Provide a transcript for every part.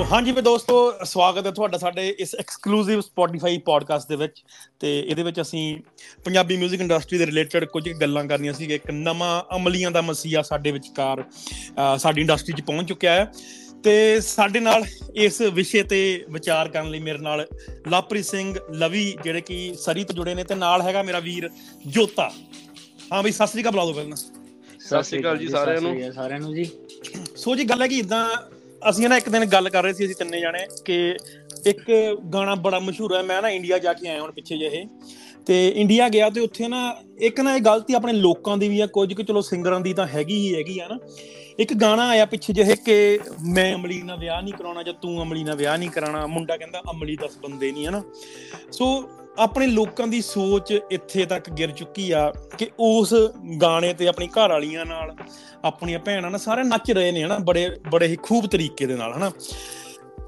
ਸੋ ਹਾਂਜੀ ਵੀ ਦੋਸਤੋ ਸਵਾਗਤ ਹੈ ਤੁਹਾਡਾ ਸਾਡੇ ਇਸ ਐਕਸਕਲੂਸਿਵ ਸਪੋਟੀਫਾਈ ਪੋਡਕਾਸਟ ਦੇ ਵਿੱਚ ਤੇ ਇਹਦੇ ਵਿੱਚ ਅਸੀਂ ਪੰਜਾਬੀ 뮤직 ਇੰਡਸਟਰੀ ਦੇ ਰਿਲੇਟਡ ਕੁਝ ਗੱਲਾਂ ਕਰਨੀਆਂ ਸੀ ਇੱਕ ਨਵਾਂ ਅਮਲੀਆਂ ਦਾ ਮਸੀਹਾ ਸਾਡੇ ਵਿਚਕਾਰ ਸਾਡੀ ਇੰਡਸਟਰੀ 'ਚ ਪਹੁੰਚ ਚੁੱਕਿਆ ਹੈ ਤੇ ਸਾਡੇ ਨਾਲ ਇਸ ਵਿਸ਼ੇ ਤੇ ਵਿਚਾਰ ਕਰਨ ਲਈ ਮੇਰੇ ਨਾਲ ਲਾਪਰੀ ਸਿੰਘ ਲਵੀ ਜਿਹੜੇ ਕਿ ਸਰੀ ਤੋਂ ਜੁੜੇ ਨੇ ਤੇ ਨਾਲ ਹੈਗਾ ਮੇਰਾ ਵੀਰ ਜੋਤਾ। ਹਾਂ ਬਈ ਸਤਿ ਸ੍ਰੀ ਅਕਾਲ ਬੁਲਾ ਦੋ ਪਹਿਲਾਂ। ਸਤਿ ਸ੍ਰੀ ਅਕਾਲ ਜੀ ਸਾਰਿਆਂ ਨੂੰ। ਸਾਰਿਆਂ ਨੂੰ ਜੀ। ਸੋ ਜੀ ਗੱਲ ਹੈ ਕਿ ਇਦਾਂ ਅਸੀਂ ਨਾ ਇੱਕ ਦਿਨ ਗੱਲ ਕਰ ਰਹੇ ਸੀ, ਅਸੀਂ ਤਿੰਨੇ ਜਾਣੇ, ਕਿ ਇੱਕ ਗਾਣਾ ਬੜਾ ਮਸ਼ਹੂਰ ਹੈ, ਮੈਂ ਨਾ ਇੰਡੀਆ ਜਾ ਕੇ ਆਇਆ ਹੁਣ ਪਿੱਛੇ ਜਿਹੇ। ਤੇ ਇੰਡੀਆ ਗਿਆ ਤੇ ਉੱਥੇ ਨਾ, ਇੱਕ ਨਾ ਇਹ ਗਲਤੀ ਆਪਣੇ ਲੋਕਾਂ ਦੀ ਵੀ ਆ, ਕੁਝ ਕਿ ਚਲੋ ਸਿੰਗਰਾਂ ਦੀ ਤਾਂ ਹੈਗੀ ਹੀ ਹੈਗੀ ਆ ਨਾ। ਇੱਕ ਗਾਣਾ ਆਇਆ ਪਿੱਛੇ ਜਿਹੇ ਕਿ ਮੈਂ ਅਮਲੀ ਨਾਲ ਵਿਆਹ ਨਹੀਂ ਕਰਾਉਣਾ ਜਾਂ ਤੂੰ ਅਮਲੀ ਨਾਲ ਵਿਆਹ ਨਹੀਂ ਕਰਾਉਣਾ, ਮੁੰਡਾ ਕਹਿੰਦਾ ਅਮਲੀ 10 ਬੰਦੇ ਨਹੀਂ ਹਨਾ ਸੋ ਆਪਣੇ ਲੋਕਾਂ ਦੀ ਸੋਚ ਇੱਥੇ ਤੱਕ ਗਿਰ ਚੁੱਕੀ ਆ ਕਿ ਉਸ ਗਾਣੇ ਤੇ ਆਪਣੀ ਘਰ ਵਾਲੀਆਂ ਨਾਲ ਆਪਣੀਆਂ ਭੈਣਾਂ ਨਾਲ ਸਾਰੇ ਨੱਚ ਰਹੇ ਨੇ ਹਨਾ ਬੜੇ ਬੜੇ ਹੀ ਖੂਬ ਤਰੀਕੇ ਦੇ ਨਾਲ ਹਨਾ।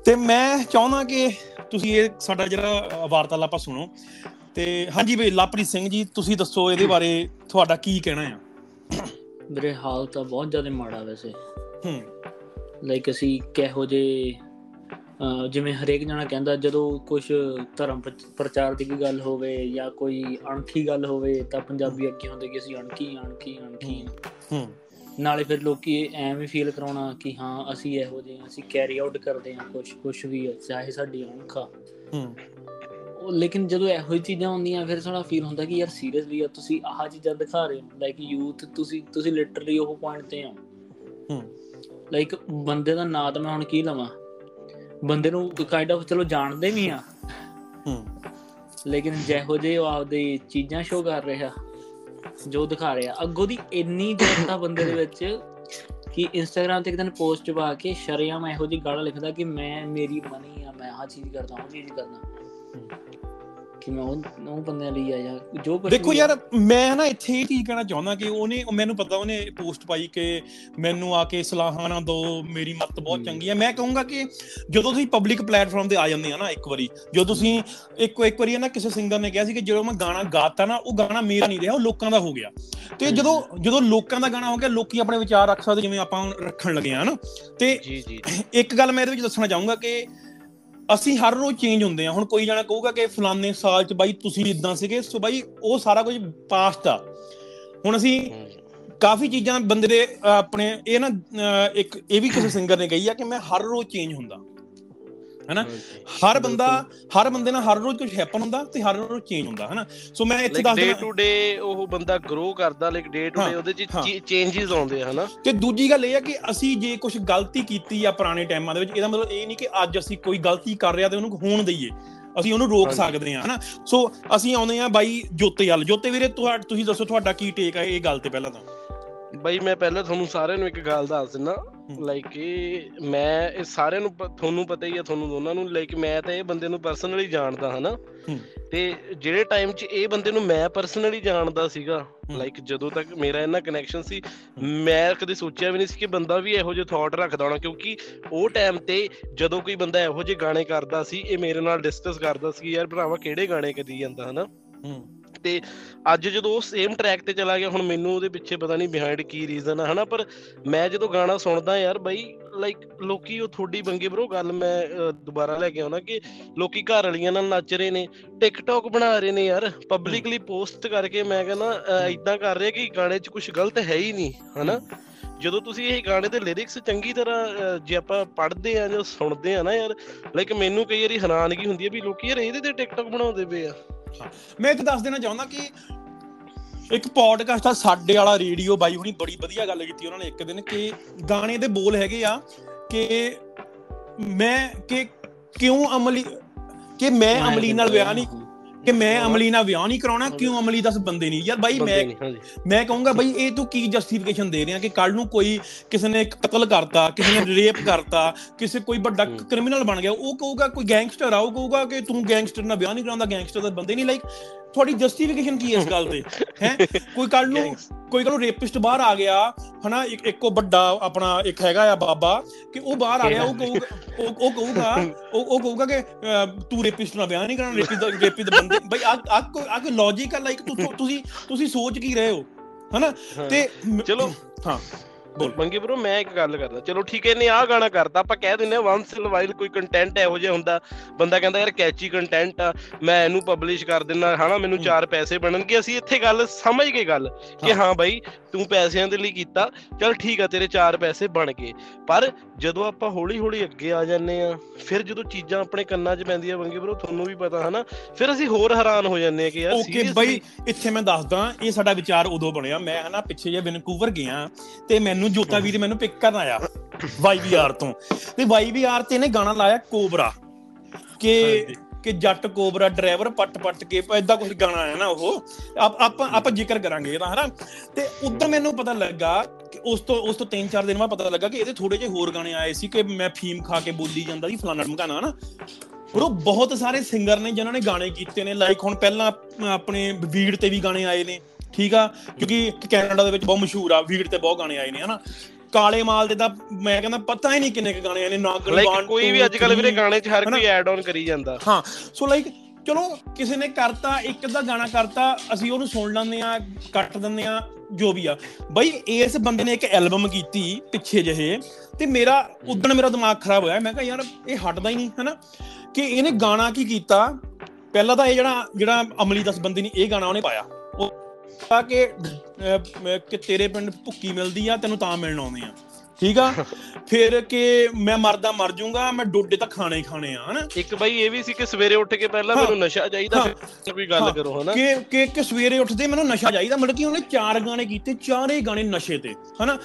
ਤੇ ਮੈਂ ਚਾਹੁੰਦਾ ਕਿ ਤੁਸੀਂ ਇਹ ਸਾਡਾ ਜਿਹੜਾ ਵਾਰਤਾਲਾਪ ਸੁਣੋ। ਤੇ ਹਾਂਜੀ ਬਈ ਲਾਪਰੀ ਸਿੰਘ ਜੀ ਤੁਸੀਂ ਦੱਸੋ ਇਹਦੇ ਬਾਰੇ ਤੁਹਾਡਾ ਕੀ ਕਹਿਣਾ ਆ? ਮੇਰੇ ਹਾਲ ਤਾਂ ਬਹੁਤ ਜ਼ਿਆਦਾ ਮਾੜਾ ਵੈਸੇ। ਹੂੰ। ਲਾਈਕ ਅਸੀਂ ਕਿਹੋ ਜੇ ਜਿਵੇਂ ਹਰੇਕ ਜਣਾ ਕਹਿੰਦਾ ਜਦੋਂ ਕੁਝ ਧਰਮ ਪ੍ਰਚਾਰ ਦੀ ਗੱਲ ਹੋਵੇ ਜਾਂ ਕੋਈ ਅਣਖੀ ਗੱਲ ਹੋਵੇ ਤਾਂ ਪੰਜਾਬੀ ਅੱਗੇ ਹੁੰਦੇ ਕਿ ਅਸੀਂ ਅਣਖੀ ਅਣਖੀ ਅਣਖੀ। ਹੂੰ ਨਾਲੇ ਫਿਰ ਲੋਕੀ ਐਵੇਂ ਫੀਲ ਕਰਾਉਣਾ ਕਿ ਹਾਂ ਅਸੀਂ ਇਹੋ ਜਿਹੇ ਅਸੀਂ ਕੈਰੀ ਆਊਟ ਕਰਦੇ ਹਾਂ ਕੁਝ ਕੁਝ ਵੀ ਚਾਹੇ ਸਾਡੀ ਅਣਖਾ ਹੂੰ। ਲੇਕਿਨ ਜਦੋਂ ਇਹੋ ਹੀ ਚੀਜ਼ਾਂ ਹੁੰਦੀਆਂ ਫਿਰ ਥੋੜਾ ਫੀਲ ਹੁੰਦਾ ਕਿ ਯਾਰ ਸੀਰੀਅਸਲੀ ਆ ਤੁਸੀਂ ਆਹ ਚੀਜ਼ਾਂ ਦਿਖਾ ਰਹੇ ਹੋ। ਲਾਈਕ ਯੂਥ ਤੁਸੀਂ ਤੁਸੀਂ ਲਿਟਰਲੀ ਉਹ ਪੁਆਇੰਟ ਤੇ ਹੋ ਹੂੰ। ਲਾਈਕ ਬੰਦੇ ਦਾ ਨਾਂ ਤਾਂ ਮੈਂ ਹੁਣ ਕੀ ਲਵਾਂ? ਬੰਦੇ ਨੂੰ ਕਾਈਂਡ ਆਫ ਚਲੋ ਜਾਣਦੇ ਵੀ ਆ। ਹੂੰ। ਲੇਕਿਨ ਜਿਹੋ ਜੇ ਉਹ ਆਪਦੇ ਚੀਜ਼ਾਂ ਸ਼ੋ ਕਰ ਰਿਹਾ ਜੋ ਦਿਖਾ ਰਿਹਾ ਅੱਗੋਂ ਦੀ ਇੰਨੀ ਜਨਤਾ ਬੰਦੇ ਦੇ ਵਿੱਚ ਕਿ ਇੰਸਟਾਗ੍ਰam ਤੇ ਇੱਕ ਦਿਨ ਪੋਸਟ ਪਾ ਕੇ ਸ਼ਰਿਆਮ ਇਹੋ ਜੀ ਗਾਲਾਂ ਲਿਖਦਾ ਕਿ ਮੈਂ ਮੇਰੀ ਮਨੀ ਆ ਮੈਂ ਆਹ ਚੀਜ਼ ਕਰਦਾ ਹਾਂ ਚੀਜ਼ ਕਰਦਾ। ਕਿ ਮੈਂ ਉਹ ਉਹ ਬੰਦਿਆਂ ਲਈ ਆ ਜਾਂ ਜੋ ਦੇਖੋ ਯਾਰ ਮੈਂ ਨਾ ਇੱਥੇ ਇਹ ਚੀਜ਼ ਕਹਿਣਾ ਚਾਹੁੰਦਾ ਕਿ ਉਹਨੇ ਮੈਨੂੰ ਪਤਾ ਉਹਨੇ ਪੋਸਟ ਪਾਈ ਕਿ ਮੈਨੂੰ ਆ ਕੇ ਸਲਾਹਾਂ ਨਾ ਦੋ ਮੇਰੀ ਮੱਤ ਬਹੁਤ ਚੰਗੀ ਹੈ ਮੈਂ ਕਹੂੰਗਾ ਕਿ ਜਦੋਂ ਤੁਸੀਂ ਪਬਲਿਕ ਪਲੇਟਫਾਰਮ ਤੇ ਆ ਜਾਂਦੇ ਆ ਨਾ ਇੱਕ ਵਾਰੀ ਜਦੋਂ ਤੁਸੀਂ ਇੱਕ ਇੱਕ ਵਾਰੀ ਨਾ ਕਿਸੇ ਸਿੰਗਰ ਨੇ ਕਿਹਾ ਸੀ ਕਿ ਜਦੋਂ ਮੈਂ ਗਾਣਾ ਗਾਤਾ ਨਾ ਉਹ ਗਾਣਾ ਮੇਰਾ ਨਹੀਂ ਰਿਹਾ ਉਹ ਲੋਕਾਂ ਦਾ ਹੋ ਗਿਆ। ਤੇ ਜਦੋਂ ਜਦੋਂ ਲੋਕਾਂ ਦਾ ਗਾਣਾ ਹੋ ਗਿਆ ਲੋਕੀ ਆਪਣੇ ਵਿਚਾਰ ਰੱਖ ਸਕਦੇ ਜਿਵੇਂ ਆਪਾਂ ਰੱਖਣ ਲੱਗੇ ਆ ਨਾ। ਤੇ ਇੱਕ ਗੱਲ ਮੈਂ ਇਹਦੇ ਵਿੱਚ ਦੱਸਣਾ ਚਾਹੂੰਗਾ ਕਿ ਅਸੀਂ ਹਰ ਰੋਜ਼ ਚੇਂਜ ਹੁੰਦੇ ਆ ਹੁਣ ਕੋਈ ਜਣਾ ਕਹੂਗਾ ਕਿ ਫਲਾਣੇ ਸਾਲ ਚ ਬਾਈ ਤੁਸੀਂ ਇਦਾਂ ਸੀਗੇ, ਸੋ ਬਾਈ ਉਹ ਸਾਰਾ ਕੁਝ ਪਾਸਟ ਆ। ਹੁਣ ਅਸੀਂ ਕਾਫੀ ਚੀਜ਼ਾਂ ਬੰਦੇ ਦੇ ਆਪਣੇ, ਇਹ ਨਾ ਇੱਕ, ਇਹ ਵੀ ਕਿਸੇ ਸਿੰਗਰ ਨੇ ਕਹੀ ਆ ਕਿ ਮੈਂ ਹਰ ਰੋਜ਼ ਚੇਂਜ ਹੁੰਦਾ। ਹੈਨਾ? ਹਰ ਬੰਦਾ ਹਰ ਬੰਦੇ ਨਾਲ ਹਰ ਰੋਜ਼ ਕੁਝ ਹੈਪਨ ਹੁੰਦਾ ਤੇ ਹਰ ਰੋਜ਼ ਚੇਂਜ ਹੁੰਦਾ ਹੈਨਾ? ਸੋ ਮੈਂ ਇੱਥੇ ਦੱਸ ਡੇ ਟੂ ਡੇ ਉਹ ਬੰਦਾ ਗਰੋ ਕਰਦਾ ਲਾਈਕ ਡੇ ਟੂ ਡੇ ਉਹਦੇ ਚ ਚੇਂਜਸ ਆਉਂਦੇ ਹਨਾ? ਤੇ ਦੂਜੀ ਗੱਲ ਇਹ ਆ ਕਿ ਅਸੀਂ ਜੇ ਕੁਝ ਗਲਤੀ ਕੀਤੀ ਆ ਪੁਰਾਣੇ ਟਾਈਮਾਂ ਦੇ ਵਿੱਚ ਇਹਦਾ ਮਤਲਬ ਇਹ ਨਹੀਂ ਕਿ ਅੱਜ ਅਸੀਂ ਕੋਈ ਗਲਤੀ ਕਰ ਰਿਹਾ ਤੇ ਉਹਨੂੰ ਹੋਣ ਦਈਏ। ਅਸੀਂ ਉਹਨੂੰ ਰੋਕ ਸਕਦੇ ਆ ਹਨਾ? ਸੋ ਅਸੀਂ ਆਉਂਦੇ ਆ ਬਾਈ ਜੋਤੇ ਵੱਲ ਜੋਤੇ ਵੀਰੇ ਤੁਸੀਂ ਦੱਸੋ ਤੁਹਾਡਾ ਕੀ ਟੇਕ ਆ ਇਹ ਗੱਲ ਤੇ ਪਹਿਲਾਂ ਤਾਂ? ਬਾਈ ਮੈਂ ਪਹਿਲਾਂ ਤੁਹਾਨੂੰ ਸਾਰਿਆਂ ਨੂੰ ਇੱਕ ਗੱਲ ਦੱਸ ਦਿੰਦਾ ਲਾਈਕ ਇਹ ਮੈਂ ਇਹ ਸਾਰਿਆਂ ਨੂੰ ਤੁਹਾਨੂੰ ਪਤਾ ਹੀ ਆ ਤੁਹਾਨੂੰ ਦੋਨਾਂ ਨੂੰ ਲਾਈਕ ਮੈਂ ਤਾਂ ਇਹ ਬੰਦੇ ਨੂੰ ਪਰਸਨਲੀ ਜਾਣਦਾ ਹਨਾ? ਤੇ ਜਿਹੜੇ ਟਾਈਮ 'ਚ ਇਹ ਬੰਦੇ ਨੂੰ ਮੈਂ ਪਰਸਨਲੀ ਜਾਣਦਾ ਸੀਗਾ ਲਾਈਕ ਜਦੋਂ ਤੱਕ ਮੇਰਾ ਇਹਨਾਂ ਕਨੈਕਸ਼ਨ ਸੀ ਮੈਂ ਕਦੇ ਸੋਚਿਆ ਵੀ ਨਹੀਂ ਸੀ ਕਿ ਬੰਦਾ ਵੀ ਇਹੋ ਜਿਹੇ ਥਾਟ ਰੱਖਦਾ ਹੋਣਾ ਕਿਉਂਕਿ ਉਹ ਟਾਈਮ ਤੇ ਜਦੋਂ ਕੋਈ ਬੰਦਾ ਇਹੋ ਜਿਹੇ ਗਾਣੇ ਕਰਦਾ ਸੀ ਇਹ ਮੇਰੇ ਨਾਲ ਡਿਸਕਸ ਕਰਦਾ ਸੀ ਯਾਰ ਭਰਾਵਾ ਕਿਹੜੇ ਗਾਣੇ ਕਦੀ ਜਾਂਦਾ ਹਨਾ? ਤੇ ਅੱਜ ਜਦੋਂ ਉਹ ਸੇਮ ਟਰੈਕ ਤੇ ਚਲਾ ਗਿਆ ਹੁਣ ਮੈਨੂੰ ਉਹਦੇ ਪਿੱਛੇ ਪਤਾ ਨਹੀਂ ਬਿਹਾਈਂਡ ਕੀ ਰੀਜ਼ਨ ਆ ਹਨਾ? ਪਰ ਮੈਂ ਜਦੋਂ ਗਾਣਾ ਸੁਣਦਾ ਯਾਰ ਬਾਈ ਲਾਈਕ ਲੋਕੀ ਉਹ ਥੋੜੀ ਬੰਗੇ ਬਰੋ ਗੱਲ ਮੈਂ ਦੁਬਾਰਾ ਲੈ ਕੇ ਆਉਣਾ ਕਿ ਲੋਕੀ ਘਰ ਵਾਲੀਆਂ ਨਾਲ ਨੱਚ ਰਹੇ ਨੇ ਟਿਕਟੌਕ ਬਣਾ ਰਹੇ ਨੇ ਯਾਰ ਪਬਲਿਕਲੀ ਪੋਸਟ ਕਰਕੇ ਮੈਂ ਕਹਿੰਦਾ ਐਦਾਂ ਕਰ ਰਹੇ ਕਿ ਗਾਣੇ 'ਚ ਕੁਝ ਗਲਤ ਹੈ ਹੀ ਨਹੀਂ ਹਨਾ? ਜਦੋਂ ਤੁਸੀਂ ਇਹ ਗਾਣੇ ਦੇ ਲਿਰਿਕਸ ਚੰਗੀ ਤਰ੍ਹਾਂ ਜੇ ਆਪਾਂ ਪੜ੍ਹਦੇ ਆ ਜਾਂ ਸੁਣਦੇ ਆ ਨਾ ਯਾਰ ਲਾਈਕ ਮੈਨੂੰ ਕਈ ਵਾਰੀ ਹੈਰਾਨਗੀ ਹੁੰਦੀ ਹੈ ਵੀ ਲੋਕੀ ਯਾਰ ਇਹਦੇ ਤੇ ਟਿਕਟੌਕ ਬਣਾਉਂਦੇ ਪਏ ਆ। ਮੈਂ ਇਹ ਦੱਸ ਦੇਣਾ ਚਾਹੁੰਦਾ ਕਿ ਇੱਕ ਪੋਡਕਾਸਟ ਆ ਸਾਡੇ ਵਾਲਾ ਰੇਡੀਓ ਬਾਈ ਹੁਣੀ ਬੜੀ ਵਧੀਆ ਗੱਲ ਕੀਤੀ ਉਹਨਾਂ ਨੇ ਇੱਕ ਦਿਨ ਕਿ ਗਾਣੇ ਦੇ ਬੋਲ ਹੈਗੇ ਆ ਕਿ ਮੈਂ ਕਿ ਕਿਉਂ ਅਮਲੀ ਕਿ ਮੈਂ ਅਮਲੀ ਨਾਲ ਵਿਆਹ ਨਹੀਂ ਕਿ ਮੈਂ ਅਮਲੀ ਨਾਲ ਵਿਆਹ ਨਹੀਂ ਕਰਾਉਣਾ ਕਿਉਂ ਅਮਲੀ 10 ਬੰਦੇ ਨਹੀਂ? ਯਾਰ ਬਾਈ ਮੈਂ ਮੈਂ ਕਹੂੰਗਾ ਬਾਈ ਇਹ ਤੂੰ ਕੀ ਜਸਟੀਫਿਕੇਸ਼ਨ ਦੇ ਰਿਹਾ ਕਿ ਕੱਲ ਨੂੰ ਕੋਈ ਕਿਸੇ ਨੇ ਕਤਲ ਕਰਤਾ ਕਿਸੇ ਨੇ ਰੇਪ ਕਰਤਾ ਕਿਸੇ ਕੋਈ ਵੱਡਾ ਕ੍ਰਿਮੀਨਲ ਬਣ ਗਿਆ ਉਹ ਕਹੂਗਾ ਕੋਈ ਗੈਂਗਸਟਰ ਆ ਉਹ ਕਹੂਗਾ ਕਿ ਤੂੰ ਗੈਂਗਸਟਰ ਨਾਲ ਵਿਆਹ ਨਹੀਂ ਕਰਾਉਂਦਾ ਗੈਂਗਸਟਰ ਦਾ ਬੰਦੇ ਨਹੀਂ ਲਾਈਕ ਤੁਹਾਡੀ ਜਸਟੀਫਿਕੇਸ਼ਨ ਕੀ ਹੈ ਇਸ ਗੱਲ ਤੇ। ਹੈ? ਕੋਈ ਕੱਲ ਨੂੰ ਕੋਈ ਕੱਲ ਨੂੰ ਰੇਪਿਸਟ ਬਾਹਰ ਆ ਗਿਆ ਹਨਾ? ਇੱਕ ਇੱਕੋ ਵੱਡਾ ਆਪਣਾ ਇੱਕ ਹੈਗਾ ਆ ਬਾਬਾ ਕਿ ਉਹ ਬਾਹਰ ਆ ਗਿਆ ਉਹ ਕਹੂਗਾ ਉਹ ਉਹ ਕਹੂਗਾ ਉਹ ਉਹ ਕਹੂਗਾ ਕਿ ਤੂੰ ਰੇਪਿਸਟ ਨਾਲ ਵਿਆਹ ਨਹੀਂ ਕਰਨਾ ਰੇਪਿਸਟ ਦਾ ਰੇਪਿਸਟ ਬੰਦੇ ਬਈ ਆ ਆ ਕੋਈ ਆ ਕੋਈ ਲੌਜੀਕ ਆ ਲਾਈਕ ਤੁਸੀਂ ਤੁਸੀਂ ਸੋਚ ਕੀ ਰਹੇ ਹੋ? ਹਨਾ? ਤੇ ਚਲੋ। ਹਾਂ। ਬੋਲ। ਮੰਗੇ ਬ్రో ਮੈਂ ਇੱਕ ਗੱਲ ਕਰਦਾ। ਚਲੋ ਠੀਕ ਹੈ ਨੇ ਆਹ ਗਾਣਾ ਕਰਦਾ ਆਪਾਂ ਕਹਿ ਦਿੰਨੇ ਆ ਵਾਂਸ ਇਨ ਵਾਈਲ ਕੋਈ ਕੰਟੈਂਟ ਇਹੋ ਜਿਹਾ ਹੁੰਦਾ। ਬੰਦਾ ਕਹਿੰਦਾ ਯਾਰ ਕੈਚੀ ਕੰਟੈਂਟ ਆ। ਮੈਂ ਇਹਨੂੰ ਪਬਲਿਸ਼ ਕਰ ਦਿੰਨਾ ਹਨਾ ਮੈਨੂੰ ਚਾਰ ਪੈਸੇ ਬਣਨਗੇ। ਅਸੀਂ ਇੱਥੇ ਗੱਲ ਸਮਝ ਗਏ ਗੱਲ ਕਿ ਹਾਂ। ਬਾਈ ਤੂੰ ਪੈਸਿਆਂ ਦੇ ਲਈ ਕੀਤਾ। ਚਲ ਠੀਕ ਆ ਤੇਰੇ ਚਾਰ ਪੈਸੇ ਬਣ ਗਏ। ਪਰ ਜਦੋਂ ਆਪਾਂ ਹੌਲੀ ਹੌਲੀ ਅੱਗੇ ਆ ਜਾਂਦੇ ਆ ਫਿਰ ਜਦੋਂ ਚੀਜ਼ਾਂ ਆਪਣੇ ਕੰਨਾਂ 'ਚ ਪੈਂਦੀਆਂ ਮੰਗੇ ਬ్రో ਤੁਹਾਨੂੰ ਵੀ ਪਤਾ ਹਨਾ ਫਿਰ ਅਸੀਂ ਹੋਰ ਹੈਰਾਨ ਹੋ ਜਾਂਦੇ ਆ ਕਿ ਯਾਰ ਓਕੇ ਬਾਈ ਇੱਥੇ ਮੈਂ ਦੱਸਦਾ ਇਹ ਸਾਡਾ ਵਿਚਾਰ ਉਦੋਂ ਬਣਿਆ। ਮੈਂ ਹਨਾ ਪਿੱਛੇ ਜੇ ਵੈਨਕੂਵਰ ਗਿਆ ਤੇ ਮੈਨੂੰ ਜੋਤਾ ਵੀਰ ਮੈਨੂੰ ਪਿਕ ਕਰਨ ਆਇਆ ਵਾਈਵੀਆਰ ਤੋਂ। ਤੇ ਵਾਈਵੀਆਰ ਤੇ ਇਹਨੇ ਗਾਣਾ ਲਾਇਆ ਕੋਬਰਾ। ਕਿ ਕਿ ਜੱਟ ਕੋਬਰਾ ਡਰਾਈਵਰ ਪੱਟ ਪੱਟ ਕੇ ਐਦਾਂ ਕੁਝ ਗਾਣਾ ਆਇਆ ਨਾ ਉਹ। ਆਪਾਂ ਆਪਾਂ ਜ਼ਿਕਰ ਕਰਾਂਗੇ ਇਹਦਾ ਹਨਾ? ਤੇ ਉਦੋਂ ਮੈਨੂੰ ਪਤਾ ਲੱਗਾ ਕਿ ਉਸ ਤੋਂ ਉਸ ਤੋਂ 3-4 ਦਿਨ ਬਾਅਦ ਪਤਾ ਲੱਗਾ ਕਿ ਇਹਦੇ ਥੋੜੇ ਜਿਹੇ ਹੋਰ ਗਾਣੇ ਆਏ ਸੀ ਕਿ ਮੈਂ ਫੀਮ ਖਾ ਕੇ ਬੋਲੀ ਜਾਂਦਾ ਸੀ ਫਲਾਣਾ ਢਮਕਾਣਾ ਹਨਾ? ਪਰ ਉਹ ਬਹੁਤ ਸਾਰੇ ਸਿੰਗਰ ਨੇ ਜਿਨ੍ਹਾਂ ਨੇ ਗਾਣੇ ਕੀਤੇ ਨੇ। ਲਾਈਕ ਹੁਣ ਪਹਿਲਾਂ ਆਪਣੇ ਵੀਡ ਤੇ ਵੀ ਗਾਣੇ ਆਏ ਨੇ। ਠੀਕ ਆ? ਕਿਉਂਕਿ ਕੈਨੇਡਾ ਦੇ ਵਿੱਚ ਬਹੁਤ ਮਸ਼ਹੂਰ ਆ ਵੀਡ ਤੇ ਬਹੁਤ ਗਾਣੇ ਆਏ ਨੇ ਹਨਾ? ਕਾਲੇ ਮਾਲ ਦੇ ਤਾਂ ਮੈਂ ਕਹਿੰਦਾ ਪਤਾ ਹੀ ਨਹੀਂ ਕਿੰਨੇ ਕ ਗਾਣੇ ਆਏ ਨੇ ਨਾਗਲ ਬਾਣ ਕੋਈ ਵੀ ਅੱਜ ਕੱਲ ਵੀਰੇ ਗਾਣੇ 'ਚ ਹਰ ਕੋਈ ਐਡ ਆਨ ਕਰੀ ਜਾਂਦਾ। ਹਾਂ ਸੋ ਲਾਈਕ ਚਲੋ ਕਿਸੇ ਨੇ ਕਰਤਾ ਇੱਕ ਦਾ ਗਾਣਾ ਕਰਤਾ ਅਸੀਂ ਉਹਨੂੰ ਸੁਣ ਲੈਂਦੇ ਆ ਕੱਟ ਦਿੰਦੇ ਆ ਜੋ ਵੀ ਆ। ਬਈ ਇਸ ਬੰਦੇ ਨੇ ਇੱਕ ਐਲਬਮ ਕੀਤੀ ਪਿੱਛੇ ਜਿਹੇ ਤੇ ਮੇਰਾ ਉਦੋਂ ਮੇਰਾ ਦਿਮਾਗ ਖਰਾਬ ਹੋਇਆ ਮੈਂ ਕਿਹਾ ਯਾਰ ਇਹ ਹਟਦਾ ਹੀ ਨਹੀਂ ਹੈਨਾ? ਕਿ ਇਹਨੇ ਗਾਣਾ ਕੀ ਕੀਤਾ? ਪਹਿਲਾਂ ਤਾਂ ਇਹ ਜਿਹੜਾ ਜਿਹੜਾ ਅਮਲੀ ਦਸ ਬੰਦੇ ਨੇ ਇਹ ਗਾਣਾ ਉਹਨੇ ਪਾਇਆ। ਆ ਕਿ ਕਿ ਤੇਰੇ ਪਿੰਡ ਭੁੱਕੀ ਮਿਲਦੀ ਆ ਤੈਨੂੰ ਤਾਂ ਮਿਲਣ ਆਉਂਦੇ ਆ। ਠੀਕ ਆ? ਫਿਰ ਕਿ ਮੈਂ ਮਰਦਾ ਮਰ ਜਾਊਂਗਾ ਮੈਂ ਡੋਡੇ ਤਾਂ ਖਾਣੇ ਹੀ ਖਾਣੇ ਆ ਹਨਾ? ਇੱਕ ਬਾਈ ਇਹ ਵੀ ਸੀ ਕਿ ਸਵੇਰੇ ਉੱਠ ਕੇ ਪਹਿਲਾਂ ਮੈਨੂੰ ਨਸ਼ਾ ਚਾਹੀਦਾ ਫਿਰ ਕੋਈ ਗੱਲ ਕਰੋ ਹਨਾ? ਕਿ ਕਿ ਕਿ ਸਵੇਰੇ ਉੱਠਦੇ ਮੈਨੂੰ ਨਸ਼ਾ ਚਾਹੀਦਾ ਮਤਲਬ ਕਿ ਉਹਨੇ ਚਾਰ ਗਾਣੇ ਕੀਤੇ ਚਾਰੇ ਗਾਣੇ ਨਸ਼ੇ ਤੇ ਹਨਾ?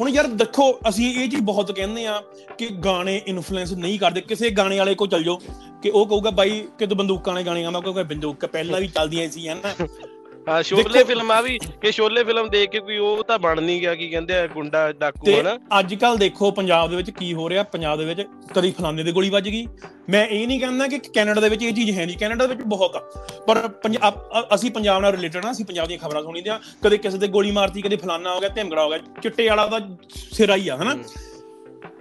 ਹੁਣ ਯਾਰ ਦੇਖੋ ਅਸੀਂ ਇਹ ਚੀਜ਼ ਬਹੁਤ ਕਹਿੰਦੇ ਆ ਕਿ ਗਾਣੇ ਇਨਫਲੂਐਂਸ ਨਹੀਂ ਕਰਦੇ। ਕਿਸੇ ਗਾਣੇ ਵਾਲੇ ਕੋ ਚੱਲ ਜਾਓ ਕਿ ਉਹ ਕਹੂਗਾ ਬਾਈ ਕਿ ਤੂੰ ਬੰਦੂਕਾਂ ਵਾਲੇ ਗਾਣੇ ਗਾਵਾਂ ਕਿਉਂਕਿ ਬੰਦੂਕ ਪਹਿਲਾਂ ਵੀ ਚੱਲਦੀਆਂ ਸੀ ਹਨਾ? ਹਾਂ ਸ਼ੋਲੇ ਫਿਲਮ ਆ ਵੀ ਕਿ ਸ਼ੋਲੇ ਫਿਲਮ ਦੇਖ ਕੇ ਕੋਈ ਉਹ ਤਾਂ ਬਣ ਨਹੀਂ ਗਿਆ ਕੀ ਕਹਿੰਦੇ ਆ ਗੁੰਡਾ ਡਾਕੂ ਹਨਾ? ਅੱਜ ਕੱਲ ਦੇਖੋ ਪੰਜਾਬ ਦੇ ਵਿੱਚ ਕੀ ਹੋ ਰਿਹਾ ਪੰਜਾਬ ਦੇ ਵਿੱਚ ਕਦੀ ਫਲਾਣੇ ਦੇ ਗੋਲੀ ਵੱਜ ਗਈ। ਮੈਂ ਇਹ ਨਹੀਂ ਕਹਿੰਦਾ ਕਿ ਕੈਨੇਡਾ ਦੇ ਵਿੱਚ ਇਹ ਚੀਜ਼ ਹੈ ਨਹੀਂ ਕੈਨੇਡਾ ਦੇ ਵਿੱਚ ਬਹੁਤ ਆ। ਪਰ ਅਸੀਂ ਪੰਜਾਬ ਨਾਲ ਰਿਲੇਟਡ ਆ ਅਸੀਂ ਪੰਜਾਬ ਦੀਆਂ ਖਬਰਾਂ ਸੁਣੀਦੇ ਆ। ਕਦੇ ਕਿਸੇ ਤੇ ਗੋਲੀ ਮਾਰਤੀ ਕਦੇ ਫਲਾਣਾ ਹੋ ਗਿਆ ਧਿਮਗੜਾ ਹੋ ਗਿਆ ਚਿੱਟੇ ਵਾਲਾ ਦਾ ਸਿਰਾ ਹੀ ਆ ਹਨਾ?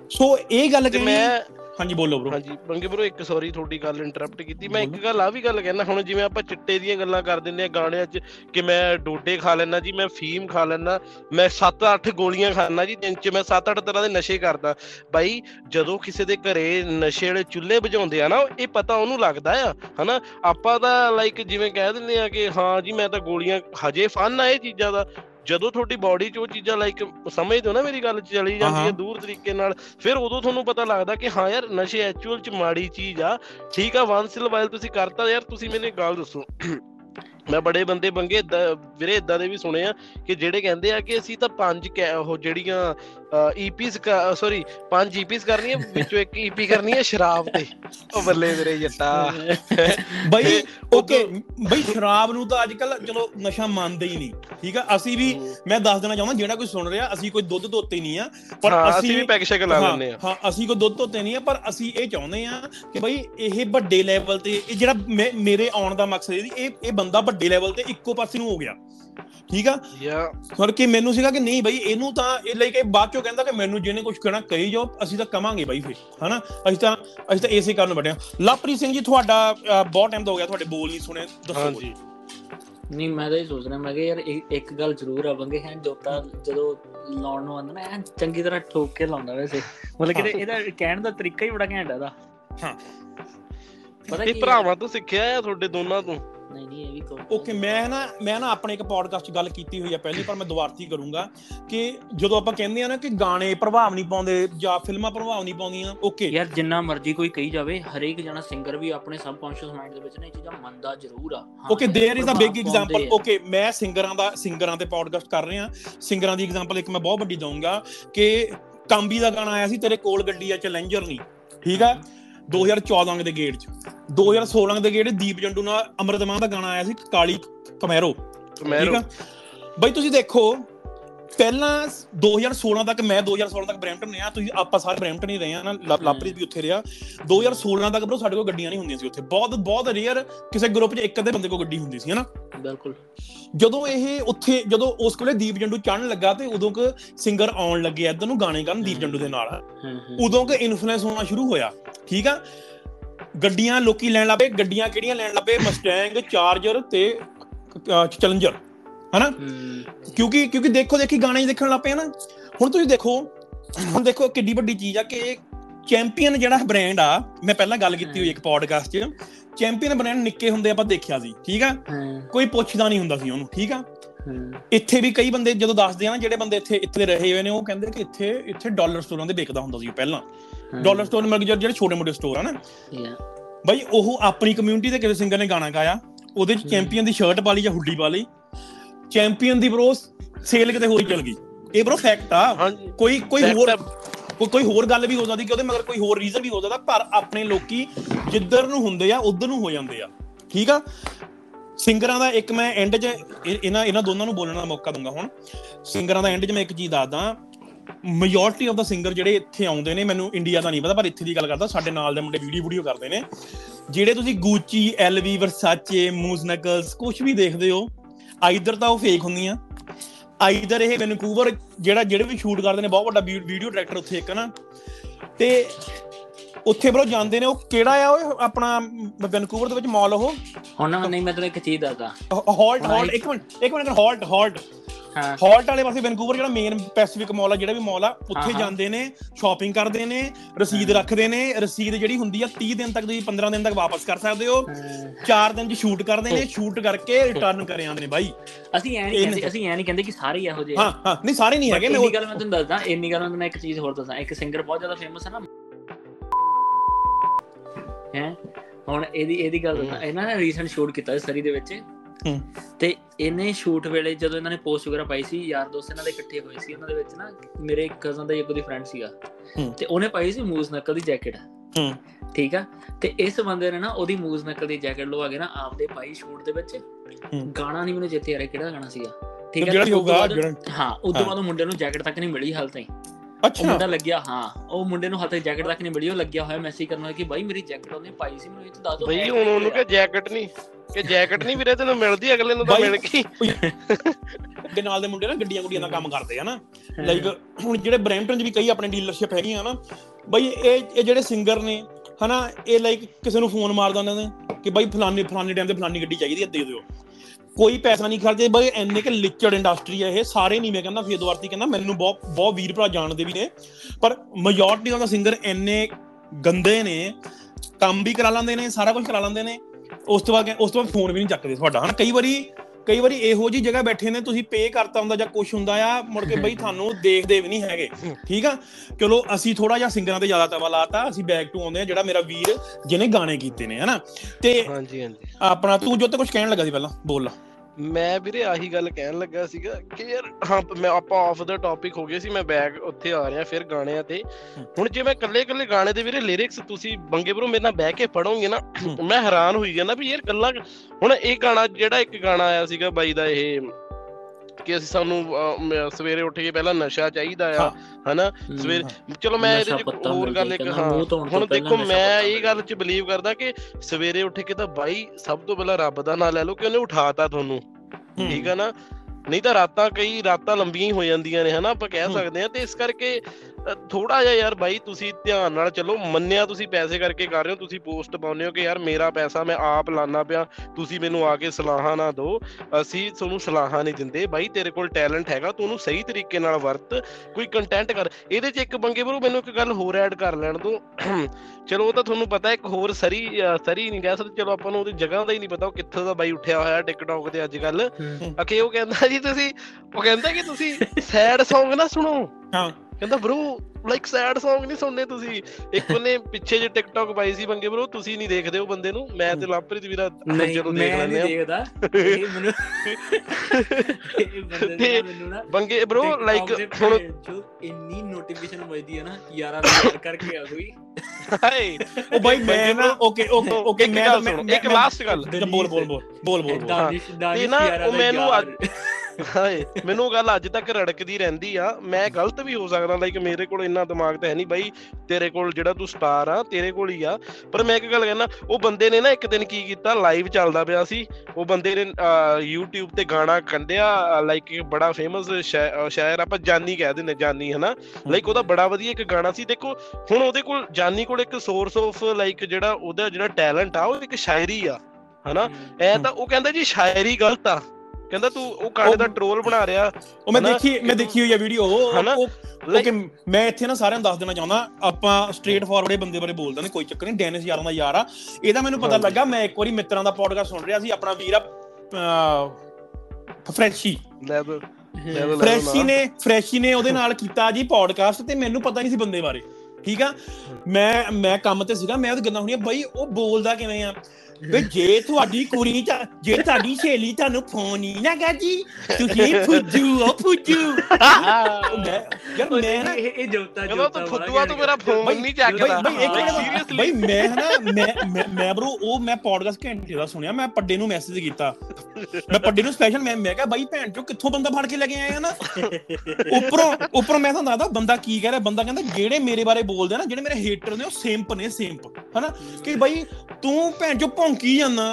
ਸੋ ਇਹ ਗੱਲ ਕਿ ਮੈਂ ਹਾਂਜੀ ਬੋਲੋ ਬ్రో ਹਾਂਜੀ ਬੰਗੇ ਬ్రో ਇੱਕ ਸੌਰੀ ਤੁਹਾਡੀ ਗੱਲ ਇੰਟਰਰਪਟ ਕੀਤੀ। ਮੈਂ ਇੱਕ ਗੱਲ ਆ ਵੀ ਗੱਲ ਕਹਿਣਾ ਹੁਣ ਜਿਵੇਂ ਆਪਾਂ ਚਿੱਟੇ ਦੀਆਂ ਗੱਲਾਂ ਕਰ ਦਿੰਦੇ ਆ ਗਾਣਿਆਂ 'ਚ ਕਿ ਮੈਂ ਡੋਡੇ ਖਾ ਲੈਣਾ ਜੀ ਮੈਂ ਫੀਮ ਖਾ ਲੈਣਾ ਮੈਂ 7-8 ਗੋਲੀਆਂ ਖਾਣਾ ਜੀ ਦਿਨ 'ਚ ਮੈਂ 7-8 ਤਰ੍ਹਾਂ ਦੇ ਨਸ਼ੇ ਕਰਦਾ। ਬਾਈ ਜਦੋਂ ਕਿਸੇ ਦੇ ਘਰੇ ਨਸ਼ੇ ਵਾਲੇ ਚੁੱਲ੍ਹੇ ਬੁਝਾਉਂਦੇ ਆ ਨਾ ਇਹ ਪਤਾ ਉਹਨੂੰ ਲੱਗਦਾ ਆ ਹਨਾ? ਆਪਾਂ ਤਾਂ ਲਾਈਕ ਜਿਵੇਂ ਕਹਿ ਦਿੰਦੇ ਆ ਕਿ ਹਾਂ ਜੀ ਮੈਂ ਤਾਂ ਗੋਲੀਆਂ ਹਜੇ ਫਨ ਆ ਇਹ ਚੀਜ਼ਾਂ ਦਾ। ਜਦੋਂ ਤੁਹਾਡੀ ਬਾਡੀ 'ਚ ਉਹ ਚੀਜ਼ਾਂ ਲਾਈਕ ਸਮਝਦੇ ਹੋ ਨਾ ਮੇਰੀ ਗੱਲ ਚਲੀ ਜਾਂਦੀ ਹੈ ਦੂਰ ਤਰੀਕੇ ਨਾਲ ਫਿਰ ਉਦੋਂ ਤੁਹਾਨੂੰ ਪਤਾ ਲੱਗਦਾ ਕਿ ਹਾਂ ਯਾਰ ਨਸ਼ੇ ਐਕਚੁਅਲ 'ਚ ਮਾੜੀ ਚੀਜ਼ ਆ ਠੀਕ ਆ ਵਾਂਸ ਇਨ ਵਾਈਲ ਤੁਸੀਂ ਕਰਤਾ ਯਾਰ ਤੁਸੀਂ ਮੈਨੂੰ ਗੱਲ ਦੱਸੋ। ਮੈਂ ਬੜੇ ਬੰਦੇ ਬੰਗੇ ਵੀਰੇ ਇਦਾਂ ਦੇ ਵੀ ਸੁਣੇ ਆ ਕਿ ਜਿਹੜੇ ਕਹਿੰਦੇ ਆ ਕਿ ਅਸੀਂ ਤਾਂ ਪੰਜ ਉਹ ਜਿਹੜੀਆਂ ਈਪੀਸ ਸੌਰੀ ਪੰਜ ਈਪੀਸ ਕਰਨੀਆਂ ਵਿੱਚੋਂ ਇੱਕ ਈਪੀ ਕਰਨੀ ਹੈ ਸ਼ਰਾਬ ਤੇ। ਉਹ ਬੱਲੇ ਵੀਰੇ ਜੱਟਾ। ਬਈ ਓਕੇ ਬਈ ਸ਼ਰਾਬ ਨੂੰ ਤਾਂ ਅੱਜ ਕੱਲ ਚਲੋ ਨਸ਼ਾ ਮੰਨਦੇ ਹੀ ਨਹੀਂ ਠੀਕ ਆ? ਅਸੀਂ ਵੀ ਮੈਂ ਦੱਸ ਦੇਣਾ ਚਾਹੁੰਦਾ ਜਿਹੜਾ ਕੋਈ ਸੁਣ ਰਿਹਾ ਅਸੀਂ ਕੋਈ ਦੁੱਧ ਧੋਤੇ ਨਹੀਂ ਆ ਪਰ ਅਸੀਂ ਵੀ ਪੈਕ ਸ਼ੈਕ ਲਾ ਲੈਂਦੇ ਆ। ਹਾਂ ਅਸੀਂ ਕੋਈ ਦੁੱਧ ਧੋਤੇ ਨਹੀਂ ਆ ਪਰ ਅਸੀਂ ਇਹ ਚਾਹੁੰਦੇ ਆ ਕਿ ਬਈ ਇਹ ਵੱਡੇ ਲੈਵਲ ਤੇ ਇਹ ਜਿਹੜਾ ਮੇਰੇ ਆਉਣ ਦਾ ਮਕਸਦ ਇਹ ਇਹ ਬੰਦਾ ਵੱਡੇ ਲੈਵਲ ਤੇ ਇੱਕੋ ਪਾਸੇ ਨੂੰ ਹੋ ਗਿਆ। ਠੀਕ ਆ? ਯਾ ਪਰ ਕਿ ਮੈਨੂੰ ਸੀਗਾ ਕਿ ਨਹੀਂ ਬਾਈ ਇਹਨੂੰ ਤਾਂ ਇਹ ਲਈ ਕਿ ਬਾਅਦ ਚੋਂ ਕਹਿੰਦਾ ਕਿ ਮੈਨੂੰ ਜਿਹਨੇ ਕੁਝ ਕਹਿਣਾ ਕਹੀ ਜਾਓ ਅਸੀਂ ਤਾਂ ਕਵਾਂਗੇ ਬਾਈ ਫਿਰ ਹਨਾ? ਅਸੀਂ ਤਾਂ ਅਸੀਂ ਤਾਂ ਇਸੇ ਕਾਰਨ ਬੜਿਆ ਲਵਪ੍ਰੀਤ ਸਿੰਘ ਜੀ ਤੁਹਾਡਾ ਬਹੁਤ ਟਾਈਮ ਹੋ ਗਿਆ ਤੁਹਾਡੇ ਬੋਲ ਨਹੀਂ ਸੁਣੇ ਦੱਸੋ ਜੀ ਨਹੀਂ ਮੈਂ ਤਾਂ ਇਹ ਸੋਚ ਰਿਹਾ ਮੈਂ ਕਿ ਯਾਰ ਇੱਕ ਗੱਲ ਜ਼ਰੂਰ ਆਵਾਂਗੇ ਹੈ ਜੋਤਾ ਜਦੋਂ ਲਾਉਣ ਨੂੰ ਆਉਂਦਾ ਨਾ ਐ ਚੰਗੀ ਤਰ੍ਹਾਂ ਠੋਕ ਕੇ ਲਾਉਂਦਾ ਵੈਸੇ। ਮਤਲਬ ਕਿ ਇਹਦਾ ਕਹਿਣ ਦਾ ਤਰੀਕਾ ਹੀ ਬੜਾ ਘੈਂਟ ਹੈ ਦਾ ਹਾਂ। ਪਤਾ ਕੀ ਭਰਾਵਾਂ ਤੋਂ ਸਿੱਖਿਆ ਆ ਤੁਹਾਡੇ ਦੋਨਾਂ ਤੋਂ। ਨਹੀਂ ਨਹੀਂ ਇਹ ਵੀ ਕਹੋ ਓਕੇ ਮੈਂ ਨਾ ਮੈਂ ਨਾ ਆਪਣੇ ਇੱਕ ਪੋਡਕਾਸਟ 'ਚ ਗੱਲ ਕੀਤੀ ਹੋਈ ਆ ਪਹਿਲੀ ਪਰ ਮੈਂ ਦੁਬਾਰਤੀ ਕਰੂੰਗਾ ਕਿ ਜਦੋਂ ਆਪਾਂ ਕਹਿੰਦੇ ਆ ਨਾ ਕਿ ਗਾਣੇ ਪ੍ਰਭਾਵ ਨਹੀਂ ਪਾਉਂਦੇ ਜਾਂ ਫਿਲਮਾਂ ਪ੍ਰਭਾਵ ਨਹੀਂ ਪਾਉਂਦੀਆਂ ਓਕੇ ਯਾਰ ਜਿੰਨਾ ਮਰਜ਼ੀ ਕੋਈ ਕਹੀ ਜਾਵੇ ਹਰੇਕ ਜਣਾ ਸਿੰਗਰ ਵੀ ਆਪਣੇ ਸਬਕੌਂਸ਼ੀਅਸ ਮਾਈਂਡ ਦੇ ਵਿੱਚ ਨੇ ਇਹ ਚੀਜ਼ਾਂ ਮੰਨਦਾ ਜ਼ਰੂਰ ਆ okay there is a big example okay ਮੈਂ ਸਿੰਗਰਾਂ ਦਾ ਸਿੰਗਰਾਂ ਤੇ ਪੋਡਕਾਸਟ ਕਰ ਰਿਹਾ ਸਿੰਗਰਾਂ ਦੀ ਐਗਜ਼ਾਮਪਲ ਇੱਕ ਮੈਂ ਬਹੁਤ ਵੱਡੀ ਦਊਂਗਾ ਕਿ ਕਾਂਬੀ ਦਾ ਗਾਣਾ ਆਇਆ ਸੀ ਤੇਰੇ ਕੋਲ ਗੱਡੀ ਆ ਚੈਲੰਜਰ ਨਹੀਂ ਠੀਕ ਆ 2014 ਦੇ ਗੇਟ 'ਚ। 2016 ਦੇ ਗੇਟ ਦੀਪ ਜੰਡੂ ਨਾਲ ਅਮਰਤਮਾਨ ਦਾ ਗਾਣਾ ਆਇਆ ਸੀ ਕਾਲੀ ਕਮੈਰੋ। ਠੀਕ ਆ? ਬਈ ਤੁਸੀਂ ਦੇਖੋ ਪਹਿਲਾਂ 2016 ਤੱਕ ਮੈਂ 2016 ਤੱਕ ਬ੍ਰੈਂਟਨ ਰਿਹਾ ਤੁਸੀਂ ਆਪਾਂ ਸਾਰੇ ਬ੍ਰੈਂਟਨ ਹੀ ਰਹੇ ਆ ਨਾ ਲਾਪਰੀਤ ਵੀ ਉੱਥੇ ਰਿਹਾ। 2016 ਤੱਕ ਬਰੋ ਸਾਡੇ ਕੋਲ ਗੱਡੀਆਂ ਨਹੀਂ ਹੁੰਦੀਆਂ ਸੀ ਉੱਥੇ। ਬਹੁਤ ਬਹੁਤ ਰੇਅਰ ਕਿਸੇ ਗਰੁੱਪ 'ਚ ਇੱਕ ਅੱਧੇ ਬੰਦੇ ਕੋਲ ਗੱਡੀ ਹੁੰਦੀ ਸੀ ਹਨਾ? ਬਿਲਕੁਲ। ਜਦੋਂ ਇਹ ਉੱਥੇ ਜਦੋਂ ਉਸ ਕੋਲੇ ਦੀਪ ਜੰਡੂ ਚੜਨ ਲੱਗਾ ਤੇ ਉਦੋਂ ਕ ਸਿੰਗਰ ਆਉਣ ਲੱਗੇ ਇਧਰ ਨੂੰ ਗਾਣੇ ਕਰਨ ਦੀਪ ਜੰਡੂ ਦੇ ਨਾਲ। ਉਦੋਂ ਕ ਇਨਫਲੂਐਂਸ ਹੋਣਾ ਸ਼ੁਰੂ ਹੋਇਆ ਠੀਕ ਆ? ਗੱਡੀਆਂ ਲੋਕੀ ਲੈਣ ਲੱਗੇ ਗੱਡੀਆਂ ਕਿਹੜੀਆਂ ਲੈਣ ਲੱਗੇ ਮਸਟੈਂਗ ਚਾਰਜਰ ਤੇ ਚੈਲੰਜਰ ਹਨਾ? ਕਿਉਂਕਿ ਕਿਉਂਕਿ ਦੇਖੋ ਦੇਖੀ ਗਾਣੇ ਦੇਖਣ ਲੱਪੇ ਨਾ। ਹੁਣ ਤੁਸੀਂ ਦੇਖੋ ਹੁਣ ਦੇਖੋ ਕਿੱਡੀ ਵੱਡੀ ਚੀਜ਼ ਆ ਕਿ ਚੈਂਪੀਅਨ ਜਿਹੜਾ ਬ੍ਰਾਂਡ ਆ ਮੈਂ ਪਹਿਲਾਂ ਗੱਲ ਕੀਤੀ ਹੋਈ ਇੱਕ ਪੋਡਕਾਸਟ 'ਚ ਚੈਂਪੀਅਨ ਬ੍ਰਾਂਡ ਨਿੱਕੇ ਹੁੰਦੇ ਆਪਾਂ ਦੇਖਿਆ ਸੀ ਠੀਕ ਆ? ਕੋਈ ਪੁੱਛਦਾ ਨਹੀਂ ਹੁੰਦਾ ਸੀ ਉਹਨੂੰ ਠੀਕ ਆ? ਇੱਥੇ ਵੀ ਕਈ ਬੰਦੇ ਜਦੋਂ ਦੱਸਦੇ ਆ ਨਾ ਜਿਹੜੇ ਬੰਦੇ ਇੱਥੇ ਇੱਥੇ ਰਹੇ ਹੋਏ ਨੇ ਉਹ ਕਹਿੰਦੇ ਕਿ ਇੱਥੇ ਇੱਥੇ ਡਾਲਰ ਸਟੋਰਾਂ ਦੇ ਵਿਕਦਾ ਹੁੰਦਾ ਸੀ ਪਹਿਲਾਂ। ਡਾਲਰ ਸਟੋਰ ਮਤਲਬ ਜਿਹੜੇ ਛੋਟੇ ਮੋਟੇ ਸਟੋਰ ਆ ਨਾ। ਬਾਈ ਉਹ ਆਪਣੀ ਕਮਿਊਨਿਟੀ ਦੇ ਕਿਸੇ ਸਿੰਗਰ ਨੇ ਗਾਣਾ ਗਾਇਆ ਉਹਦੇ ਚ ਚੈਂਪੀਅਨ ਦੀ ਸ਼ਰਟ ਪਾ ਲਈ ਜਾਂ ਹੁੱਡੀ ਪਾ ਲਈ। ਚੈਂਪੀਅਨ ਦੀ ਬ్రో ਸੇਲ ਕਿਤੇ ਹੋਰ ਚਲ ਗਈ। ਇਹ ਬ్రో ਫੈਕਟ ਆ। ਕੋਈ ਕੋਈ ਹੋਰ ਕੋਈ ਹੋਰ ਗੱਲ ਵੀ ਹੋ ਸਕਦੀ ਕਿ ਉਹਦੇ ਮਗਰ ਕੋਈ ਹੋਰ ਰੀਜ਼ਨ ਵੀ ਹੋ ਸਕਦਾ ਪਰ ਆਪਣੇ ਲੋਕੀ ਜਿੱਧਰ ਨੂੰ ਹੁੰਦੇ ਆ ਉਧਰ ਨੂੰ ਹੋ ਜਾਂਦੇ ਆ। ਠੀਕ ਆ? ਸਿੰਗਰਾਂ ਦਾ ਇੱਕ ਮੈਂ ਐਂਡ 'ਚ ਇਹਨਾਂ ਇਹਨਾਂ ਦੋਨਾਂ ਨੂੰ ਬੋਲਣ ਦਾ ਮੌਕਾ ਦੂੰਗਾ ਹੁਣ। ਸਿੰਗਰਾਂ ਦਾ ਐਂਡ 'ਚ ਮੈਂ ਇੱਕ ਚੀਜ਼ ਦੱਸਦਾ। ਮੈਜੋਰਟੀ ਆਫ ਦਾ ਸਿੰਗਰ ਜਿਹੜੇ ਇੱਥੇ ਆਉਂਦੇ ਨੇ ਮੈਨੂੰ ਇੰਡੀਆ ਦਾ ਨਹੀਂ ਪਤਾ ਪਰ ਇੱਥੇ ਦੀ ਗੱਲ ਕਰਦਾ ਸਾਡੇ ਨਾਲ ਦੇ ਮੁੰਡੇ ਵੀਡੀਓ ਵੀਡੀਓ ਕਰਦੇ ਨੇ। ਜਿਹੜੇ ਤੁਸੀਂ ਗੂਚੀ ਐਲਵੀ ਵਰਸਾਚੇ ਮੂਜ਼ਨਕਲਸ ਕੁਝ ਵੀ ਦੇਖਦੇ ਹੋ ਆਈਦਰ ਤਾਂ ਉਹ ਫੇਕ ਹੁੰਦੀਆਂ। ਆਈਦਰ ਇਹ ਵੈਨਕੂਵਰ ਜਿਹੜਾ ਜਿਹੜੇ ਵੀ ਸ਼ੂਟ ਕਰਦੇ ਨੇ ਬਹੁਤ ਵੱਡਾ ਵੀਡੀਓ ਡਾਇਰੈਕਟਰ ਉੱਥੇ ਇੱਕ ਨਾ। ਤੇ ਉੱਥੇ ਬਰੋ ਜਾਂਦੇ ਨੇ ਉਹ ਕਿਹੜਾ ਆ ਉਹ ਆਪਣਾ ਵੈਨਕੂਵਰ ਦੇ ਵਿੱਚ ਮਾਲ ਉਹ? ਹੁਣ ਨਹੀਂ ਮੈਂ ਤੈਨੂੰ ਇੱਕ ਚੀਜ਼ ਦੱਸਦਾ। ਹਾਲਟ ਹਾਲਟ ਇੱਕ ਮਿੰਟ ਇੱਕ ਮਿੰਟ ਹਾਲਟ ਹਾਲਟ ਹਾਲਟ ਵਾਲੇ ਪਾਸੇ ਵੈਨਕੂਵਰ ਜਿਹੜਾ ਮੇਨ ਪੈਸੀਫਿਕ ਮਾਲ ਆ ਜਿਹੜਾ ਵੀ ਮਾਲ ਆ ਉੱਥੇ ਜਾਂਦੇ ਨੇ ਸ਼ਾਪਿੰਗ ਕਰਦੇ ਨੇ ਰਸੀਦ ਰੱਖਦੇ ਨੇ ਰਸੀਦ ਜਿਹੜੀ ਹੁੰਦੀ ਆ 30 ਦਿਨ ਤੱਕ ਤੁਸੀਂ 15 ਦਿਨ ਤੱਕ ਵਾਪਸ ਕਰ ਸਕਦੇ ਹੋ। 4 ਦਿਨ ਚ ਸ਼ੂਟ ਕਰਦੇ ਨੇ ਸ਼ੂਟ ਕਰਕੇ ਰਿਟਰਨ ਕਰ ਆਉਂਦੇ ਨੇ ਬਾਈ। ਅਸੀਂ ਐ ਨਹੀਂ ਕਹਿੰਦੇ ਅਸੀਂ ਐ ਨਹੀਂ ਕਹਿੰਦੇ ਕਿ ਸਾਰੇ ਇਹੋ ਜਿਹੇ ਹਾਂ ਹਾਂ। ਨਹੀਂ ਸਾਰੇ ਨਹੀਂ ਹੈਗੇ ਮੈਂ ਉਹ ਗੱਲ ਮੈਂ ਤੁਹਾਨੂੰ ਦੱਸਦਾ ਇੰਨੀ ਗੱਲ ਮੈਂ ਇੱਕ ਚੀਜ਼ ਹੋਰ ਦੱਸਾਂ। ਇੱਕ ਸਿੰਗਰ ਬਹੁਤ ਜ਼ਿਆਦਾ ਫੇਮਸ ਹੈ ਨਾ। ਹੈ? ਹੁਣ ਇਹਦੀ ਇਹਦੀ ਗੱਲ ਦੱਸਾਂ। ਇਹਨਾਂ ਨੇ ਰੀਸੈਂਟ ਸ਼ੂਟ ਕੀਤਾ ਸਰੀ ਦੇ ਵਿੱਚ। ਤੇ ਇਹਨੇ ਸ਼ੂਟ ਵੇਲੇ ਜਦੋਂ ਇਹਨਾਂ ਨੇ ਪੋਸਟ ਵਗੈਰਾ ਪਾਈ ਸੀ ਯਾਰ ਦੋਸਤ ਇਹਨਾਂ ਦੇ ਇਕੱਠੇ ਹੋਏ ਸੀ ਉਹਨਾਂ ਦੇ ਵਿੱਚ ਨਾ ਮੇਰੇ ਕਜ਼ਨ ਦਾ ਇੱਕ ਦੀ ਫਰੈਂਡ ਸੀਗਾ। ਤੇ ਉਹਨੇ ਪਾਈ ਸੀ ਮੂਜ਼ ਨਕਲ ਦੀ ਜੈਕਟ ਠੀਕ ਆ? ਤੇ ਇਸ ਬੰਦੇ ਨੇ ਨਾ ਉਹਦੀ ਮੂਜ਼ ਨਕਲ ਦੀ ਜੈਕਟ ਲਵਾ ਕੇ ਨਾ ਆਪਦੇ ਪਾਈ ਸ਼ੂਟ ਦੇ ਵਿੱਚ। ਗਾਣਾ ਨਹੀਂ ਮੈਨੂੰ ਚੇਤੇ ਆ ਰਿਹਾ ਕਿਹੜਾ ਗਾਣਾ ਸੀਗਾ। ਠੀਕ ਹੈ ਹਾਂ ਉਦੋਂ ਬਾਅਦ ਮੁੰਡੇ ਨੂੰ ਜੈਕਟ ਤੱਕ ਨਹੀਂ ਮਿਲੀ ਹਾਲ ਤਾਈਂ। ਅੱਛਾ। ਮੁੰਡਾ ਲੱਗਿਆ ਹਾਂ। ਉਹ ਮੁੰਡੇ ਨੂੰ ਹੱਥੇ ਜੈਕਟ ਤੱਕ ਨਹੀਂ ਮਿਲੀ ਉਹ ਲੱਗਿਆ ਹੋਇਆ ਮੈਸੇਜ ਕਰਨ ਕਿ ਬਾਈ ਮੇਰੀ ਜੈਕਟ ਉਹਨੇ ਪਾਈ ਸੀ ਮੈਨੂੰ ਇਹ ਤਾਂ ਦੱਸ ਦੋ ਬਈ ਹੁਣ ਉਹਨੂੰ ਕਿ ਜੈਕਟ ਨਹੀਂ ਕਿ ਜੈਕਟ ਨਹੀਂ ਵੀਰੇ ਤੈਨੂੰ ਮਿਲਦੀ ਅਗਲੇ ਨੂੰ ਤਾਂ ਮਿਲ ਗਈ। ਦੇ ਨਾਲ ਦੇ ਮੁੰਡੇ ਨਾ ਗੱਡੀਆਂ ਗੁੱਡੀਆਂ ਦਾ ਕੰਮ ਕਰਦੇ ਆ ਨਾ। ਲਾਈਕ ਹੁਣ ਜਿਹੜੇ ਬ੍ਰੈਂਟਨ 'ਚ ਵੀ ਕਈ ਆਪਣੇ ਡੀਲਰਸ਼ਿਪ ਹੈਗੀਆਂ ਨਾ ਬਈ ਇਹ ਇਹ ਜਿਹੜੇ ਸਿੰਗਰ ਨੇ ਹਨਾ ਇਹ ਲਾਈਕ ਕਿਸੇ ਨੂੰ ਫੋਨ ਮਾਰ ਦਿੰਦੇ ਨੇ ਕਿ ਬਾਈ ਫਲਾਣੇ ਫਲਾਣੇ ਟਾਈਮ ਤੇ ਫਲਾਣੀ ਗੱਡੀ ਚਾਹੀਦੀ ਹੈ ਦੇ ਦਿਓ। ਕੋਈ ਪੈਸਾ ਨਹੀਂ ਖਰਚਦੇ ਬਈ ਐਨੇ ਕਿ ਲਿਚੜ ਇੰਡਸਟਰੀ ਹੈ ਇਹ ਸਾਰੇ ਨਹੀਂ ਮੈਂ ਕਹਿੰਦਾ ਫੇਦਵਾਰਤੀ ਕਹਿੰਦਾ ਮੈਨੂੰ ਬਹੁਤ ਬਹੁਤ ਵੀਰ ਭਰਾ ਜਾਣਦੇ ਵੀ ਨੇ ਪਰ ਮੈਜੋਰਟੀ ਦਾ ਸਿੰਗਰ ਐਨੇ ਗੰਦੇ ਨੇ ਕੰਮ ਵੀ ਕਰਾ ਲੈਂਦੇ ਨੇ ਸਾਰਾ ਕੁਝ ਕਰਾ ਲੈਂਦੇ ਨੇ ਉਸ ਤੋਂ ਬਾਅਦ ਉਸ ਤੋਂ ਬਾਅਦ ਫੋਨ ਵੀ ਨਹੀਂ ਚੱਕਦੇ ਤੁਹਾਡਾ ਹਨ? ਕਈ ਵਾਰੀ ਕਈ ਵਾਰੀ ਇਹੋ ਜੀ ਜਗ੍ਹਾ ਬੈਠੇ ਨੇ ਤੁਸੀਂ ਪੇ ਕਰਤਾ ਹੁੰਦਾ ਜਾਂ ਕੁਝ ਹੁੰਦਾ ਆ ਮੁੜ ਕੇ ਬਈ ਤੁਹਾਨੂੰ ਦੇਖਦੇ ਵੀ ਨਹੀਂ ਹੈਗੇ ਠੀਕ ਆ? ਚਲੋ ਅਸੀਂ ਥੋੜਾ ਜਿਹਾ ਸਿੰਗਰਾਂ ਤੇ ਜ਼ਿਆਦਾ ਤਵਾ ਲਾਤਾ ਅਸੀਂ ਬੈਕ ਟੂ ਆਉਂਦੇ ਆ ਜਿਹੜਾ ਮੇਰਾ ਵੀਰ ਜਿਹਨੇ ਗਾਣੇ ਕੀਤੇ ਨੇ ਹਨਾ? ਤੇ ਹਾਂਜੀ ਹਾਂਜੀ। ਆਪਣਾ ਤੂੰ ਜੋ ਤੇ ਕੁਝ ਕਹਿਣ ਲੱਗਾ ਸੀ ਪਹਿਲਾਂ? ਬੋਲ ਮੈਂ ਵੀਰੇ ਆਹੀ ਗੱਲ ਕਹਿਣ ਲੱਗਾ ਸੀਗਾ ਕਿ ਯਾਰ, ਹਾਂ, ਮੈਂ, ਆਪਾਂ ਆਫ ਦਾ ਟੌਪਿਕ ਹੋ ਗਿਆ ਸੀ, ਮੈਂ ਬੈਕ ਉੱਥੇ ਆ ਰਿਹਾ ਫਿਰ ਗਾਣਿਆਂ ਤੇ। ਹੁਣ ਜੇ ਮੈਂ ਇਕੱਲੇ ਇਕੱਲੇ ਗਾਣੇ ਦੇ ਵੀਰੇ ਲਿਰਿਕਸ ਤੁਸੀਂ ਬੰਗੇ ਬਰੋ ਮੇਰੇ ਨਾਲ ਬਹਿ ਕੇ ਪੜੋਗੇ ਨਾ, ਮੈਂ ਹੈਰਾਨ ਹੋਈ ਜਾਂਦਾ ਵੀ ਯਾਰ ਗੱਲਾਂ, ਹੁਣ ਇਹ ਗਾਣਾ, ਜਿਹੜਾ ਇੱਕ ਗਾਣਾ ਆਇਆ ਸੀਗਾ ਬਾਈ ਦਾ ਇਹ ਕਿ ਅਸੀਂ ਸਾਨੂੰ ਸਵੇਰੇ ਉੱਠ ਕੇ ਪਹਿਲਾਂ ਨਸ਼ਾ ਚਾਹੀਦਾ ਆ ਹਨਾ? ਸਵੇਰੇ ਚਲੋ ਮੈਂ ਇਹਦੇ ਚ ਹੋਰ ਗੱਲ ਇੱਕ ਹਾਂ ਹੁਣ ਦੇਖੋ ਮੈਂ ਇਹ ਗੱਲ ਚ ਬਲੀਵ ਕਰਦਾ ਕਿ ਸਵੇਰੇ ਉੱਠ ਕੇ ਤਾਂ ਬਾਈ ਸਭ ਤੋਂ ਪਹਿਲਾਂ ਰੱਬ ਦਾ ਨਾਮ ਲੈ ਲਓ ਕਿ ਉਹਨੇ ਉਠਾਤਾ ਤੁਹਾਨੂੰ ਠੀਕ ਆ ਨਾ? ਨਹੀਂ ਤਾਂ ਰਾਤਾਂ ਕਈ ਰਾਤਾਂ ਲੰਬੀਆਂ ਹੀ ਹੋ ਜਾਂਦੀਆਂ ਨੇ ਹਨਾ? ਆਪਾਂ ਕਹਿ ਸਕਦੇ ਆ ਤੇ ਇਸ ਕਰਕੇ ਥੋੜਾ ਜਿਹਾ ਯਾਰ ਬਾਈ ਤੁਸੀਂ ਧਿਆਨ ਨਾਲ ਚੱਲੋ ਮੰਨਿਆ ਤੁਸੀਂ ਪੈਸੇ ਕਰਕੇ ਕਰ ਰਹੇ ਹੋ ਤੁਸੀਂ ਪੋਸਟ ਪਾਉਂਦੇ ਹੋ ਕਿ ਯਾਰ ਮੇਰਾ ਪੈਸਾ ਮੈਂ ਆਪ ਲਾਣਾ ਪਿਆ ਤੁਸੀਂ ਮੈਨੂੰ ਆ ਕੇ ਸਲਾਹਾਂ ਨਾ ਦਿਓ। ਅਸੀਂ ਤੁਹਾਨੂੰ ਸਲਾਹਾਂ ਨਹੀਂ ਦਿੰਦੇ। ਬਾਈ ਤੇਰੇ ਕੋਲ ਟੈਲੈਂਟ ਹੈਗਾ ਤੂੰ ਉਹਨੂੰ ਸਹੀ ਤਰੀਕੇ ਨਾਲ ਵਰਤ ਕੋਈ ਕੰਟੈਂਟ ਕਰ। ਇਹਦੇ 'ਚ ਇੱਕ ਬੰਗੇ ਬਰੂ ਮੈਨੂੰ ਇੱਕ ਗੱਲ ਹੋਰ ਐਡ ਕਰ ਲੈਣ ਦੋ। ਚਲੋ ਉਹ ਤਾਂ ਤੁਹਾਨੂੰ ਪਤਾ ਇੱਕ ਹੋਰ ਸਰੀ ਸਰੀ ਨਹੀਂ ਕਹਿ ਸਕਦੇ। ਚਲੋ ਆਪਾਂ ਨੂੰ ਉਹਦੀ ਜਗ੍ਹਾ ਦਾ ਹੀ ਨਹੀਂ ਪਤਾ ਉਹ ਕਿੱਥੋਂ ਦਾ ਬਾਈ ਉੱਠਿਆ ਹੋਇਆ ਟਿਕਟੌਕ ਤੇ ਅੱਜ ਕੱਲ ਅਕੇ ਉਹ ਕਹਿੰਦਾ ਜੀ ਤੁਸੀਂ ਉਹ ਕਹਿੰਦਾ ਕਿ ਤੁਸੀਂ ਸੈਡ Song ਨਾ ਸੁਣੋ। ਹਾਂ। ਕਹਿੰਦਾ ਬ్రో ਲਾਈਕ ਸੈਡ Song ਨਹੀਂ ਸੁਣਨੇ ਤੁਸੀਂ? ਇੱਕ ਉਹਨੇ ਪਿੱਛੇ ਜੇ ਟਿਕਟੌਕ ਪਾਈ ਸੀ ਬੰਗੇ ਬ్రో ਤੁਸੀਂ ਨਹੀਂ ਦੇਖਦੇ ਉਹ ਬੰਦੇ ਨੂੰ ਮੈਂ ਤੇ ਲਾਪਰੀਤ ਵੀਰਾ ਚਲੋ ਦੇਖ ਲੈਂਦੇ ਆ। ਦੇਖਦਾ। ਇਹ ਮੈਨੂੰ ਇਹ ਬੰਦੇ ਮੈਨੂੰ ਨਾ ਬੰਗੇ ਬ్రో ਲਾਈਕ ਹੁਣ ਜੋ ਇੰਨੀ ਨੋਟੀਫਿਕੇਸ਼ਨ ਵੱਜਦੀ ਹੈ ਨਾ ਯਾਰਾਂ ਦਾ ਕਰਕੇ ਆ ਕੋਈ। ਹਾਏ। ਉਹ ਬਾਈ ਮੈਂ ਨਾ ਓਕੇ ਓਕੇ ਓਕੇ ਮੈਂ ਇੱਕ ਲਾਸਟ ਗੱਲ। ਬੋਲ ਬੋਲ ਬੋਲ ਬੋਲ ਬੋਲ ਦਾਨਿਸ਼ ਯਾਰਾ ਦਾ ਮੈਨੂੰ ਹਾਏ ਮੈਨੂੰ ਗੱਲ ਅੱਜ ਤੱਕ ਰੜਕਦੀ ਰਹਿੰਦੀ ਆ। ਮੈਂ ਗਲਤ ਵੀ ਹੋ ਸਕਦਾ ਲਾਈਕ ਮੇਰੇ ਕੋਲ ਇੰਨਾ ਦਿਮਾਗ ਤਾਂ ਹੈ ਨਹੀਂ ਬਾਈ ਤੇਰੇ ਕੋਲ ਜਿਹੜਾ ਤੂੰ ਸਟਾਰ ਆ ਤੇਰੇ ਕੋਲ ਹੀ ਆ। ਪਰ ਮੈਂ ਇੱਕ ਗੱਲ ਕਹਿਣਾ ਉਹ ਬੰਦੇ ਨੇ ਨਾ ਇੱਕ ਦਿਨ ਕੀ ਕੀਤਾ ਲਾਈਵ ਚੱਲਦਾ ਪਿਆ ਸੀ। ਉਹ ਬੰਦੇ ਨੇ YouTube ਤੇ ਗਾਣਾ ਕੰਡਿਆ ਲਾਈਕ ਇੱਕ ਬੜਾ ਫੇਮਸ ਸ਼ਾਇਰ ਆਪਾਂ ਜਾਨੀ ਕਹਿ ਦਿੰਦੇ ਜਾਨੀ ਹਨਾ? ਲਾਈਕ ਉਹਦਾ ਬੜਾ ਵਧੀਆ ਇੱਕ ਗਾਣਾ ਸੀ। ਦੇਖੋ ਹੁਣ ਉਹਦੇ ਕੋਲ ਜਾਨੀ ਕੋਲ ਇੱਕ ਸੋਰਸ ਆਫ ਲਾਈਕ ਜਿਹੜਾ ਉਹਦਾ ਜਿਹੜਾ ਟੈਲੈਂਟ ਆ ਉਹ ਇੱਕ ਸ਼ਾਇਰੀ ਆ ਹਨਾ? ਐ ਤਾਂ ਉਹ ਕਹਿੰਦਾ ਜੀ ਸ਼ਾਇਰੀ ਗਲਤ ਆ। ਕਹਿੰਦਾ ਤੂੰ ਉਹ ਕਾਲੇ ਦਾ ਟ੍ਰੋਲ ਬਣਾ ਰਿਹਾ। ਉਹ ਮੈਂ ਦੇਖੀ ਮੈਂ ਦੇਖੀ ਹੋਈ ਆ ਵੀਡੀਓ ਹਨਾ? ਓਕੇ ਮੈਂ ਇੱਥੇ ਨਾ ਸਾਰਿਆਂ ਨੂੰ ਦੱਸ ਦੇਣਾ ਚਾਹੁੰਦਾ ਆਪਾਂ ਸਟ੍ਰੇਟ ਫਾਰਵਰਡ ਬੰਦੇ ਬਾਰੇ ਬੋਲਦੇ ਨੇ ਕੋਈ ਚੱਕਰ ਨਹੀਂ ਡੈਨਿਸ ਯਾਰਾਂ ਦਾ ਯਾਰ ਆ। ਇਹਦਾ ਮੈਨੂੰ ਪਤਾ ਲੱਗਾ ਮੈਂ ਇੱਕ ਵਾਰੀ ਮਿੱਤਰਾਂ ਦਾ ਪੋਡਕਾਸਟ ਸੁਣ ਰਿਹਾ ਸੀ ਆਪਣਾ ਵੀਰ ਆ ਫਰੈਸ਼ੀ। ਲੈ ਦੋ ਲੈ ਦੋ ਫਰੈਸ਼ੀ ਨੇ ਫਰੈਸ਼ੀ ਨੇ ਉਹਦੇ ਨਾਲ ਕੀਤਾ ਜੀ ਪੋਡਕਾਸਟ ਤੇ ਮੈਨੂੰ ਪਤਾ ਨਹੀਂ ਸੀ ਬੰਦੇ ਬਾਰੇ। ਠੀਕ ਆ? ਮੈਂ ਮੈਂ ਕੰਮ ਤੇ ਸੀਗਾ ਮੈਂ ਉਹਦੀ ਗੱਲਾਂ ਸੁਣੀਆਂ ਬਈ ਉਹ ਬੋਲਦਾ ਕਿਵੇਂ ਆ? ਵੇ ਜੇ ਤੁਹਾਡੀ ਕੁੜੀ ਤਾਂ ਜੇ ਤੁਹਾਡੀ ਸਹੇਲੀ ਤੁਹਾਨੂੰ ਫੋਨ ਹੀ ਨਾ ਕਰਦੀ ਤੁਸੀਂ ਫੁੱਜੂ ਉਹ ਫੁੱਜੂ। ਮੈਂ ਯਾਰ ਮੈਂ ਨਾ ਇਹ ਜੋਤਾ ਕਹਿੰਦਾ ਤੂੰ ਫੁੱਦੂਆ ਤੂੰ ਮੇਰਾ ਫੋਨ ਨਹੀਂ ਚੱਕਦਾ। ਬਈ ਇੱਕ ਮਿੰਟ ਸੀਰੀਅਸਲੀ ਬਈ ਮੈਂ ਹਨਾ ਮੈਂ ਮੈਂ- ਬਰੋ ਉਹ ਮੈਂ ਪੋਡਕਾਸਟ ਘੰਟੇ ਦਾ ਸੁਣਿਆ ਮੈਂ ਪੱਡੇ ਨੂੰ ਮੈਸੇਜ ਕੀਤਾ। ਮੈਂ ਪੱਡੇ ਨੂੰ ਸਪੈਸ਼ਲ ਮੈਂ ਮੈਂ ਕਿਹਾ ਬਾਈ ਭੈਣ ਚੋ ਕਿੱਥੋਂ ਬੰਦਾ ਫੜ ਕੇ ਲੈ ਕੇ ਆਇਆ ਨਾ? ਉੱਪਰੋਂ ਉੱਪਰੋਂ ਮੈਂ ਤੁਹਾਨੂੰ ਦੱਸਦਾ ਬੰਦਾ ਕੀ ਕਹਿ ਰਿਹਾ ਬੰਦਾ ਕਹਿੰਦਾ ਜਿਹੜੇ ਮੇਰੇ ਬਾਰੇ ਬੋਲਦੇ ਆ ਨਾ ਜਿਹੜੇ ਮੇਰੇ ਹੇਟਰ ਨੇ ਉਹ ਸਿੰਪ ਨੇ ਸਿੰਪ ਹਨਾ? ਕਿ ਬਾਈ ਤੂੰ ਭੈਣ ਚੋ ਭੌਂਕੀ ਜਾਂਦਾ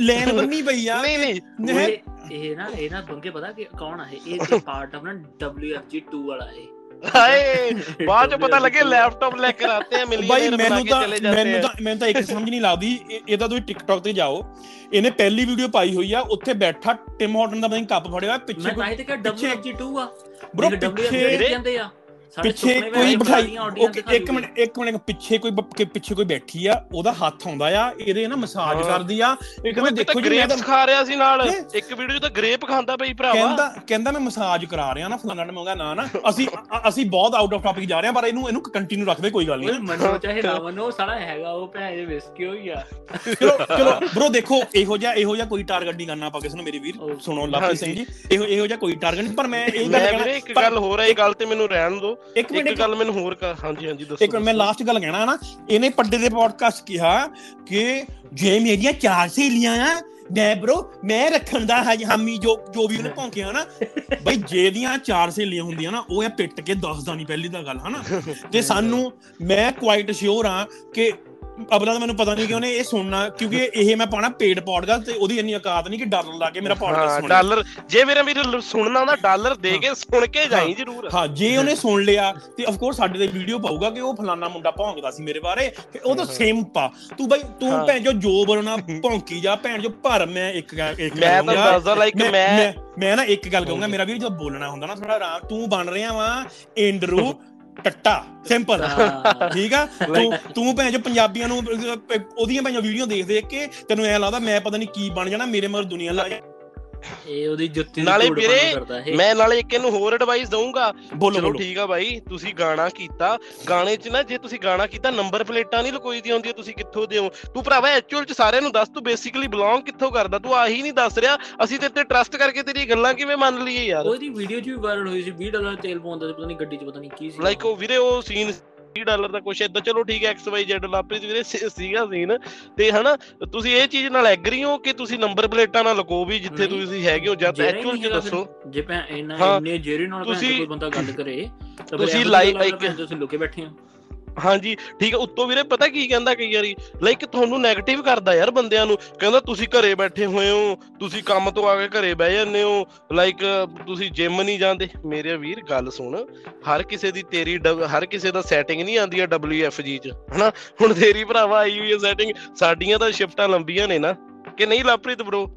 ਲੈਨ ਬੰਨੀ ਪਈ ਆ। ਨਹੀਂ ਨਹੀਂ। ਇਹ ਇਹ ਨਾ ਇਹ ਨਾ ਬੰਗੇ ਪਤਾ ਕਿ ਕੌਣ ਆ ਇਹ? ਇਹ ਪਾਰਟ ਆਫ ਨਾ WFG 2 ਵਾਲਾ ਇਹ। ਹਾਏ ਬਾਅਦ ਚ ਪਤਾ ਲੱਗੇ ਲੈਪਟਾਪ ਲੈ ਕੇ ਆਤੇ ਆ ਬਾਈ ਮਿਲੀਅਨਰ ਬਣਾ ਮੈਨੂੰ ਕੇ ਤਾਂ ਚਲੇ ਜਾਂਦੇ ਮੈਨੂੰ ਤਾਂ ਮੈਨੂੰ ਤਾਂ ਇੱਕ ਸਮਝ ਨਹੀਂ ਲੱਗਦੀ ਇਹ- ਇਹਦਾ ਤੁਸੀਂ ਟਿਕਟੌਕ ਤੇ ਜਾਓ। ਇਹਨੇ ਪਹਿਲੀ ਵੀਡੀਓ ਪਾਈ ਹੋਈ ਆ ਉੱਥੇ ਬੈਠਾ ਟਿਮ ਹਾਰਟਨ ਦਾ ਨਹੀਂ ਕੱਪ ਫੜਿਆ ਹੋਇਆ ਪਿੱਛੇ ਮੈਂ ਤਾਂ ਕੋਈ ਇਹ ਤੇ ਕਿ ਪਿੱਛੇ- WFG 2 ਆ। WFG ਪਿੱਛੇ- ਜਾਂਦੇ ਆ। ਪਿੱਛੇ ਕੋਈ ਬਿਠਾਈ ਓਕੇ ਇੱਕ ਮਿੰਟ ਇੱਕ ਮਿੰਟ ਪਿੱਛੇ ਕੋਈ ਪਿੱਛੇ ਕੋਈ ਬੈਠੀ ਆ ਉਹਦਾ ਹੱਥ ਆਉਂਦਾ ਆ ਇਹਦੇ ਨਾ ਮਸਾਜ। ਕਰਦੀ ਆ। ਇਹ ਕਹਿੰਦਾ ਦੇਖੋ ਜੀ ਮੈਂ ਤਾਂ ਖਾ ਰਿਹਾ ਸੀ ਨਾਲ? ਇੱਕ ਵੀਡੀਓ 'ਚ ਤਾਂ ਗ੍ਰੇਪ ਖਾਂਦਾ ਬਈ ਭਰਾਵਾ। ਕਹਿੰਦਾ ਕਹਿੰਦਾ ਮੈਂ ਮਸਾਜ ਕਰਾ ਰਿਹਾ ਨਾ ਫਲਾਣਾ ਟਮੋਗਾ ਨਾ ਨਾ ਅਸੀਂ ਅਸੀਂ ਬਹੁਤ ਆਊਟ ਆਫ ਟਾਪਿਕ ਜਾ ਰਹੇ ਹਾਂ ਪਰ ਇਹਨੂੰ ਇਹਨੂੰ ਕੰਟੀਨਿਊ ਰੱਖਦੇ ਕੋਈ ਗੱਲ ਨਹੀਂ। ਮਨੋ ਚਾਹੇ ਨਾ ਮਨੋ ਸਾਲਾ ਹੈਗਾ ਉਹ ਭੈਣ ਦੇ ਵਿਸਕੀ ਹੋਈ ਆ। ਚਲੋ ਚਲੋ ਬ్రో ਦੇਖੋ ਇਹੋ ਜਿਹਾ ਇਹੋ ਜਿਹਾ ਕੋਈ ਟਾਰਗੇਟ ਨਹੀਂ ਕਰਨਾ ਆਪਾਂ ਕਿਸੇ ਨੂੰ ਮੇਰੇ ਵੀਰ। ਸੁਣੋ ਲਵਪ੍ਰੀਤ ਸਿੰਘ ਜੀ। ਇਹੋ ਇਹੋ ਜਿਹਾ ਕੋਈ ਟਾਰਗੇਟ ਨਹੀਂ ਪਰ ਮੈਂ ਇਹ ਗੱਲ ਕਹਿਣਾ ਇੱਕ ਗੱਲ ਹੋਰ ਹੈ ਇਹ ਗੱਲ ਤੇ ਮੈਨੂੰ ਰਹਿਣ ਦਿਓ। ਇੱਕ ਮਿੰਟ ਗੱਲ ਮੈਨੂੰ ਹੋਰ ਕਰ ਹਾਂਜੀ ਹਾਂਜੀ ਦੱਸੋ ਇੱਕ ਮਿੰਟ ਮੈਂ ਲਾਸਟ ਗੱਲ ਕਹਿਣਾ ਨਾ ਇਹਨੇ ਪੱਡੇ ਦੇ ਪੋਡਕਾਸਟ ਕਿਹਾ ਕਿ ਜੇ ਮੇਰੀਆਂ ਚਾਰ ਸਹੇਲੀਆਂ ਆ ਮੈਂ ਬ్రో ਮੈਂ ਰੱਖਣ ਦਾ ਹਾਮੀ ਜੋ ਜੋ ਵੀ ਉਹਨੇ ਭੌਂਕਿਆ ਨਾ ਬਈ ਜੇ ਦੀਆਂ ਚਾਰ ਸਹੇਲੀਆਂ ਹੁੰਦੀਆਂ ਨਾ ਉਹ ਇਹ ਪਿੱਟ ਕੇ ਦੱਸਦਾ ਨਹੀਂ ਪਹਿਲੀ ਤਾਂ ਗੱਲ ਹਨਾ? ਤੇ ਸਾਨੂੰ ਮੈਂ ਕੁਆਇਟ ਸ਼ੋਰ ਆ ਕਿ ਅਬਲਾ ਤਾਂ ਮੈਨੂੰ ਪਤਾ ਨਹੀਂ ਕਿ ਉਹਨੇ ਇਹ ਸੁਣਨਾ ਕਿਉਂਕਿ ਇਹ ਮੈਂ ਪਾਣਾ ਪੇਡ ਪੋਡਕਾਸਟ ਤੇ ਉਹਦੀ ਇੰਨੀ ਔਕਾਤ ਨਹੀਂ ਕਿ ਡਾਲਰ ਲਾ ਕੇ ਮੇਰਾ ਪੋਡਕਾਸਟ ਸੁਣੇ ਡਾਲਰ ਜੇ ਮੇਰਾ ਵੀਰ ਲ- ਸੁਣਨਾ ਹੁੰਦਾ ਡਾਲਰ ਦੇ ਕੇ ਸੁਣ ਕੇ ਜਾਈ ਜ਼ਰੂਰ। ਹਾਂ ਜੇ ਉਹਨੇ ਸੁਣ ਲਿਆ ਤੇ ਆਫ ਕੋਰਸ ਸਾਡੇ ਤੇ ਵੀਡੀਓ ਪਾਊਗਾ ਕਿ ਉਹ ਫਲਾਨਾ ਮੁੰਡਾ ਭੌਂਕਦਾ ਸੀ ਮੇਰੇ ਬਾਰੇ ਤੇ ਉਹ ਤਾਂ ਸੇਮ ਪਾ। ਤੂੰ ਬਈ ਤੂੰ। ਭੈਣ ਜੋ ਜੋ ਬਰਨਾ ਭੌਂਕੀ ਜਾ ਭੈਣ ਜੋ ਪਰ ਮੈਂ ਇੱਕ ਇੱਕ ਮੈਂ ਤਾਂ ਦੱਸਦਾ ਲਾਈਕ ਮੈਂ ਮੈਂ ਨਾ ਇੱਕ ਗੱਲ ਕਹੂੰਗਾ ਮੇਰਾ ਵੀਰ ਜਦੋਂ ਬੋਲਣਾ ਹੁੰਦਾ ਨਾ ਥੋੜਾ ਆਰਾਮ ਤੂੰ ਬਣ ਰਿਹਾ ਵਾ ਇੰਡਰੂ ਟੱਟਾ ਸਿੰਪਲ। ਠੀਕ ਆ? ਤੂੰ ਤੂੰ ਭੈਣ ਜੋ ਪੰਜਾਬੀਆਂ ਨੂੰ ਉਹਦੀਆਂ ਭੈਣ ਵੀਡੀਓ ਦੇਖ ਦੇਖ ਕੇ ਤੈਨੂੰ ਐ ਲੱਗਦਾ ਮੈਂ ਪਤਾ ਨਹੀਂ ਕੀ ਬਣ ਜਾਣਾ ਮੇਰੇ ਮਗਰ ਦੁਨੀਆ ਲਾ ਇਹ ਉਹਦੀ ਜੁੱਤੀ ਨਾਲੇ ਵੀਰੇ, ਮੈਂ ਨਾਲੇ ਇੱਕ ਇਹਨੂੰ ਹੋਰ ਐਡਵਾਈਸ ਦਊਂਗਾ। ਬੋਲੋ ਚਲੋ ਬੋਲੋ। ਠੀਕ ਆ ਬਾਈ ਤੁਸੀਂ ਗਾਣਾ ਕੀਤਾ। ਗਾਣੇ 'ਚ ਨਾ ਜੇ ਤੁਸੀਂ ਗਾਣਾ ਕੀਤਾ ਨੰਬਰ ਪਲੇਟਾਂ ਨਹੀਂ ਲਕੋਈ ਦੀ ਹੁੰਦੀ ਤੁਸੀਂ ਕਿੱਥੋਂ ਦੇ ਹੋ ਤੂੰ ਭਰਾਵਾ ਐਕਚੁਅਲ 'ਚ ਸਾਰਿਆਂ ਨੂੰ ਦੱਸ ਤੂੰ ਬੇਸਿਕਲੀ ਬਿਲੋਂਗ ਕਿੱਥੋਂ ਕਰਦਾ? ਤੂੰ ਆਹੀ ਨਹੀਂ ਦੱਸ ਰਿਹਾ ਅਸੀਂ ਤੇਰੇ ਤੇ ਟਰਸਟ ਕਰਕੇ ਤੇਰੀ ਗੱਲਾਂ ਕਿਵੇਂ ਮੰਨ ਲਈਏ ਯਾਰ? ਉਹਦੀ ਵੀਡੀਓ 'ਚ ਵੀ ਵਾਇਰਲ ਹੋਈ ਸੀ 20 ਡਾਲਰ ਤੇਲ ਪਾਉਂਦਾ ਪਤਾ ਨਹੀਂ ਗੱਡੀ 'ਚ ਪਤਾ ਨਹੀਂ ਕੀ ਸੀ। ਲਾਈਕ ਉਹ ਵੀਰੇ ਉਹ ਸੀਨ 30 ਡਾਲਰ ਦਾ ਕੁਛ ਏਦਾਂ ਚਲੋ ਠੀਕ ਹੈ ਐਕਸ ਵਾਈ ਜ਼ੈਡ ਲਾਪਰੀਤ ਵੀਰੇ ਸੀਗਾ ਸੀਨ ਤੇ ਹਨਾ ਤੁਸੀਂ ਇਹ ਚੀਜ਼ ਨਾਲ ਐਗਰੀ ਹੋ ਕਿ ਤੁਸੀਂ ਨੰਬਰ ਪਲੇਟਾਂ ਨਾਲ ਲਕੋ ਵੀ ਜਿੱਥੇ ਤੁਸੀਂ ਹੈਗੇ ਹੋ ਜਾਂ ਐਕਚੁਅਲ 'ਚ ਦੱਸੋ। ਜੇ ਭੈਣ ਇੰਨਾ ਇੰਨੇ ਜੇਰੇ ਨਾਲ ਕੋਈ ਬੰਦਾ ਗੱਲ ਕਰੇ ਤਾਂ ਤੁਸੀਂ ਇਹੋ ਜਿਹੀ ਲਾਈ- ਗੱਲ ਆ, ਇੱਕ- ਭੈਣ ਚੋਦ ਤੁਸੀਂ ਲੁਕੇ ਬੈਠੇ ਹੋ ਹਾਂਜੀ ਠੀਕ ਹੈ ਉੱਤੋਂ ਵੀਰੇ ਪਤਾ ਕੀ ਕਹਿੰਦਾ ਕਈ ਵਾਰੀ? ਲਾਈਕ ਤੁਹਾਨੂੰ 네ਗੇਟਿਵ ਕਰਦਾ ਯਾਰ ਬੰਦਿਆਂ ਨੂੰ। ਕਹਿੰਦਾ ਤੁਸੀਂ ਘਰੇ ਬੈਠੇ ਹੋਏ ਹੋ ਤੁਸੀਂ ਕੰਮ ਤੋਂ ਆ ਕੇ ਘਰੇ ਬਹਿ ਜਾਂਦੇ ਹੋ। ਲਾਈਕ ਤੁਸੀਂ ਜਿਮ ਨਹੀਂ ਜਾਂਦੇ। ਮੇਰੇ ਵੀਰ ਗੱਲ ਸੁਣ। ਹਰ ਕਿਸੇ ਦੀ ਤੇਰੀ ਹਰ ਕਿਸੇ ਦਾ ਸੈਟਿੰਗ ਨਹੀਂ ਆਂਦੀ ਆ WFG ਚ ਹਨਾ? ਹੁਣ ਤੇਰੀ ਭਰਾਵਾ ਆਈ ਹੋਈ ਹੈ ਸੈਟਿੰਗ ਸਾਡੀਆਂ ਤਾਂ ਸ਼ਿਫਟਾਂ ਲੰਬੀਆਂ ਨੇ ਨਾ। ਕਿ ਨਹੀਂ ਲਾਪ੍ਰੀਤ ਬ్రో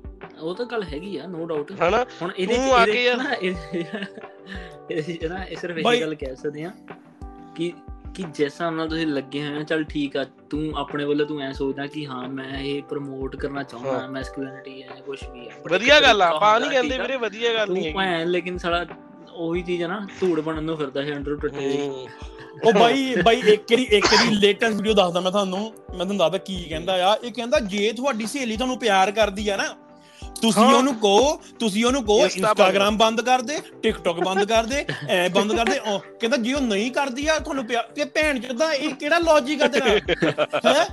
ਉਹ ਤਾਂ ਗੱਲ ਹੈਗੀ ਆ ਨੋ ਡਾਊਟ ਹਨਾ? ਹੁਣ ਇਹਦੇ ਤੂੰ ਆ ਕੇ ਯਾਰ- ਇਹ ਇਹ ਨਾ ਇਹ ਸਿਰਫ ਇਹ ਗੱਲ ਕਹਿ ਸਕਦੇ ਆ ਕਿ ਕਿ ਜਿਸ ਹਿਸਾਬ ਨਾਲ ਤੁਸੀਂ ਲੱਗੇ ਹੋਏ ਹੋ ਚੱਲ ਠੀਕ ਆ ਤੂੰ ਆਪਣੇ ਵੱਲੋਂ ਤੂੰ ਐ ਸੋਚਦਾ ਕਿ ਹਾਂ ਮੈਂ ਇਹ ਪ੍ਰਮੋਟ ਕਰਨਾ ਚਾਹੁੰਦਾ ਹਾਂ। ਮੈਸਕੁਲਿਨਿਟੀ ਹੈ ਕੁਝ ਵੀ ਹੈ But ਵਧੀਆ ਗੱਲ ਆ ਆਪਾਂ ਨਹੀਂ ਹੁੰਦਾ, ਕਹਿੰਦੇ ਆ। ਵੀਰੇ ਵਧੀਆ ਗੱਲ ਨਹੀਂ ਭੈਣ ਲੇਕਿਨ ਸਾਲਾ ਉਹੀ ਚੀਜ਼ ਆ ਨਾ ਧੂੜ ਬਣਨ ਨੂੰ ਫਿਰਦਾ ਹੈ ਅੰਡਰ ਟੱਟੇ ਹੂੰ। ਉਹ ਬਾਈ ਬਾਈ ਇੱਕ ਦੀ ਇੱਕ ਦੀ ਲੇਟੈਸਟ ਵੀਡੀਓ ਦੱਸਦਾ ਮੈਂ ਤੁਹਾਨੂੰ ਮੈਂ ਤੁਹਾਨੂੰ ਦੱਸਦਾ ਕੀ ਕਹਿੰਦਾ ਆ ਇਹ ਕਹਿੰਦਾ ਜੇ ਤੁਹਾਡੀ ਸਹੇਲੀ ਤੁਹਾਨੂੰ ਪਿਆਰ ਕਰਦੀ ਆ ਨਾ ਤੁਸੀਂ ਹਾਂ। ਉਹਨੂੰ ਕਹੋ ਤੁਸੀਂ ਉਹਨੂੰ ਕਹੋ। ਇੰਸਟਾਗ੍ਰam ਬੰਦ ਕਰ ਦੇ ਟਿਕਟੌਕ ਬੰਦ ਕਰ ਦੇ ਐ ਬੰਦ ਕਰ ਦੇ ਉਹ ਕਹਿੰਦਾ ਜੇ ਉਹ ਨਹੀਂ ਕਰਦੀ ਆ ਤੁਹਾਨੂੰ ਤੇ ਭੈਣ ਚੋਦਾ ਇਹ ਕਿਹੜਾ ਲੌਜੀਕ ਆ ਤੇਰਾ? ਹੈ?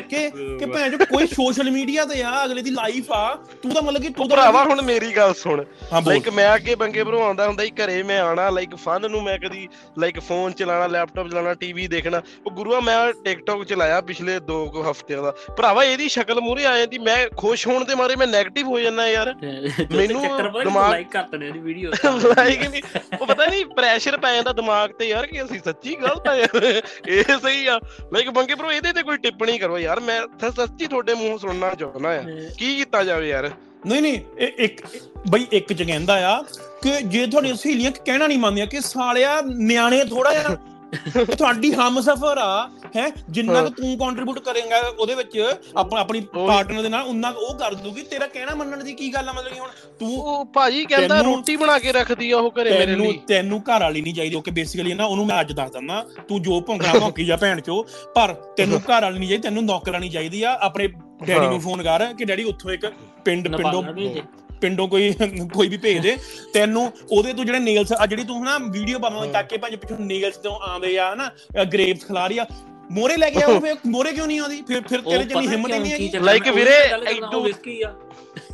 ਕਿ ਕਿ ਭੈਣ ਚੋ ਕੋਈ ਸੋਸ਼ਲ ਮੀਡੀਆ ਤੇ ਆ ਅਗਲੇ ਦੀ ਲਾਈਫ ਆ ਤੂੰ ਤਾਂ ਮਤਲਬ ਕਿ ਤੂੰ ਤਾਂ ਭਰਾਵਾ ਹੁਣ ਮੇਰੀ ਗੱਲ ਸੁਣ। ਹਾਂ ਲਾਈਕ ਮੈਂ ਅੱਗੇ ਬੰਗੇ ਭਰੋ ਆਉਂਦਾ ਹੁੰਦਾ ਸੀ ਘਰੇ ਮੈਂ ਆਣਾ ਲਾਈਕ ਫਨ ਨੂੰ ਮੈਂ ਕਦੀ ਲਾਈਕ ਫੋਨ ਚਲਾਣਾ ਲੈਪਟਾਪ ਚਲਾਣਾ ਟੀਵੀ ਦੇਖਣਾ। ਉਹ ਗੁਰੂਆ ਮੈਂ ਟਿਕਟੌਕ ਚਲਾਇਆ ਪਿਛਲੇ 2 ਕੁ ਹਫ਼ਤਿਆਂ ਦਾ। ਭਰਾਵਾ ਇਹਦੀ ਸ਼ਕਲ ਮੂਰੇ ਆ ਜਾਂਦੀ ਮੈਂ ਖੁਸ਼ ਹੋਣ ਦੇ ਮਾਰੇ ਮੈਂ 네ਗੇਟਿਵ ਹੋ ਜਾਂਦਾ ਯਾਰ। ਮੈਨੂੰ ਦਿਮਾਗ ਲਾਈਕ ਕਰਤਨੇ ਦੀ ਵੀਡੀਓ ਲਾਈਕ ਨਹੀਂ ਉਹ ਪਤਾ ਨਹੀਂ ਪ੍ਰੈਸ਼ਰ ਪੈ ਜਾਂਦਾ ਦਿਮਾਗ ਤੇ ਯਾਰ ਕਿ ਅਸੀਂ ਸੱਚੀ ਗਲਤ ਆ ਯਾਰ। ਇਹ ਸਹੀ ਆ। ਲਾਈਕ ਬੰਗੇ ਭਰੋ ਇਹਦੇ ਤੇ ਕੋਈ ਟਿੱਪਣੀ ਕਰੋ ਯਾਰ। ਮੈਂ ਸੱਚੀ ਤੁਹਾਡੇ ਮੂੰਹੋਂ ਸੁਣਨਾ ਚਾਹੁੰਦਾ ਆ। ਕੀ ਕੀਤਾ ਜਾਵੇ ਯਾਰ? ਨਹੀਂ ਨਹੀਂ ਇਹ ਇੱਕ ਬਈ ਇੱਕ ਚ ਕਹਿੰਦਾ ਆ ਕਿ ਜੇ ਤੁਹਾਡੀਆਂ ਸਹੇਲੀਆਂ ਕਹਿਣਾ ਨਹੀਂ ਮੰਨਦੀਆਂ ਕਿ ਸਾਲਿਆ ਨਿਆਣੇ ਥੋੜਾ ਜਿਹਾ ਤੁਹਾਡੀ ਹਮਸਫਰ ਆ ਹੈ ਜਿੰਨਾ। ਕੁ ਤੂੰ ਕੰਟਰੀਬਿਊਟ ਕਰੇਂਗਾ ਉਹਦੇ ਵਿੱਚ ਆਪਣਾ ਆਪਣੀ। ਪਾਰਟਨਰ ਦੇ ਨਾਲ ਕੁ ਉਹ ਕਰ ਦੂਗੀ ਤੇਰਾ ਕਹਿਣਾ ਮੰਨਣ ਦੀ ਕੀ ਗੱਲ ਆ ਮਤਲਬ ਕਿ ਹੁਣ ਤੂੰ ਉਹ ਭਾਜੀ ਕਹਿੰਦਾ ਤੈਨੂੰ- ਰੋਟੀ ਬਣਾ ਕੇ ਰੱਖਦੀ ਆ ਉਹ ਘਰੇ ਮੇਰੇ ਤੈਨੂੰ ਲਈ ਤੈਨੂੰ ਘਰ ਵਾਲੀ ਨਹੀਂ ਚਾਹੀਦੀ ਓਕੇ ਬੇਸਿਕਲੀ ਨਾ ਉਹਨੂੰ ਮੈਂ ਅੱਜ ਦੱਸ ਦਿੰਦਾ ਤੂੰ ਜੋ ਭੌਂਕਣਾ ਭੌਂਕੀ ਜਾ ਭੈਣ ਚੋ ਪਰ ਤੈਨੂੰ ਘਰ ਵਾਲੀ ਨਹੀਂ ਚਾਹੀਦੀ ਤੈਨੂੰ ਨੌਕਰਾਨੀ ਚਾਹੀਦੀ ਆ ਆਪਣੇ ਡੈਡੀ। ਨੂੰ ਫੋਨ ਕਰ ਕਿ ਡੈਡੀ ਉੱਥੋਂ ਇੱਕ ਪਿੰਡ ਪਿੰਡੋਂ ਪਿੰਡੋਂ ਕੋਈ ਕੋਈ ਵੀ ਭੇਜ ਦੇ। ਤੈਨੂੰ ਉਹਦੇ ਤੋਂ ਜਿਹੜੇ ਨੇਲਸ ਆ ਜਿਹੜੀ ਤੂੰ ਹਨਾ ਵੀਡੀਓ ਬਣਾਉਂਦਾ ਹਾਂ। ਕਾਕੇ ਪੰਜ ਪਿੱਛੋਂ ਨੇਲਸ ਤੋਂ ਆਉਂਦੇ ਆ ਹਨਾ ਗ੍ਰੇਪਸ ਖਿਲਾ ਰਹੀ ਆ। ਮੋਰੇ ਲੈ ਕੇ ਆਓ ਫਿਰ ਮੋਰੇ ਕਿਉਂ ਨਹੀਂ ਆਉਂਦੀ? ਫਿਰ ਫਿਰ ਤੇਰੇ ਨਹੀਂ ਹਿੰਮਤ ਨਹੀਂ ਹੈਗੀ। Like ਵੀਰੇ, ਐਡੋ ਵਿਸਕੀ ਆ।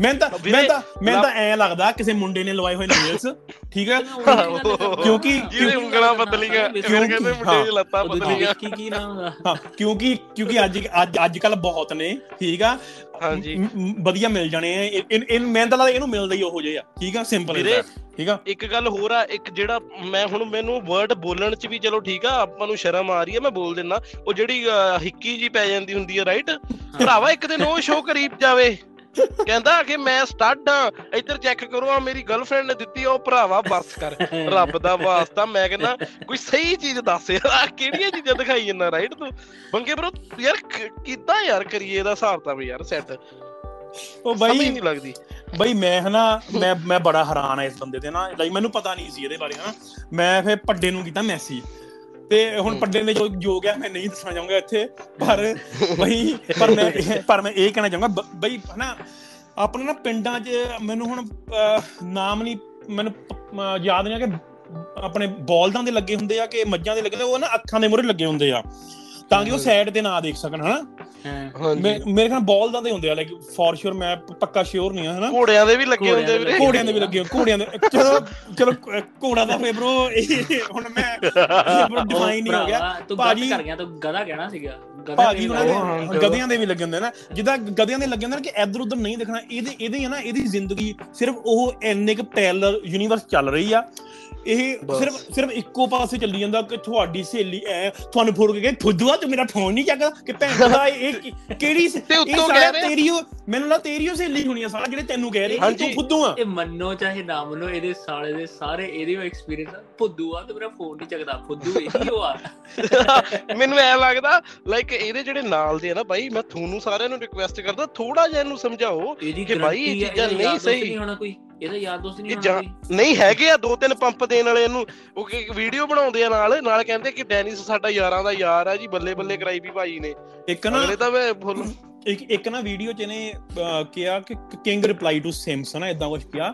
ਮੈਂ ਤਾਂ ਮੈਂ ਤਾਂ ਮੈਂ ਤਾਂ ਐ ਲੱਗਦਾ ਕਿਸੇ ਮੁੰਡੇ ਨੇ ਲਵਾਏ ਹੋਏ ਨੇਲਸ ਠੀਕ ਹੈ? ਕਿਉਂਕਿ ਕਿਉਂਕਿ- ਜਿਹਦੇ ਉਂਗਲਾਂ ਪਤਲੀਆਂ ਫਿਰ ਕਹਿੰਦੇ ਮੁੰਡੇ ਦੀ ਲੱਤਾਂ ਵਿਸਕੀ ਕੀ ਨਾਮ ਦਾ ਹਾਂ ਕਿਉਂਕਿ ਕਿਉਂਕਿ ਅੱਜ ਅੱਜ ਅੱਜ ਕੱਲ ਬਹੁਤ ਨੇ ਠੀਕ ਆ? ਹਾਂਜੀ। ਵਧੀਆ ਮਿਲ ਜਾਣੇ ਆ। ਇਹ- ਮੈਂ ਤਾਂ ਲੱਗਦਾ ਇਹਨੂੰ ਮਿਲਦਾ ਹੀ ਉਹੋ ਜਿਹੇ ਠੀਕ ਆ? ਸਿੰਪਲ ਵੀਰੇ, ਠੀਕ ਆ? ਇੱਕ ਗੱਲ ਹੋਰ ਆ ਇੱਕ ਜਿਹੜਾ ਮੈਂ ਹੁਣ ਮੈਨੂੰ ਵਰਡ ਬੋਲਣ ਚ ਵੀ ਚਲੋ ਠੀਕ ਆ ਆਪਾਂ ਨੂੰ ਸ਼ਰਮ ਆ ਰਹੀ ਆ ਮੈਂ ਬੋਲ ਦਿੰਨਾ। ਉਹ ਜਿਹੜੀ ਹਿੱਕੀ ਜੀ ਪੈ ਜਾਂਦੀ ਹੁੰਦੀ ਆ ਰਾਈਟ ਭਰਾਵਾ ਇੱਕ ਦਿਨ ਉਹ ਸ਼ੋਅ ਕਰੀਬ ਜਾਵੇ। ਕਹਿੰਦਾ ਕਿ ਮੈਂ ਸਟੱਡ ਇੱਧਰ ਚੈੱਕ ਕਰੋ ਆ ਮੇਰੀ ਗਰਲਫ੍ਰੈਂਡ ਨੇ ਦਿੱਤੀ ਉਹ ਭਰਾਵਾ ਬਸ ਕਰ। ਰੱਬ ਦਾ ਵਾਸਤਾ ਮੈਂ ਕਹਿੰਦਾ ਕੋਈ ਸਹੀ ਚੀਜ਼ ਦੱਸ ਯਾਰ ਕਿਹੜੀਆਂ ਚੀਜ਼ਾਂ ਦਿਖਾਈ ਜਾਂਦਾ ਰਾਈਟ ਤੂੰ? ਬੰਗੇ ਬਰੋ ਯਾਰ ਕਿੱਦਾਂ ਯਾਰ ਕਰੀਏ ਇਹਦਾ ਹਿਸਾਬ ਤਾਂ ਵੀ ਯਾਰ ਸੈੱਟ ਉਹ ਬਾਈ ਨਹੀਂ ਲੱਗਦੀ। ਬਈ ਮੈਂ ਹਨਾ ਮੈਂ ਮੈਂ ਬੜਾ ਹੈਰਾਨ ਆ ਇਸ ਬੰਦੇ ਤੇ ਨਾ ਲਾਈਕ ਮੈਨੂੰ ਪਤਾ ਨਹੀਂ ਸੀ ਇਹਦੇ ਬਾਰੇ ਹਨਾ ਮੈਂ ਫਿਰ ਪੱਡੇ ਨੂੰ ਕੀਤਾ ਮੈਸੇਜ ਤੇ ਹੁਣ ਹੂੰ। ਪੱਡੇ ਨੇ ਜੋ ਜੋ ਗਿਆ ਮੈਂ ਨਹੀਂ ਦੱਸਣਾ ਚਾਹੂੰਗਾ ਇੱਥੇ ਪਰ ਬਈ ਪਰ ਮੈਂ ਪਰ ਮੈਂ ਇਹ ਕਹਿਣਾ ਚਾਹੂੰਗਾ ਬਈ ਹਨਾ ਆਪਣੇ ਨਾ ਪਿੰਡਾਂ 'ਚ ਮੈਨੂੰ ਹੁਣ ਨਾਮ ਨਹੀਂ ਮੈਨੂੰ ਯਾਦ ਨਹੀਂ ਆ ਕਿ ਆਪਣੇ ਬੋਲਦਾਂ ਦੇ ਲੱਗੇ ਹੁੰਦੇ ਆ ਕਿ ਮੱਝਾਂ ਦੇ ਲੱਗੇ ਉਹ ਨਾ ਅੱਖਾਂ ਦੇ ਮੂਹਰੇ ਲੱਗੇ ਹੁੰਦੇ ਆ ਤਾਂ ਕਿ ਉਹ ਸਾਈਡ ਤੇ ਨਾ ਦੇਖ ਸਕਣ ਹਨਾ? ਹਾਂ। ਮੇਰੇ ਖਿਆਲ ਬੋਲਦਾਂ ਦੇ ਹੁੰਦੇ ਆ ਲਾਈਕ ਫੋਰ ਸ਼ੋਰ ਮੈਂ ਪੱਕਾ ਸ਼ੋਰ ਨਹੀਂ ਆ ਹਨਾ? ਘੋੜਿਆਂ ਦੇ ਵੀ ਲੱਗੇ ਹੁੰਦੇ ਦੇ ਵੀਰੇ। ਘੋੜਿਆਂ ਦੇ ਵੀ ਲੱਗੇ ਘੋੜਿਆਂ ਦੇ ਚਲੋ ਚਲੋ ਘੋੜਾ ਦਾ ਫੇ ਇਹ ਹੁਣ ਮੈਂ ਡਿਫਾਈਨ ਨਹੀਂ ਹੋ ਗਿਆ। ਤੂੰ ਭਾਜੀ- ਗਲਤ ਕਰ ਗਿਆ ਤੂੰ ਗਧਾ ਕਹਿਣਾ ਸੀਗਾ। ਗਧਾ ਭਾਜੀ ਉਹਨਾਂ ਹਾਂ, ਦੇ ਹਾਂ। ਗਧਿਆਂ ਦੇ ਵੀ ਲੱਗੇ ਹੁੰਦੇ ਨਾ। ਜਿੱਦਾਂ ਗਧਿਆਂ ਦੇ ਲੱਗੇ ਹੁੰਦੇ ਨੇ ਕਿ ਇੱਧਰ ਉੱਧਰ ਨਹੀਂ ਦੇਖਣਾ ਇਹਦੇ ਇਹਦੇ ਆ ਨਾ ਇਹਦੀ ਜ਼ਿੰਦਗੀ ਸਿਰਫ ਉਹ ਇੰਨੇ ਕੁ ਪੈਰਲਲ ਯੂਨੀਵਰਸ ਚੱਲ ਰਹੀ ਆ। ਇਹ। ਸਿਰਫ ਸਿਰਫ ਇੱਕੋ ਪਾਸੇ ਚੱਲੀ ਜਾਂਦਾ ਕਿ ਤੁਹਾਡੀ ਸਹੇਲੀ ਐ ਤੁਹਾਨੂੰ ਫੋੜ ਕੇ ਫੁੱਦੂਆ ਤੂੰ ਮੇਰਾ ਫੋਨ ਨਹੀਂ ਚੱਕਦਾ ਕਿ ਭੈਣ ਦਾ ਇਹ ਕਿਹੜੀ ਤੇ ਉੱਤੋਂ ਕਹਿ ਰਹੇ- ਤੇਰੀ ਮੈਨੂੰ ਲੱਗਾ ਤੇਰੀ ਸਹੇਲੀ ਹੋਣੀ ਆ ਸਾਲਾ ਜਿਹੜੇ ਤੈਨੂੰ ਕਹਿ ਰਹੇ। ਤੂੰ ਫੁੱਦੂ ਆ ਇਹ ਮੰਨੋ ਚਾਹੇ ਨਾ ਮੰਨੋ ਇਹਦੇ ਸਾਲੇ ਦੇ ਸਾਰੇ ਇਹਦੇ ਐਕਸਪੀਰੀਅੰਸ ਆ ਫੁੱਦੂ ਆ ਤੇ ਮੇਰਾ ਫੋਨ ਨਹੀਂ ਚੱਕਦਾ ਫੁੱਦੂ ਇਹੀ ਉਹ ਆ ਮੈਨੂੰ ਐ ਲੱਗਦਾ ਲਾਈਕ ਇਹਦੇ ਜਿਹੜੇ ਨਾਲ ਦੇ ਆ ਨਾ ਬਾਈ ਮੈਂ ਤੁਹਾਨੂੰ ਸਾਰਿਆਂ ਨੂੰ ਰਿਕੁਐਸਟ ਕਰਦਾ ਥੋੜਾ ਜਿਹਾ ਇਹਨੂੰ ਸਮਝਾਓ ਕਿ ਬਾਈ ਇਹ ਚੀਜ਼ਾਂ ਨਹੀਂ ਸਹੀ। ਨਹੀਂ ਹੋਣਾ ਕੋਈ ਇਹਦਾ ਯਾਰ ਦੋਸਤ ਨਹੀਂ ਹੋਣਾ ਨਹੀਂ ਹੈਗੇ ਆ ਦੋ ਤਿੰਨ ਪੰਪ ਦੇਣ ਵਾਲੇ ਇਹਨੂੰ। ਉਹ ਵੀਡੀਓ ਬਣਾਉਂਦੇ ਆ ਨਾਲ। ਨਾਲ ਕਹਿੰਦੇ ਕਿ ਡੈਨਿਸ ਸਾਡਾ ਯਾਰਾਂ ਦਾ ਯਾਰ ਆ ਜੀ ਬੱਲੇ ਬੱਲੇ ਕਰਾਈ ਵੀ ਭਾਈ ਨੇ। ਇੱਕ ਨਾ ਅਗਲੇ ਤਾਂ ਮੈਂ ਫੁੱਲ ਇੱਕ ਇੱਕ ਨਾ ਵੀਡੀਓ ਚ ਇਹਨੇ ਕਿਹਾ ਕਿ ਕਿੰਗ ਰਿਪਲਾਈ ਟੂ ਸਿਮਸ ਨਾ ਇਦਾਂ ਕੁਝ ਕਿਹਾ।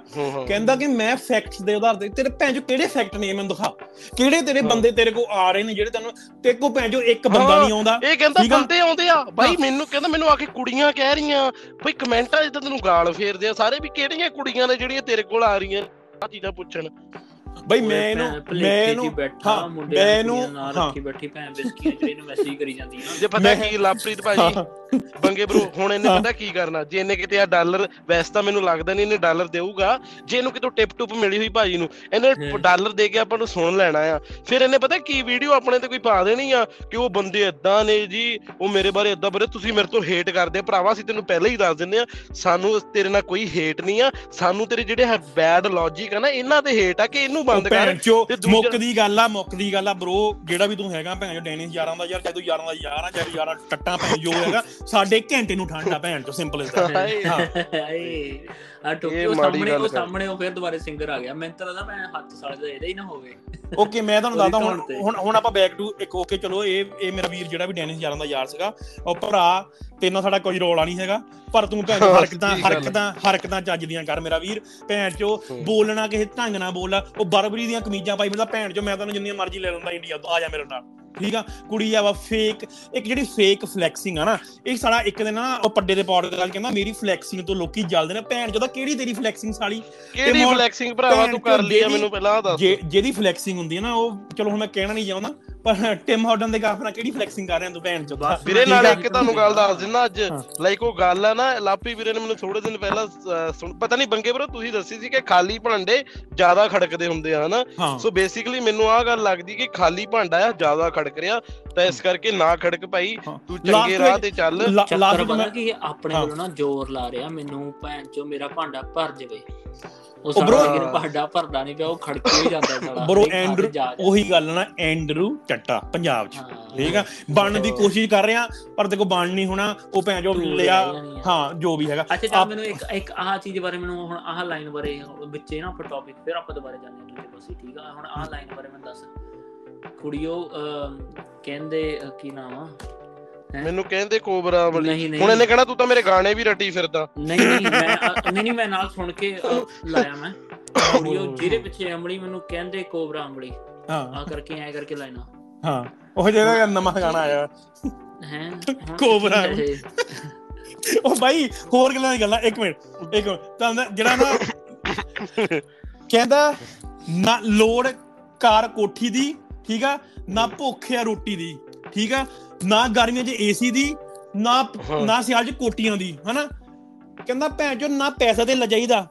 ਕਹਿੰਦਾ ਕਿ ਮੈਂ ਫੈਕਟਸ ਦੇ ਆਧਾਰ ਤੇ ਤੇਰੇ ਭੈਣ ਚੋ ਕਿਹੜੇ ਫੈਕਟ ਨੇ ਮੈਨੂੰ ਦਿਖਾ? ਕਿਹੜੇ ਤੇਰੇ। ਬੰਦੇ ਤੇਰੇ ਕੋਲ ਆ ਰਹੇ ਨੇ ਜਿਹੜੇ ਤੈਨੂੰ ਤੇਰੇ ਕੋਲ ਭੈਣ ਚੋ ਇੱਕ ਬੰਦਾ ਨਹੀਂ ਆਉਂਦਾ? ਇਹ ਕਹਿੰਦਾ। ਬੰਦੇ ਆਉਂਦੇ ਆ। ਬਾਈ। ਮੈਨੂੰ ਕਹਿੰਦਾ ਮੈਨੂੰ ਆ ਕੇ ਕੁੜੀਆਂ ਕਹਿ ਰਹੀਆਂ ਬਈ ਕਮੈਂਟਾਂ ਤਾਂ ਤੈਨੂੰ ਗਾਲ ਫੇਰਦੇ ਆ ਸਾਰੇ ਵੀ ਕਿਹੜੀਆਂ ਕੁੜੀਆਂ ਨੇ ਜਿਹੜੀਆਂ ਤੇਰੇ ਕੋਲ ਆ ਰਹੀਆਂ ਆ ਚੀਜ਼ਾਂ ਪੁੱਛਣ। ਬਈ ਮੈਂ ਇਹਨੂੰ ਮੈਂ ਇਹਨੂੰ ਬੈਠਾ ਹਾਂ, ਮੁੰਡੇ ਮੈਂ ਨੂੰ ਇਹਨੂੰ- ਨਾਲ ਹਾਂ। ਰੱਖੀ ਬੈਠੀ ਭੈਣ ਬਿਸਕੀਆਂ ਜਿਹੜੀ ਨੂੰ ਮੈਸੇਜ ਕਰੀ ਜਾਂਦੀ ਆ ਜੇ ਪਤਾ ਕੀ ਲਾਪ੍ਰੀਤ ਭਾਜੀ। ਬੰਗੇ ਬ్రో ਹੁਣ ਇਹਨੇ। ਪਤਾ ਕੀ ਕਰਨਾ? ਜੇ ਇਹਨੇ ਕਿਤੇ ਆ ਡਾਲਰ ਵੈਸੇ ਤਾਂ ਮੈਨੂੰ ਲੱਗਦਾ ਨਹੀਂ ਇਹਨੇ ਡਾਲਰ ਦੇਊਗਾ। ਜੇ ਇਹਨੂੰ ਕਿਤੋਂ ਟਿਪ ਟੁਪ ਮਿਲੀ ਹੋਈ ਭਾਜੀ ਨੂੰ ਇਹਨੇ। ਡਾਲਰ ਦੇ ਕੇ ਆਪਾਂ ਨੂੰ ਸੁਣ ਲੈਣਾ ਆ। ਫਿਰ ਇਹਨੇ ਪਤਾ ਕੀ ਵੀਡੀਓ ਆਪਣੇ ਤੇ ਕੋਈ ਪਾ ਦੇਣੀ ਆ ਕਿ ਉਹ ਬੰਦੇ ਏਦਾਂ ਨੇ ਜੀ ਉਹ ਮੇਰੇ ਬਾਰੇ ਏਦਾਂ ਬਰੇ ਤੁਸੀਂ ਮੇਰੇ ਤੋਂ ਹੇਟ ਕਰਦੇ ਭਰਾਵਾ ਅਸੀਂ ਤੈਨੂੰ ਪਹਿਲਾਂ ਹੀ ਦੱਸ ਦਿੰਦੇ ਆ ਸਾਨੂੰ ਤੇਰੇ ਨਾਲ ਕੋਈ ਹੇਟ ਨਹੀਂ ਆ। ਸਾਨੂੰ ਤੇਰੇ ਜਿਹੜੇ ਹੈ ਬੈਡ ਲੌਜੀਕ ਆ ਨਾ ਇਹਨਾਂ ਤੇ ਹੇਟ ਆ ਕਿ ਇਹਨੂੰ ਬੰਦ ਕਰ। ਮੁੱਕ ਦੀ ਗੱਲ ਆ ਮੁੱਕ ਦੀ ਗੱਲ ਆ ਬ్రో ਜਿਹੜਾ ਵੀ ਤੂੰ ਹੈਗਾ ਭੈਣ ਚੋ ਡੈਨਿਸ ਯਾਰਾਂ ਦਾ ਯਾਰ ਚਾਹੇ ਤੂੰ ਯਾਰਾਂ ਦਾ ਯਾਰ ਆ ਚਾਹੇ ਯਾਰਾਂ ਟੱਟਾਂ ਭੈਣ ਜੋ ਹੈਗਾ ਸਾਡੇ ਘੰਟੇ ਨੂੰ ਠੰਡਾ ਭੈਣ ਚੋ ਸਿੰਪਲ ਇਸ ਦਾ ਹਾਏ। ਹਾਂ। ਆ ਮਾੜੀ ਸਾਹਮਣੇ ਉਹ। ਸਾਹਮਣੇ ਉਹ ਫਿਰ ਦੁਬਾਰੇ ਸਿੰਗਰ ਆ ਗਿਆ ਮੈਨੂੰ ਤਾਂ ਲੱਗਦਾ ਮੈਂ ਹੱਥ ਸਾਲੇ ਦਾ ਇਹਦਾ ਹੀ ਨਾ ਹੋਵੇ ਓਕੇ ਮੈਂ ਤੁਹਾਨੂੰ ਦੱਸਦਾ ਹੁਣ। ਹੁਣ ਹੁਣ ਆਪਾਂ ਬੈਕ ਟੂ ਇੱਕ ਓਕੇ ਚਲੋ ਇਹ ਇਹ ਮੇਰਾ ਵੀਰ ਜਿਹੜਾ ਵੀ ਡੈਨਿਸ ਯਾਰਾਂ ਦਾ ਯਾਰ ਸੀਗਾ ਉਹ ਭਰਾ ਤੇ ਨਾਲ ਸਾਡਾ ਕੋਈ ਰੋਲਾ ਨਹੀਂ ਹੈਗਾ ਪਰ ਤੂੰ ਭੈਣ ਹਰਕਤਾਂ। ਹਰਕਤਾਂ ਹਰਕਤਾਂ ਚੱਜ ਦੀਆਂ ਕਰ ਮੇਰਾ ਵੀਰ ਭੈਣ ਚੋ। ਬੋਲਣਾ ਕਿਸੇ ਢੰਗ ਨਾਲ ਬੋਲ ਉਹ ਬਰਬਰੀ ਦੀਆਂ ਕਮੀਜ਼ਾਂ ਪਾਈ ਫਿਰਦਾ ਭੈਣ ਚੋ ਮੈਂ ਤੈਨੂੰ ਜਿੰਨੀਆਂ ਮਰਜ਼ੀ ਲੈ ਲੈਂਦਾ ਇੰਡੀਆ ਤੋਂ ਆ ਜਾ ਮੇਰੇ ਨਾਲ ਠੀਕ ਆ ਕੁੜੀ ਆ ਵਾ ਫੇਕ ਇੱਕ ਜਿਹੜੀ ਫੇਕ ਫਲੈਕਸਿੰਗ ਆ ਨਾ ਇਹ ਸਾਲਾ ਇੱਕ ਦਿਨ ਨਾ ਉਹ ਪੱਡੇ ਦੇ ਪੌਡਕਾਸਟ ਕਹਿੰਦਾ ਮੇਰੀ ਫਲੈਕਸਿੰਗ ਤੋਂ ਲੋਕੀ ਜਲਦੇ ਨੇ ਭੈਣ ਚੋ ਤਾਂ ਕਿਹੜੀ ਤੇਰੀ ਫਲੈਕਸਿੰਗ ਸਾਲੀ? ਕਿਹੜੀ ਫਲੈਕਸਿੰਗ ਭਰਾਵਾ ਤੂੰ ਕਰ ਲਈ ਆ ਮੈਨੂੰ ਪਹਿਲਾਂ ਦੱਸ ਜੇ ਜਿਹਦੀ ਫਲੈਕਸਿੰਗ ਹੁੰਦੀ ਹੈ ਨਾ ਉਹ ਚਲੋ ਹੁਣ ਮੈਂ ਕਹਿਣਾ ਨਹੀਂ ਚਾਹੁੰਦਾ ਪਰ ਟਿਮ ਹਾਰਡਨ ਦੇ ਗਾਫ ਨਾਲ ਕਿਹੜੀ ਫਲੈਕਸਿੰਗ ਕਰ ਰਿਹਾ ਤੂੰ ਭੈਣ ਚੋਦ ਵੀਰੇ ਨਾਲ। ਇੱਕ ਤੁਹਾਨੂੰ ਗੱਲ ਦੱਸ ਦਿੰਦਾ ਅੱਜ। ਲਾਈਕ ਉਹ ਗੱਲ ਆ ਨਾ ਲਾਪੀ ਵੀਰੇ ਨੇ ਮੈਨੂੰ ਥੋੜੇ ਦਿਨ ਪਹਿਲਾਂ ਸੁਣ- ਪਤਾ ਨਹੀਂ ਬੰਗੇ ਬਰੋ ਤੁਸੀਂ ਦੱਸੀ ਸੀ ਕਿ ਖਾਲੀ ਭਾਂਡੇ ਜ਼ਿਆਦਾ ਖੜਕਦੇ ਹੁੰਦੇ ਆ ਹਨਾ? ਸੋ ਬੇਸਿਕਲੀ ਮੈਨੂੰ ਆਹ ਗੱਲ ਲੱਗਦੀ ਕਿ ਖਾਲੀ ਭਾਂਡਾ ਆ ਜ਼ਿਆਦਾ ਖੜਕ ਰਿਹਾ ਤਾਂ ਇਸ ਕਰਕੇ ਨਾ ਖੜਕ ਭਾਈ। ਤੂੰ ਚੰਗੇ ਰਾਹ ਤੇ ਚੱਲ। ਲਾਸਟ ਮੈਂ ਕੀ ਆਪਣੇ। ਵੱਲੋਂ ਨਾ ਜ਼ੋਰ ਲਾ ਰਿਹਾ ਮੈਨੂੰ ਭੈਣ ਚੋ ਮੇਰਾ ਭਾਂਡਾ ਭਰ ਜਾਵੇ। ਉਹ ਸਾਡਾ ਕਿ ਭਾਂਡਾ ਭਰਦਾ ਨਹੀਂ ਪਿਆ ਉਹ ਖੜਕੇ ਹੀ ਜਾਂਦਾ ਸਾਡਾ ਬਰੋ ਐਂਡਰੂ। ਉਹੀ ਗੱਲ ਨਾ ਐਂਡਰੂ ਚੱਟਾ ਪੰਜਾਬ ਚ। ਠੀਕ ਆ? ਬਣਨ ਦੀ ਕੋਸ਼ਿਸ਼ ਕਰ ਰਿਹਾ ਪਰ ਕੋ ਬਣ ਨਹੀਂ ਹੋਣਾ ਉਹ ਭੈਣ ਜੋ ਲਿਆ। ਹਾਂ ਜੋ ਵੀ ਹੈਗਾ। ਅੱਛਾ ਚੱਲ ਮੈਨੂੰ ਇੱਕ ਇੱਕ ਆਹ ਚੀਜ਼ ਬਾਰੇ ਮੈਨੂੰ ਹੁਣ ਆਹ ਲਾਈਨ ਬਾਰੇ ਵਿੱਚੇ ਨਾ ਆਪਾਂ ਟੌਪਿਕ ਫਿਰ ਆਪਾਂ ਦੁਬਾਰਾ ਜਾਂਦੇ ਹਾਂ ਦੂਜੇ ਪਾਸੇ ਠੀਕ ਆ? ਹੁਣ ਆਹ ਲਾਈਨ ਬਾਰੇ ਮੈਨੂੰ ਦੱਸ। ਕੁੜੀਓ ਕਹਿੰਦੇ ਕੀ ਨਾਮ ਆ? ਮੈਨੂੰ ਕਹਿੰਦੇ ਕੋਬਰਾ ਵਾਲੀ। ਹੁਣ ਇਹਨੇ ਕਹਿਣਾ ਤੂੰ ਤਾਂ ਮੇਰੇ ਗਾਣੇ ਵੀ ਰੱਟੀ ਫਿਰਦਾ। ਨਹੀਂ ਨਹੀਂ ਮੈਂ ਨਹੀਂ ਨਹੀਂ ਮੈਂ ਨਾਲ ਸੁਣ ਕੇ ਲਾਇਆ ਮੈਂ। ਕੁੜੀਓ ਜਿਹਦੇ ਪਿੱਛੇ ਅਮਲੀ ਮੈਨੂੰ ਕਹਿੰਦੇ ਕੋਬਰਾ ਅਮਲੀ। ਹਾਂ। ਆ ਕਰਕੇ ਐ ਕਰਕੇ ਲਾਈਨਾ ਹਾਂ ਉਹ ਜਿਹੜਾ ਨਵਾਂ ਗਾਣਾ ਆਇਆ। ਹੈ? ਕੋਬਰਾ ਉਹ ਬਾਈ ਹੋਰ ਗੱਲਾਂ ਦੀ ਗੱਲਾਂ ਇੱਕ ਮਿੰਟ ਇੱਕ ਤਾਂ ਜਿਹੜਾ ਨਾ ਕਹਿੰਦਾ ਨਾ ਲੋੜ ਕਾਰ ਕੋਠੀ ਦੀ ਠੀਕ ਆ ਨਾ ਭੁੱਖ ਆ ਰੋਟੀ ਦੀ ਠੀਕ ਆ। ਨਾ ਗਰਮੀਆਂ 'ਚ ਏਸੀ ਦੀ ਨਾ। ਨਾ ਸਿਆਲ 'ਚ ਕੋਟੀਆਂ ਦੀ ਹਨਾ? ਕਹਿੰਦਾ ਭੈਣ ਚੋ ਨਾ ਪੈਸਾ ਤੇ ਲਜਾਈਦਾ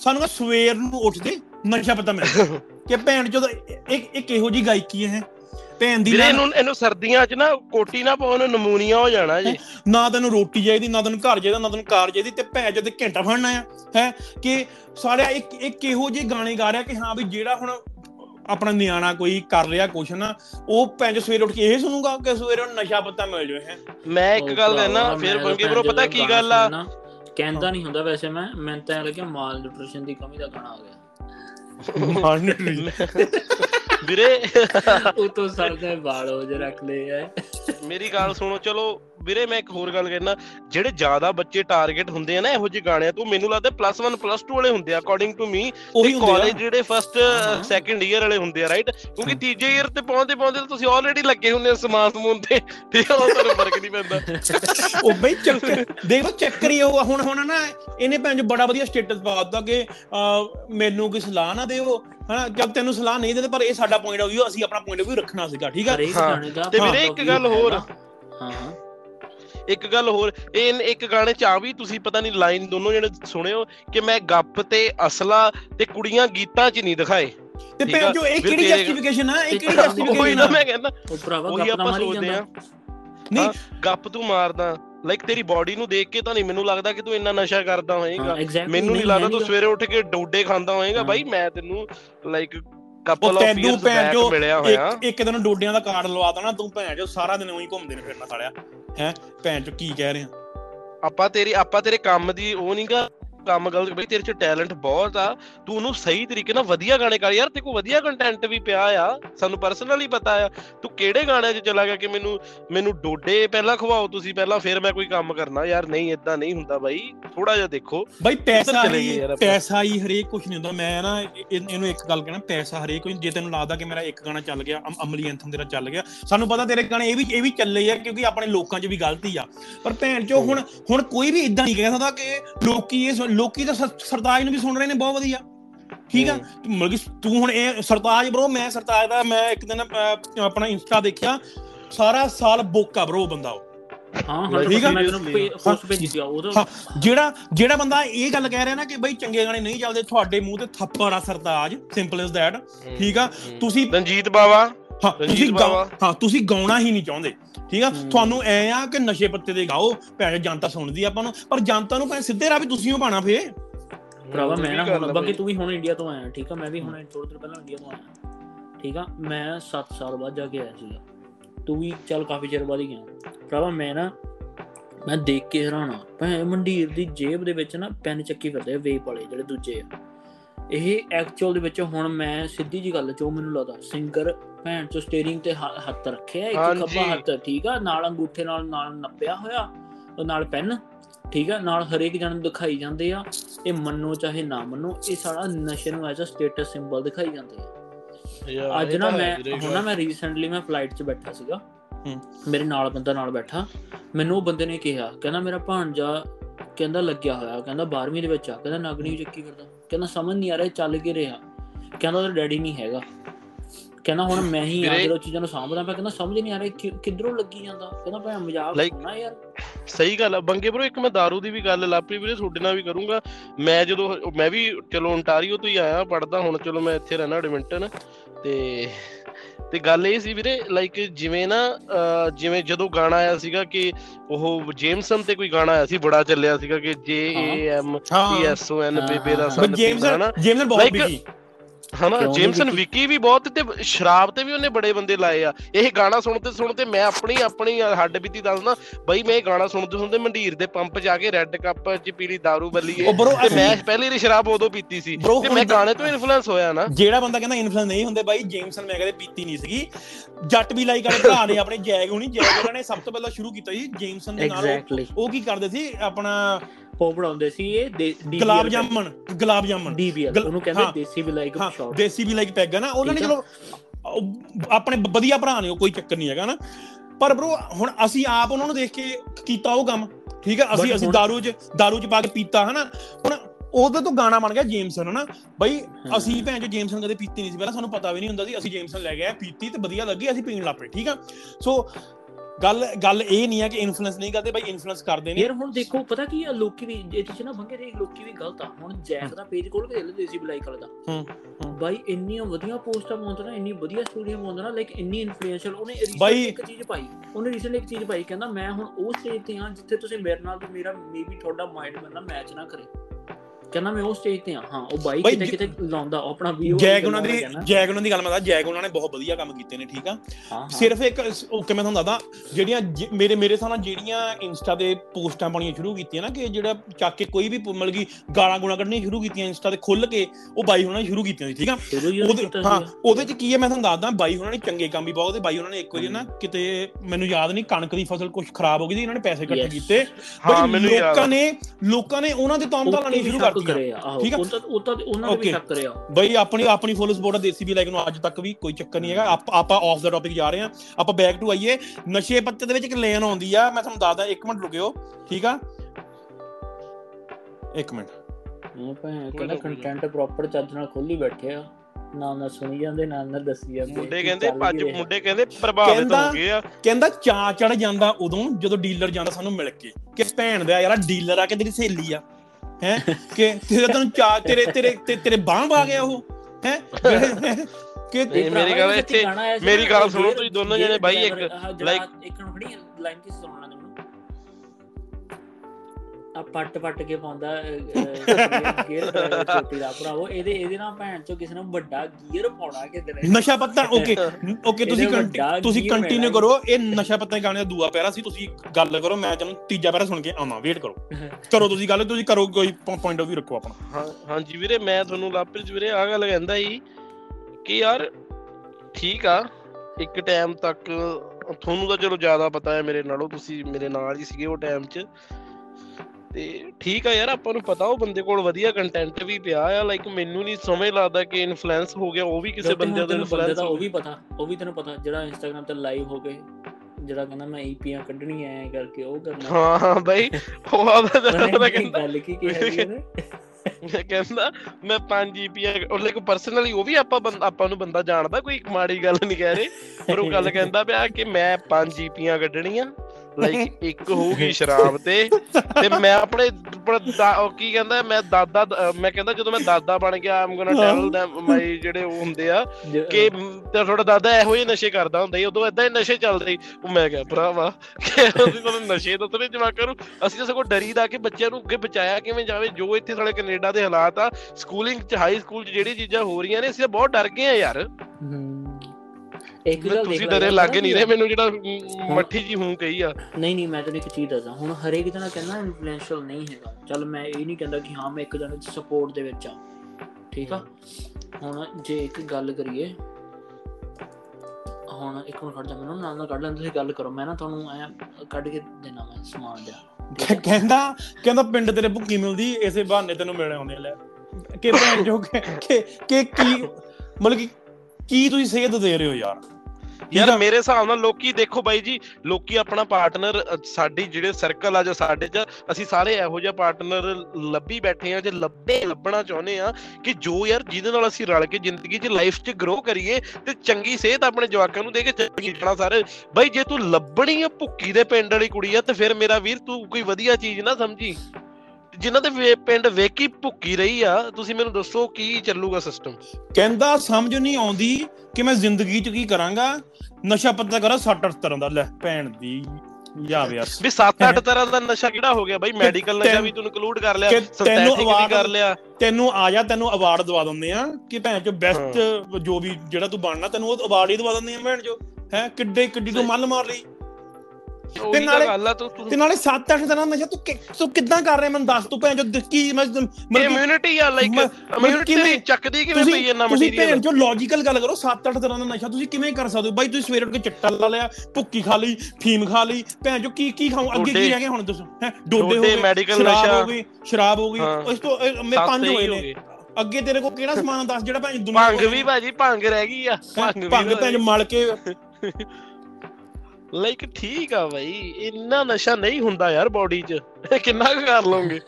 ਸਾਨੂੰ ਨਾ ਸਵੇਰ ਨੂੰ ਉੱਠਦੇ ਨਸ਼ਾ ਪਤਾ ਮਿਲਦਾ ਕਿ ਭੈਣ ਚੋ ਇੱਕ ਇੱਕ ਇਹੋ ਜੀ ਗਾਇਕੀ ਹੈ। ਭੈਣ ਦੀ ਇਹਨੂੰ ਇਹਨੂੰ ਸਰਦੀਆਂ 'ਚ ਨਾ ਕੋਟੀ ਨਾ ਪਾਉਣ ਨੂੰ ਨਮੂਨੀਆ ਹੋ ਜਾਣਾ ਜੀ। ਨਾ ਤੈਨੂੰ ਰੋਟੀ ਚਾਹੀਦੀ ਨਾ ਤੈਨੂੰ ਘਰ ਚਾਹੀਦਾ ਨਾ ਤੈਨੂੰ ਕਾਰ ਚਾਹੀਦੀ ਤੇ ਭੈ ਤੇ ਘੰਟਾ ਫੜਨਾ ਆ। ਹੈ? ਕਿ ਸਾਰਿਆ ਇੱਕ ਇੱਕ ਇਹੋ ਜਿਹੇ ਗਾਣੇ ਗਾ ਰਿਹਾ ਕਿ ਹਾਂ ਵੀ ਜਿਹੜਾ ਹੁਣ ਆਪਣਾ ਨਿਆਣਾ ਕੋਈ ਕਰ ਰਿਹਾ ਕੁਛ ਨਾ ਉਹ ਭੈਣ ਸਵੇਰੇ ਉੱਠ ਕੇ ਇਹ ਸੁਣੂਗਾ ਕਿ ਸਵੇਰੇ ਉਹਨੂੰ ਨਸ਼ਾ ਪੱਤਾ ਮਿਲ ਜਾਵੇ ਹੈ। ਮੈਂ ਇੱਕ ਗੱਲ ਕਹਿਣਾ ਫਿਰ ਬੰਗੇ ਬਰੋ ਪਤਾ ਕੀ ਗੱਲ ਆ? ਕਹਿੰਦਾ ਨਹੀਂ ਹੁੰਦਾ ਵੈਸੇ ਮੈਂ ਮੈਨੂੰ ਤਾਂ ਲੱਗਿਆ ਮਾਲ ਨਿਊਟ੍ਰੀਸ਼ਨ ਦੀ ਕਮੀ ਦਾ ਗਾਣਾ ਆ ਗਿਆ। ਵੀਰੇ। ਉਹ ਤੋਂ ਸਰਦੇ ਵਾਲ ਹੋ ਜੇ ਰੱਖ ਲਏ ਐ। ਮੇਰੀ ਗੱਲ ਸੁਣੋ ਚਲੋ ਵੀਰੇ ਮੈਂ ਇੱਕ ਹੋਰ ਗੱਲ ਕਹਿਣਾ ਜਿਹੜੇ ਜ਼ਿਆਦਾ ਬੱਚੇ ਟਾਰਗੇਟ ਹੁੰਦੇ ਆ ਨਾ ਇਹੋ ਜਿਹੇ ਗਾਣਿਆਂ ਤੋਂ ਮੈਨੂੰ ਲੱਗਦਾ ਪਲੱਸ 1 ਪਲੱਸ 2 ਵਾਲੇ ਹੁੰਦੇ ਆ ਅਕੋਰਡਿੰਗ ਟੂ ਮੀ ਉਹੀ ਤੇ ਕਾਲਜ ਜਿਹੜੇ ਫਸਟ। ਸੈਕੰਡ ਈਅਰ ਵਾਲੇ ਹੁੰਦੇ ਆ ਰਾਈਟ ਕਿਉਂਕਿ ਤੀਜੇ ਈਅਰ ਤੇ ਪਹੁੰਚਦੇ ਪਹੁੰਚਦੇ ਤੁਸੀਂ ਆਲਰੇਡੀ ਲੱਗੇ ਹੁੰਦੇ ਆ ਸਮਾਨ ਸਮੂਨ ਤੇ ਠੀਕ ਆ ਉਹ ਤੁਹਾਨੂੰ ਫ਼ਰਕ ਨਹੀਂ ਪੈਂਦਾ। ਉਹ ਬਈ ਚੱਕਰ ਦੇਖੋ ਚੱਕਰ ਹੀ ਉਹ ਆ, ਹੁਣ ਹੁਣ ਨਾ ਇਹਨੇ ਭੈਣ ਜੋ ਬੜਾ ਵਧੀਆ ਸਟੇਟਸ ਪਾ ਦਿੱਤਾ ਕਿ ਮੈਨੂੰ ਕੋਈ ਸਲਾਹ ਨਾ ਦਿਓ ਹਨਾ ਜਦ ਤੈਨੂੰ ਸਲਾਹ ਨਹੀਂ ਦਿੰਦੇ ਪਰ ਇਹ ਸਾਡਾ ਪੁਆਇੰਟ ਆਫ View ਅਸੀਂ ਆਪਣਾ ਪੁਆਇੰਟ ਆਫ View ਰੱਖਣਾ ਸੀਗਾ ਠੀਕ ਆ? ਹਾਂ। ਤੇ ਵੀਰੇ ਇੱਕ ਗੱਲ ਹੋਰ। ਹਾਂ ਹਾਂ। ਇੱਕ ਗੱਲ ਹੋਰ ਇਹ ਇੱਕ ਗਾਣੇ ਚ ਆ ਵੀ ਤੁਸੀਂ ਪਤਾ ਨਹੀਂ ਲਾਈਨ ਦੋਨੋਂ ਜਿਹੜੇ ਸੁਣਿਓ ਕਿ ਮੈਂ ਗੱਪ ਤੇ ਅਸਲਾ ਤੇ ਕੁੜੀਆਂ ਗੀਤਾਂ ਚ ਨਹੀਂ ਦਿਖਾਏ। ਤੇ ਭੈਣ ਜੋ ਇਹ ਕਿਹੜੀ ਜਸਟੀਫਿਕੇਸ਼ਨ ਆ? ਇਹ ਕਿਹੜੀ ਜਸਟੀਫਿਕੇਸ਼ਨ ਨਾ ਆ? ਮੈਂ ਕਹਿੰਦਾ ਉਹ ਭਰਾਵਾ ਗੱਪ ਨਾ ਮਾਰੀ ਜਾਂਦਾ। ਨਹੀਂ। ਗੱਪ ਤੂੰ ਮਾਰਦਾ। ਲਾਈਕ ਤੇਰੀ ਬਾਡੀ ਨੂੰ ਦੇਖ ਕੇ ਤਾਂ ਨਹੀਂ ਮੈਨੂੰ ਲੱਗਦਾ ਕਿ ਤੂੰ ਇੰਨਾ ਨਸ਼ਾ ਕਰਦਾ ਹੋਏਗਾ। ਮੈਨੂੰ ਨਹੀਂ ਲੱਗਦਾ ਤੂੰ ਸਵੇਰੇ ਉੱਠ ਕੇ ਡੋਡੇ ਖਾਂਦਾ ਹੋਏਗਾ। ਬਾਈ ਮੈਂ ਤੈਨੂੰ ਲਾਈਕ ਕਪਲ ਆਫ ਭੈਣ ਬੈਕ ਮਿਲਿਆ ਹੋਇਆ। ਇੱਕ ਦਿਨ ਡੋਡਿਆਂ ਦਾ ਕਾਰਡ ਲਵਾ ਦੇਣਾ ਤੂੰ ਭੈਣ ਜੋ ਸਾਰਾ ਦਿਨ ਉਹੀ ਘੁੰਮਦੇ ਨੇ ਫਿਰਨਾ ਸਾਲਿਆ ਹੈ? ਭੈਣ ਚੋ ਕੀ ਕਹਿ ਰਿਹਾ। ਆਪਾਂ ਤੇਰੀ ਆਪਾਂ ਤੇਰੇ ਕੰਮ ਦੀ ਉਹ ਨਹੀਂਗਾ ਕੰਮ ਗਲਤ ਬਈ ਤੇਰੇ ਚ ਟੈਲੈਂਟ ਬਹੁਤ ਆ। ਤੂੰ ਉਹਨੂੰ ਸਹੀ ਤਰੀਕੇ ਨਾਲ ਵਧੀਆ ਗਾਣੇ ਕਰ। ਯਾਰ ਤੇ ਕੋ ਵਧੀਆ ਕੰਟੈਂਟ ਵੀ ਪਿਆ ਆ। ਸਾਨੂੰ ਪਰਸਨਲੀ ਪਤਾ ਆ। ਤੂੰ ਕਿਹੜੇ ਗਾਣਿਆਂ 'ਚ ਚਲਾ ਗਿਆ ਕਿ ਮੈਨੂੰ ਮੈਨੂੰ ਡੋਡੇ ਪਹਿਲਾਂ ਖਵਾਓ ਤੁਸੀਂ ਪਹਿਲਾਂ ਫਿਰ ਮੈਂ ਕੋਈ ਕੰਮ ਕਰਨਾ। ਯਾਰ ਨਹੀਂ ਇਦਾਂ ਨਹੀਂ ਹੁੰਦਾ ਬਾਈ। ਥੋੜਾ ਜਿਹਾ ਦੇਖੋ। ਬਾਈ ਪੈਸਾ ਹੀ। ਪੈਸਾ ਹੀ ਹਰੇਕ ਕੁਝ ਨਹੀਂ ਹੁੰਦਾ। ਮੈਂ ਨਾ ਇਹ- ਇਹ- ਇਹਨੂੰ ਇੱਕ ਗੱਲ ਕਹਿਣਾ ਪੈਸਾ ਹਰੇਕ ਕੋਈ ਜੇ ਤੈਨੂੰ ਲੱਗਦਾ ਕਿ ਮੇਰਾ ਇੱਕ ਗਾਣਾ ਚੱਲ ਗਿਆ ਅਮ- ਅਮਲੀ ਐਂਥਮ ਤੇਰਾ ਚੱਲ ਗਿਆ ਸਾਨੂੰ ਪਤਾ ਤੇਰੇ ਗਾਣੇ ਇਹ ਵੀ ਇਹ ਵੀ ਚੱਲੇ ਆ ਕਿਉਂਕਿ ਆਪਣੇ ਲੋਕਾਂ 'ਚ ਵੀ ਗਲਤੀ ਆ। ਪਰ ਭੈਣ ਚੋ ਹੁਣ ਹੁਣ ਕੋਈ ਵੀ ਇਦਾਂ ਨਹੀਂ ਕਹਿ ਸਕਦਾ ਕਿ ਲੋਕੀ ਇਹ ਲੋਕੀ ਤਾਂ ਸਰਤਾਜ ਨੂੰ ਵੀ ਸੁਣ ਰਹੇ ਨੇ ਬਹੁਤ ਵਧੀਆ। ਠੀਕ ਆ? ਮਤਲਬ ਕਿ ਤੂੰ ਹੁਣ ਇਹ ਸਰਤਾਜ ਬ్రో ਮੈਂ ਸਰਤਾਜ ਦਾ ਮੈਂ ਇੱਕ ਦਿਨ ਆਪਣਾ ਇੰਸਟਾ ਦੇਖਿਆ। ਸਾਰਾ ਸਾਲ ਬੋਕਾ ਬ్రో ਬੰਦਾ ਉਹ। ਹਾਂ ਹਾਂ ਠੀਕ ਆ? ਪੋਸਟ ਭੇਜੀ ਸੀ ਉਹ ਹਾਂ, ਜਿਹੜਾ ਜਿਹੜਾ ਬੰਦਾ ਇਹ ਗੱਲ ਕਹਿ ਰਿਹਾ ਨਾ ਕਿ ਬਈ ਚੰਗੇ ਗਾਣੇ ਨਹੀਂ ਚੱਲਦੇ ਤੁਹਾਡੇ ਮੂੰਹ ਤੇ ਥੱਪੜ ਆ ਸਰਤਾਜ ਸਿੰਪਲ ਇਜ਼ ਦੈਟ ਠੀਕ ਆ? ਤੁਸੀਂ ਰਣਜੀਤ ਬਾਵਾ। ਹਾਂ ਰਣਜੀਤ ਤੁਸੀਂ। ਹਾਂ ਤੁਸੀਂ ਗਾਉਣਾ ਹੀ ਨਹੀਂ ਚਾਹੁੰਦੇ। ਠੀਕ ਆ? ਹੂੰ। ਤੁਹਾਨੂੰ ਐ ਆ ਕਿ ਨਸ਼ੇ ਪੱਤੇ ਦੇ ਗਾਓ ਭੈਣ ਜਨਤਾ ਸੁਣਦੀ ਆ ਆਪਾਂ ਨੂੰ। ਪਰ ਜਨਤਾ ਨੂੰ ਭੈਣ ਸਿੱਧੇ ਰਾਹ ਵੀ ਤੁਸੀਂ ਉਹ ਪਾਣਾ ਫੇ ਭਰਾਵਾ ਮੈਂ ਨਾ ਹੁਣ ਆ ਬਾਕੀ। ਤੂੰ ਵੀ ਹੁਣ ਇੰਡੀਆ ਤੋਂ ਆਇਆ ਠੀਕ ਆ? ਮੈਂ ਵੀ ਹੁਣ ਥੋੜੇ ਦਿਨ ਪਹਿਲਾਂ ਇੰਡੀਆ ਤੋਂ ਆਇਆ। ਠੀਕ ਆ? ਮੈਂ 7 ਸਾਲ ਬਾਅਦ ਜਾ ਕੇ ਆਇਆ ਸੀਗਾ। ਤੂੰ ਵੀ ਚੱਲ ਕਾਫੀ ਚਿਰ ਬਾਅਦ ਹੀ ਗਿਆ। ਭਰਾਵਾ ਮੈਂ ਨਾ ਮੈਂ ਦੇਖ ਕੇ ਹੈਰਾਨਾ ਭੈ ਮੰਡੀਰ ਦੀ ਜੇਬ ਦੇ ਵਿੱਚ ਨਾ ਪੈਨ ਚੱਕੀ ਫਿਰਦੇ ਆ ਵੇਪ ਵਾਲੇ ਜਿਹੜੇ ਦੂਜੇ ਆ। ਇਹ ਐਕਚੁਅਲ ਦੇ ਵਿੱਚ ਹੁਣ ਮੈਂ ਸਿੱਧੀ ਜੀ ਗੱਲ ਜੋ ਮੈਨੂੰ ਲੱਗਦਾ ਸਿੰਗਰ ਭੈਣ ਚੋ ਸਟੀਅਰਿੰਗ ਤੇ ਹੱਥ ਰੱਖਿਆ ਇੱਕ। ਖੱਬਾ ਹੱਥ ਠੀਕ ਆ ਨਾਲ ਅੰਗੂਠੇ ਨਾਲ ਨਾਲ ਨੱਪਿਆ ਹੋਇਆ ਉਹ ਨਾਲ ਪੈਨ ਠੀਕ ਆ ਨਾਲ ਹਰੇਕ ਜਣ ਨੂੰ ਦਿਖਾਈ ਜਾਂਦੇ ਆ ਇਹ ਮੰਨੋ ਚਾਹੇ ਨਾ ਮੰਨੋ ਇਹ ਸਾਰਾ ਨਸ਼ੇ ਨੂੰ ਐਜ਼ ਅ ਸਟੇਟਸ ਸਿੰਬਲ ਦਿਖਾਈ ਜਾਂਦੇ ਆ। ਅੱਜ ਨਾ ਮੈਂ ਹੁਣ ਨਾ ਮੈਂ ਰੀਸੈਂਟਲੀ ਮੈਂ ਫਲਾਈਟ 'ਚ ਬੈਠਾ ਸੀਗਾ। ਮੇਰੇ ਨਾਲ ਬੰਦਾ ਨਾਲ ਬੈਠਾ। ਮੈਨੂੰ ਉਹ ਬੰਦੇ ਨੇ ਕਿਹਾ ਕਹਿੰਦਾ ਮੇਰਾ ਭਾਣਜਾ ਕਹਿੰਦਾ ਲੱਗਿਆ ਹੋਇਆ ਕਹਿੰਦਾ 12ਵੀਂ ਦੇ ਵਿੱਚ ਆ ਕਹਿੰਦਾ ਨਗਣੀ ਚੱਕੀ ਫਿਰਦਾ ਕਹਿੰਦਾ ਸਮਝ ਨਹੀਂ ਆ ਰਿਹਾ ਚੱਲ ਕੀ ਰਿਹਾ। ਕਹਿੰਦਾ ਉਹਦਾ ਡੈਡੀ ਨਹੀਂ ਹੈਗਾ। ਕਹਿੰਦਾ ਹੁਣ ਮੈਂ ਹੀ ਆ ਜਿਹੜਾ ਚੀਜ਼ਾਂ ਨੂੰ ਸਾਂਭਦਾ ਪਿਆ। ਕਹਿੰਦਾ ਸਮਝ ਨਹੀਂ ਆ ਰਿਹਾ ਕਿੱਧਰੋਂ ਲੱਗੀ ਜਾਂਦਾ? ਕਹਿੰਦਾ ਭਾਈ ਮਜ਼ਾਕ ਹੋਣਾ ਯਾਰ। ਸਹੀ ਗੱਲ ਆ। ਬੰਗੇ ਬਰੋ ਇੱਕ ਮੈਂ दारू ਦੀ ਵੀ ਗੱਲ ਲਾਪਰੀ ਵੀਰੇ ਤੁਹਾਡੇ ਨਾਲ ਵੀ ਕਰੂੰਗਾ। ਮੈਂ ਜਦੋਂ ਮੈਂ ਵੀ ਚਲੋ ਓਨਟਾਰੀਓ ਤੋਂ ਹੀ ਆਇਆ ਪੜਦਾ ਹੁਣ। ਚਲੋ ਮੈਂ ਇੱਥੇ ਰਹਿਣਾ ਐਡਮਿੰਟਨ ਤੇ ਤੇ ਗੱਲ ਇਹ ਸੀ ਵੀਰੇ ਲਾਈਕ ਜਿਵੇਂ ਨਾ ਜਿਵੇਂ ਜਦੋਂ ਗਾਣਾ ਆਇਆ ਸੀਗਾ ਕਿ ਉਹ ਜੇਮਸਨ ਤੇ ਕੋਈ ਗਾਣਾ ਆਇਆ ਸੀ ਬੜਾ ਚੱਲਿਆ ਸੀਗਾ ਕਿ J A M T S O N ਬੇਬੇ ਦਾ ਸੰਨ ਜੇਮਸਨ ਜੇਮਸਨ ਬਹੁਤ ਬਿਗੀ ਹਨਾ ਜੇਮਸਨ ਵਿਕੀ ਵੀ ਬਹੁਤ ਤੇ ਸ਼ਰਾਬ ਤੇ ਵੀ ਉਹਨੇ ਬੜੇ ਬੰਦੇ ਲਾਏ ਆ। ਇਹ ਗਾਣਾ ਸੁਣਦੇ ਸੁਣਦੇ ਮੈਂ ਆਪਣੀ ਆਪਣੀ ਹੱਡ ਬੀਤੀ ਦੱਸਦਾ ਬਈ ਮੈਂ ਇਹ ਗਾਣਾ ਸੁਣਦੇ ਸੁਣਦੇ ਮੰਡੀਰ ਦੇ ਪੰਪ ਜਾ ਕੇ ਰੈੱਡ ਕੱਪ 'ਚ ਪੀਲੀ दारू ਬੱਲੀਏ ਤੇ ਮੈਂ ਪਹਿਲੀ ਵਾਰੀ ਸ਼ਰਾਬ ਉਦੋਂ ਪੀਤੀ ਸੀ। ਤੇ ਮੈਂ ਗਾਣੇ ਤੋਂ ਇਨਫਲੂਐਂਸ ਹੋਇਆ ਨਾ। ਜਿਹੜਾ ਬੰਦਾ ਕਹਿੰਦਾ ਇਨਫਲੂਐਂਸ ਨਹੀਂ ਹੁੰਦੇ ਬਾਈ ਜੇਮਸਨ ਮੈਂ ਕਦੇ ਪੀਤੀ ਨਹੀਂ ਸੀਗੀ। ਜੱਟ ਵੀ ਲਾਈਕ ਵਾਲੇ ਭਰਾ ਨੇ ਆਪਣੇ ਜੈਗ ਹੁਣੀ ਜੈਗ ਉਹਨਾਂ ਨੇ ਸਭ ਤੋਂ ਪਹਿਲਾਂ ਸ਼ੁਰੂ ਕੀਤਾ ਸੀ ਜੇਮਸਨ ਦੇ ਨਾਲ। ਉਹ ਕੀ ਕਰਦੇ ਸੀ ਆਪਣਾ ਉਹ ਬਣਾਉਂਦੇ ਸੀ ਇਹ ਗੁਲਾਬ ਜਾਮਣ ਗੁਲਾਬ ਜਾਮਣ। ਡੀਬੀਐਲ ਉਹਨੂੰ ਕਹਿੰਦੇ ਦੇਸੀ ਬਿਲਾਈ ਕਪ ਸ਼ਾਪ ਦੇਸੀ ਬਿਲਾਈ ਪੈਗ ਹੈ ਨਾ ਉਹਨਾਂ ਨੇ ਚਲੋ ਆਪਣੇ ਵਧੀਆ ਭਰਾ ਨੇ ਉਹ ਕੋਈ ਚੱਕਰ ਨਹੀਂ ਹੈਗਾ ਨਾ। ਪਰ ਬ్రో ਹੁਣ ਅਸੀਂ ਆਪ ਉਹਨਾਂ ਨੂੰ ਦੇਖ ਕੇ ਕੀਤਾ ਉਹ ਕੰਮ ਠੀਕ ਹੈ ਅਸੀਂ ਅਸੀਂ दारू 'ਚ दारू 'ਚ ਪਾ ਕੇ ਪੀਤਾ ਹਨਾ? ਹੁਣ ਉਹਦੇ ਤੋਂ ਗਾਣਾ ਬਣ ਗਿਆ ਜੇਮਸਨ ਹਨਾ? ਬਈ ਅਸੀਂ ਭੈਣ ਜੋ ਜੇਮਸਨ ਕਦੇ ਪੀਤੀ ਨਹੀਂ ਸੀ। ਪਹਿਲਾਂ ਸਾਨੂੰ ਪਤਾ ਵੀ ਨਹੀਂ ਹੁੰਦਾ ਸੀ ਅਸੀਂ ਜੇਮਸਨ ਲੈ ਗਏ ਪੀਤੀ ਤੇ ਵਧੀਆ ਲੱਗੀ ਅਸੀਂ ਪੀਣ ਲੱਗ ਪਏ ਠੀਕ ਆ? ਸੋ ਗੱਲ ਗੱਲ ਇਹ ਨਹੀਂ ਹੈ ਕਿ ਇਨਫਲੂਐਂਸ ਨਹੀਂ ਕਰਦੇ ਬਾਈ ਇਨਫਲੂਐਂਸ ਕਰਦੇ ਨੇ। ਯਾਰ ਹੁਣ ਦੇਖੋ ਪਤਾ ਕੀ ਆ ਲੋਕੀ ਵੀ ਇਹ ਚ ਨਾ ਬੰਗੇ ਦੇ ਲੋਕੀ ਵੀ ਗਲਤ ਆ। ਹੁਣ ਜੈਕ ਦਾ ਪੇਜ ਖੋਲ ਕੇ ਦੇਖ ਦੇਸੀ ਬਲਾਈ ਵਾਲੇ ਦਾ। ਹੂੰ ਬਾਈ ਇੰਨੀਆਂ ਵਧੀਆ ਪੋਸਟਾਂ ਪਾਉਂਦਾ ਨਾ ਇੰਨੀ ਵਧੀਆ ਸਟੋਰੀਆਂ ਪਾਉਂਦਾ ਨਾ ਲਾਈਕ ਇੰਨੀ ਇਨਫਲੂਐਂਸ਼ੀਅਲ ਉਹਨੇ ਰੀਸੈਂਟਲੀ ਇੱਕ ਚੀਜ਼ ਪਾਈ। ਉਹਨੇ ਰੀਸੈਂਟਲੀ ਇੱਕ ਚੀਜ਼ ਪਾਈ ਕਹਿੰਦਾ ਮੈਂ ਹੁਣ ਉਹ ਸਟੇਜ ਤੇ ਆ ਜਿੱਥੇ ਤੁਸੀਂ ਮੇਰੇ ਨਾਲ ਮੇਰਾ ਮੇਬੀ ਤੁਹਾਡਾ ਮਾਈਂਡ ਬੰਦਾ ਮੈਚ ਨਾ ਕਰੇ। ਕਹਿੰਦਾ ਮੈਂ ਉਸ ਸਟੇਜ ਤੇ ਆ ਹਾਂ ਉਹ ਬਾਈ ਕਿਤੇ ਕਿਤੇ ਲਾਉਂਦਾ ਆਪਣਾ ਵੀਊ ਜੈਗ ਉਹਨਾਂ ਦੀ ਜੈਗ ਉਹਨਾਂ ਦੀ ਗੱਲ ਮੈਂ ਦੱਸ ਜੈਗ ਉਹਨਾਂ ਨੇ ਬਹੁਤ ਵਧੀਆ ਕੰਮ ਕੀਤੇ ਨੇ ਠੀਕ ਆ? ਸਿਰਫ ਇੱਕ ਓਕੇ ਮੈਂ ਤੁਹਾਨੂੰ ਦੱਸਦਾ ਜਿਹੜੀਆਂ ਮੇਰੇ ਮੇਰੇ ਸਾਹਮਣੇ ਜਿਹੜੀਆਂ ਇੰਸਟਾ ਦੇ ਪੋਸਟਾਂ ਪਾਉਣੀਆਂ ਸ਼ੁਰੂ ਕੀਤੀਆਂ ਨਾ ਕਿ ਜਿਹੜਾ ਚੱਕ ਕੇ ਕੋਈ ਵੀ ਮਤਲਬ ਕਿ ਗਾਲਾਂ ਗੁਣਾ ਕੱਢਣੀਆਂ ਸ਼ੁਰੂ ਕੀਤੀਆਂ ਇੰਸਟਾ ਤੇ ਖੁੱਲ ਕੇ ਉਹ ਬਾਈ ਉਹਨਾਂ ਨੇ ਸ਼ੁਰੂ ਕੀਤੀਆਂ ਸੀ ਠੀਕ ਆ? ਉਹਦੇ ਹਾਂ ਉਹਦੇ ਚ ਕੀ ਹੈ ਮੈਂ ਤੁਹਾਨੂੰ ਦੱਸਦਾ ਬਾਈ ਉਹਨਾਂ ਨੇ ਚੰਗੇ ਕੰਮ ਵੀ ਬਹੁਤ ਤੇ ਬਾਈ ਉਹਨਾਂ ਨੇ ਇੱਕ ਵਾਰੀ ਨਾ ਕਿਤੇ ਮੈਨੂੰ ਯਾਦ ਨਹੀਂ ਕਣਕ ਦੀ ਫਸਲ ਕੁਝ ਖਰਾਬ ਹੋ ਗਈ ਸੀ ਇਹਨਾਂ ਨੇ ਪੈਸੇ ਇਕੱਠੇ ਕੀਤੇ ਬਈ ਲੋਕਾਂ ਨੇ ਲੋਕਾਂ ਨੇ ਉਹਨਾਂ ਦੇ ਤੌਮ ਲਾਣੀ ਸ਼ੁਰੂ ਕਰ ਕਰਿਆ। ਆਹੋ ਉਹ ਤਾਂ ਉਹ ਤਾਂ ਉਹਨਾਂ ਨੇ ਵੀ ਸ਼ੱਕ ਕਰਿਆ। ਬਈ ਆਪਣੀ ਆਪਣੀ ਫੁੱਲ ਸਪੋਰਟ ਦੇਸੀ ਵੀ ਲਾਈਕ ਨੂੰ ਅੱਜ ਤੱਕ ਵੀ ਕੋਈ ਚੱਕਰ ਨਹੀਂ ਹੈਗਾ। ਆਪਾਂ ਆਫ ਦਾ ਟਾਪਿਕ ਜਾ ਰਹੇ ਆ ਆਪਾਂ ਬੈਕ ਟੂ ਆਈਏ। ਨਸ਼ੇ ਪੱਤੇ ਦੇ ਵਿੱਚ ਇੱਕ ਲੇਨ ਆਉਂਦੀ ਆ। ਮੈਂ ਤੁਹਾਨੂੰ ਦੱਸਦਾ 1 ਮਿੰਟ ਰੁਕਿਓ। ਠੀਕ ਆ? 1 ਮਿੰਟ। ਉਹ ਭੈਣ ਕਹਿੰਦਾ ਕੰਟੈਂਟ ਪ੍ਰੋਪਰ ਚੱਜ ਨਾਲ ਖੋਲੀ ਬੈਠੇ ਆ। ਨਾ ਨਾ ਸੁਣੀ ਜਾਂਦੇ ਨਾ ਨਾ ਦੱਸੀ ਜਾਂਦੇ। ਮੁੰਡੇ ਕਹਿੰਦੇ ਪੰਜ ਮੁੰਡੇ ਕਹਿੰਦੇ ਪ੍ਰਭਾਵਿਤ ਹੋ ਗਏ ਆ। ਕਹਿੰਦਾ ਚਾ ਚੜ ਜਾਂਦਾ ਉਦੋਂ ਜਦੋਂ ਡੀਲਰ ਜਾਂਦਾ ਸਾਨੂੰ ਮਿਲ ਕੇ। ਕਿ ਭੈਣ ਦਾ ਯਾਰ ਡੀਲਰ ਆ ਕੇ ਤੇਰੀ ਸਹੇਲੀ ਆ? ਹੈ ਕਿ ਤੇਰੇ ਤੈਨੂੰ ਚਾ ਤੇਰੇ ਤੇਰੇ ਤੇਰੇ ਬਾਹ ਆ ਗਿਆ ਉਹ ਹੈ? ਕਿ ਮੇਰੀ ਗੱਲ ਇੱਥੇ ਮੇਰੀ ਗੱਲ ਸੁਣੋ ਤੁਸੀਂ ਦੋਨੋਂ ਜਣੇ ਬਾਈ ਇੱਕ ਲਾਈਕ ਇੱਕ ਨੂੰ ਖੜੀ ਲਾਈਨ ਕੀ ਸੁਣਨਾ ਨੇ ਆ ਪੱਟ ਪੱਟ ਕੇ ਪਾਉਂਦਾ ਗੇਅਰ ਛੋਟੀ ਦਾ ਭਰਾਵੋ। ਇਹਦੇ ਇਹਦੇ ਨਾਲ ਭੈਣ ਚੋ ਕਿਸੇ ਨੂੰ ਵੱਡਾ ਗੀਅਰ ਪਾਉਣਾ ਕਿਤੇ ਨਸ਼ਾ ਪੱਤਾ ਓਕੇ ਓਕੇ ਤੁਸੀਂ ਤੁਸੀਂ ਕੰਟੀਨਿਊ ਕਰੋ ਇਹ ਨਸ਼ਾ ਪੱਤਾ ਗਾਣੇ ਦਾ ਦੂਆ ਪੈਰਾ ਸੀ ਤੁਸੀਂ ਗੱਲ ਕਰੋ ਮੈਂ ਤੁਹਾਨੂੰ ਤੀਜਾ ਪੈਰਾ ਸੁਣ ਕੇ ਆਵਾਂ ਵੇਟ ਕਰੋ। ਕਰੋ ਤੁਸੀਂ ਗੱਲ ਤੁਸੀਂ ਕਰੋ ਕੋਈ ਪੁਆਇੰਟ ਆਫ ਵੀ ਰੱਖੋ ਆਪਣਾ। ਹਾਂ ਹਾਂਜੀ ਵੀਰੇ ਮੈਂ ਤੁਹਾਨੂੰ ਲਾਪਰਿਜ ਵੀਰੇ ਆ ਗੱਲ ਕਹਿੰਦਾ ਹੀ ਕਿ ਯਾਰ ਠੀਕ ਆ ਇੱਕ ਟਾਈਮ ਤੱਕ ਤੁਹਾਨੂੰ ਤਾਂ ਚਲੋ ਜ਼ਿਆਦਾ ਪਤਾ ਹੈ ਮੇਰੇ ਨਾਲੋਂ ਤੁਸੀਂ ਮੇਰੇ ਨਾਲ ਹੀ ਸੀਗੇ ਉਹ ਟਾਈਮ 'ਚ। ਤੇ ਠੀਕ ਆ ਯਾਰ ਆਪਾਂ ਨੂੰ ਪਤਾ ਉਹ ਬੰਦੇ ਕੋਲ ਵਧੀਆ ਕੰਟੈਂਟ ਵੀ ਪਿਆ ਆ ਲਾਈਕ ਮੈਨੂੰ ਨਹੀਂ ਸਮਝ ਲੱਗਦਾ ਕਿ ਇਨਫਲੂਐਂਸ ਹੋ ਗਿਆ ਉਹ ਵੀ ਕਿਸੇ ਬੰਦੇ ਦਾ ਇਨਫਲੂਐਂਸ ਉਹ ਵੀ ਪਤਾ ਉਹ ਵੀ ਤੈਨੂੰ ਪਤਾ ਜਿਹੜਾ ਇੰਸਟਾਗ੍ਰam ਤੇ ਲਾਈਵ ਹੋ ਗਏ ਜਿਹੜਾ ਕਹਿੰਦਾ ਮੈਂ ਈਪੀਆਂ ਕੱਢਣੀ ਐ ਕਰਕੇ ਉਹ ਕਰਨਾ। ਹਾਂ ਹਾਂ ਬਾਈ ਉਹ ਆਦਾ ਤਾਂ ਕਹਿੰਦਾ। ਗੱਲ ਕੀ ਕੀ ਹੈ ਮੈਂ ਕਹਿੰਦਾ ਮੈਂ 5 ਈਪੀਆਂ ਉਹ ਲਾਈਕ ਪਰਸਨਲੀ ਉਹ ਵੀ ਆਪਾਂ ਆਪਾਂ ਨੂੰ ਬੰਦਾ ਜਾਣਦਾ ਕੋਈ ਮਾੜੀ ਗੱਲ ਨਹੀਂ ਕਹਿ ਰਹੇ ਪਰ ਉਹ ਗੱਲ ਕਹਿੰਦਾ ਪਿਆ ਕਿ ਮੈਂ 5 ਈਪੀਆਂ ਕੱਢਣੀਆਂ। ਲਾਈਕ ਇੱਕ ਹੋਊਗੀ ਸ਼ਰਾਬ ਤੇ। ਤੇ ਮੈਂ ਆਪਣੇ ਉਹ ਕੀ ਕਹਿੰਦਾ ਮੈਂ ਦਾਦਾ ਮੈਂ ਕਹਿੰਦਾ ਜਦੋਂ ਮੈਂ ਦਾਦਾ ਬਣ ਗਿਆ ਆਮ ਗੋਣਾ ਟੈਲ ਦੈਮ ਮਾਈ ਜਿਹੜੇ ਉਹ ਹੁੰਦੇ ਆ ਕਿ ਤੁਹਾਡਾ ਦਾਦਾ ਇਹੋ ਜਿਹੇ ਨਸ਼ੇ ਕਰਦਾ ਹੁੰਦਾ ਸੀ। ਉਦੋਂ ਇਦਾਂ ਹੀ ਨਸ਼ੇ ਚੱਲਦੇ ਸੀ। ਉਹ ਮੈਂ ਕਿਹਾ ਭਰਾਵਾ ਕਿ ਅਸੀਂ ਕੋਲ ਨਸ਼ੇ ਤਾਂ ਤਨੇ ਜਵਾਕਾਂ ਨੂੰ। ਅਸੀਂ ਤਾਂ ਸਗੋਂ ਡਰੀਦਾ ਕਿ ਬੱਚਿਆਂ ਨੂੰ ਅੱਗੇ ਬਚਾਇਆ ਕਿਵੇਂ ਜਾਵੇ। ਜੋ ਇੱਥੇ ਸਾਡੇ ਕੈਨੇਡਾ ਦੇ ਹਾਲਾਤ ਆ ਸਕੂਲਿੰਗ ਚ ਹਾਈ ਸਕੂਲ ਚ ਜਿਹੜੀ ਚੀਜ਼ਾਂ ਹੋ ਰਹੀਆਂ ਨੇ ਅਸੀਂ ਬਹੁਤ ਡਰ ਗਏ ਆ ਯਾਰ। ਇੱਕ ਗੱਲ ਤੁਸੀਂ ਡਰੇ ਲੱਗੇ ਨਹੀਂ ਰਹੇ ਮੈਨੂੰ ਜਿਹੜਾ ਮੱਠੀ ਜੀ ਹੂੰ ਕਹੀ ਆ। ਨਹੀਂ ਨਹੀਂ ਮੈਂ ਤੈਨੂੰ ਇੱਕ ਚੀਜ਼ ਦੱਸਾਂ ਹੁਣ ਹਰੇਕ ਜਣਾ ਕਹਿੰਦਾ ਇਨਫਲੂਐਂਸ਼ੀਅਲ ਨਹੀਂ ਹੈਗਾ। ਚੱਲ ਮੈਂ ਇਹ ਨਹੀਂ ਕਹਿੰਦਾ ਕਿ ਹਾਂ ਮੈਂ ਇੱਕ ਜਣੇ ਦੀ ਸਪੋਰਟ ਦੇ ਵਿੱਚ ਆ। ਠੀਕ ਆ? ਹੁਣ ਜੇ ਇੱਕ ਗੱਲ ਕਰੀਏ ਹੁਣ ਇੱਕ ਮਿੰਟ ਖੜ ਜਾ ਮੈਨੂੰ ਨਾਲ ਨਾਲ ਕੱਢ ਲੈਣ ਤੁਸੀਂ ਗੱਲ ਕਰੋ। ਮੈਂ ਨਾ ਤੁਹਾਨੂੰ ਐ ਕੱਢ ਕੇ ਦੇਣਾ ਮੈਂ ਸਮਾਨ ਜਿਹਾ। ਕਹਿੰਦਾ ਕਹਿੰਦਾ ਪਿੰਡ ਤੇਰੇ ਭੁੱਕੀ ਮਿਲਦੀ ਇਸੇ ਬਹਾਨੇ ਤੈਨੂੰ ਮਿਲ ਆਉਂਦੇ ਲੈ। ਕਿ ਭੈਣ ਜੋ ਕਿ ਕਿ ਕੀ ਮਤਲਬ ਕਿ ਕੀ ਤੁਸੀਂ ਸੇਧ ਦੇ ਰਹੇ ਹੋ ਯਾਰ? ਯਾਰ ਮੇਰੇ ਹਿਸਾਬ ਨਾਲ ਲੋਕੀ ਦੇਖੋ ਬਾਈ ਜੀ ਲੋਕੀ ਆਪਣਾ ਪਾਰਟਨਰ ਸਾਡੀ ਜਿਹੜੇ ਸਰਕਲ ਆ ਜੋ ਸਾਡੇ ਚ ਅਸੀਂ ਸਾਰੇ ਇਹੋ ਜਿਹਾ ਪਾਰਟਨਰ ਲੱਭੀ ਬੈਠੇ ਆ ਜੇ ਲੱਭੇ ਲੱਭਣਾ ਚਾਹੁੰਦੇ ਆ ਕਿ ਜੋ ਯਾਰ ਜਿਹਦੇ ਨਾਲ ਅਸੀਂ ਰਲ ਕੇ ਜ਼ਿੰਦਗੀ 'ਚ ਲਾਈਫ 'ਚ ਗਰੋ ਕਰੀਏ ਤੇ ਚੰਗੀ ਸਿਹਤ ਆਪਣੇ ਜਵਾਕਾਂ ਨੂੰ ਦੇ ਕੇ ਚੰਗੀ ਜਾਣਾ ਸਾਰੇ। ਬਾਈ ਜੇ ਤੂੰ ਲੱਭਣੀ ਆ ਭੁੱਕੀ ਦੇ ਪਿੰਡ ਵਾਲੀ ਕੁੜੀ ਆ ਤੇ ਫਿਰ ਮੇਰਾ ਵੀਰ ਤੂੰ ਕੋਈ ਵਧੀਆ ਚੀਜ਼ ਨਾ ਸਮਝੀ। ਜਿਨ੍ਹਾਂ ਦੇ ਪਿੰਡ ਵੇਖੀ ਭੁੱਕੀ ਰਹੀ ਆ ਤੁਸੀਂ ਮੈਨੂੰ ਦੱਸੋ ਕੀ ਚੱਲੂਗਾ ਸਿਸਟਮ ਕਹਿੰਦਾ ਸਮਝ ਨਹੀਂ ਆਉਂਦੀ ਕਿ ਮੈਂ ਜ਼ਿੰਦਗੀ 'ਚ ਕੀ ਕਰਾਂਗਾ। ਨਸ਼ਾ ਪੱਤਾ ਕਰਾਂ 60 ਤਰ੍ਹਾਂ ਦਾ। ਲੈ ਭੈਣ ਦੀ ਯਾਰ ਯਾਰ। ਵੀ 7-8 ਤਰ੍ਹਾਂ ਦਾ ਨਸ਼ਾ ਕਿਹੜਾ ਹੋ ਗਿਆ ਬਾਈ? ਮੈਡੀਕਲ ਨਸ਼ਾ ਵੀ ਤੂੰ ਇਨਕਲੂਡ ਕਰ ਲਿਆ ਤੈਨੂੰ ਆਵਾਜ਼- ਕਰ ਲਿਆ। ਤੈਨੂੰ ਆ ਜਾ ਤੈਨੂੰ ਅਵਾਰਡ ਦਵਾ ਦਿੰਦੇ ਆ ਕਿ ਭੈਣ ਚੋ ਬੈਸਟ ਜੋ ਵੀ ਜਿਹੜਾ ਤੂੰ ਬਣਨਾ ਤੈਨੂੰ ਉਹ ਅਵਾਰਡ ਹੀ ਦਵਾ ਦਿੰਦੇ ਆ ਭੈਣ ਚੋ। ਹੈ ਕਿੱਡੇ ਕਿੱਡੀ ਤੂੰ ਮੱਲ ਮਾਰ ਲਈ। ਤਾਂ ਨਾਲੇ- ਗੱਲ ਆ ਤੂੰ ਤੂੰ ਤੇ ਨਾਲੇ 7-8 ਦਿਨਾਂ ਦਾ ਨਸ਼ਾ ਤੂੰ ਤੂੰ ਕਿੱਦਾਂ ਕਰ ਰਿਹਾ ਮੈਨੂੰ ਦੱਸ ਤੂੰ ਭੈਣ ਚੋ ਕੀ ਇਮਿਊਨਿਟੀ ਆ ਲਾਈਕ ਇਮਿਊਨਿਟੀ ਚੱਕਦੀ ਕਿਵੇਂ ਪਈ ਤੁਸੀਂ ਮਟੀਰੀਅਲ ਭੈਣ ਚੋ ਲੌਜੀਕਲ ਗੱਲ ਕਰੋ 7-8 ਦਿਨਾਂ ਦਾ ਨਸ਼ਾ ਤੁਸੀਂ ਕਿਵੇਂ ਕਰ ਸਕਦੇ ਹੋ? ਬਾਈ ਤੁਸੀਂ ਸਵੇਰੇ ਉੱਠ ਕੇ ਚਿੱਟਾ ਲਾ ਲਿਆ ਭੁੱਕੀ ਖਾ ਲਈ ਫੀਮ ਖਾ ਲਈ। ਭੈਣ ਚੋ ਕੀ ਕੀ ਖਾਉ ਅੱਗੇ ਕੀ ਰਹਿ ਗਿਆ ਹੁਣ ਦੱਸੋ ਹੈ? ਡੋਡੇ ਹੋ ਗਏ ਸ਼ਰਾਬ ਨਸ਼ਾ। ਹੋ ਗਈ ਸ਼ਰਾਬ ਹੋ ਗਈ। ਇਸ ਤੋਂ ਮੇ ਪੰਜ ਹੋਏ ਨੇ। ਅੱਗੇ ਤੇਰੇ ਕੋਲ ਕਿਹੜਾ ਸਮਾਨ ਦੱਸ ਜਿਹੜਾ ਭੈਣ ਦੁਨੀਆ ਭੰਗ ਵੀ ਭਾਜੀ ਭੰਗ ਰਹਿ ਗਈ ਆ। ਭੰਗ ਵੀ ਭੰਗ ਚੋ ਮਲ ਕੇ ਲਾਈਕ ਠੀਕ ਆ ਬਾਈ। ਇੰਨਾ ਨਸ਼ਾ ਨਹੀਂ ਹੁੰਦਾ ਯਾਰ ਬਾਡੀ 'ਚ। ਕਿੰਨਾ ਕੁ ਕਰ ਲਓਗੇ?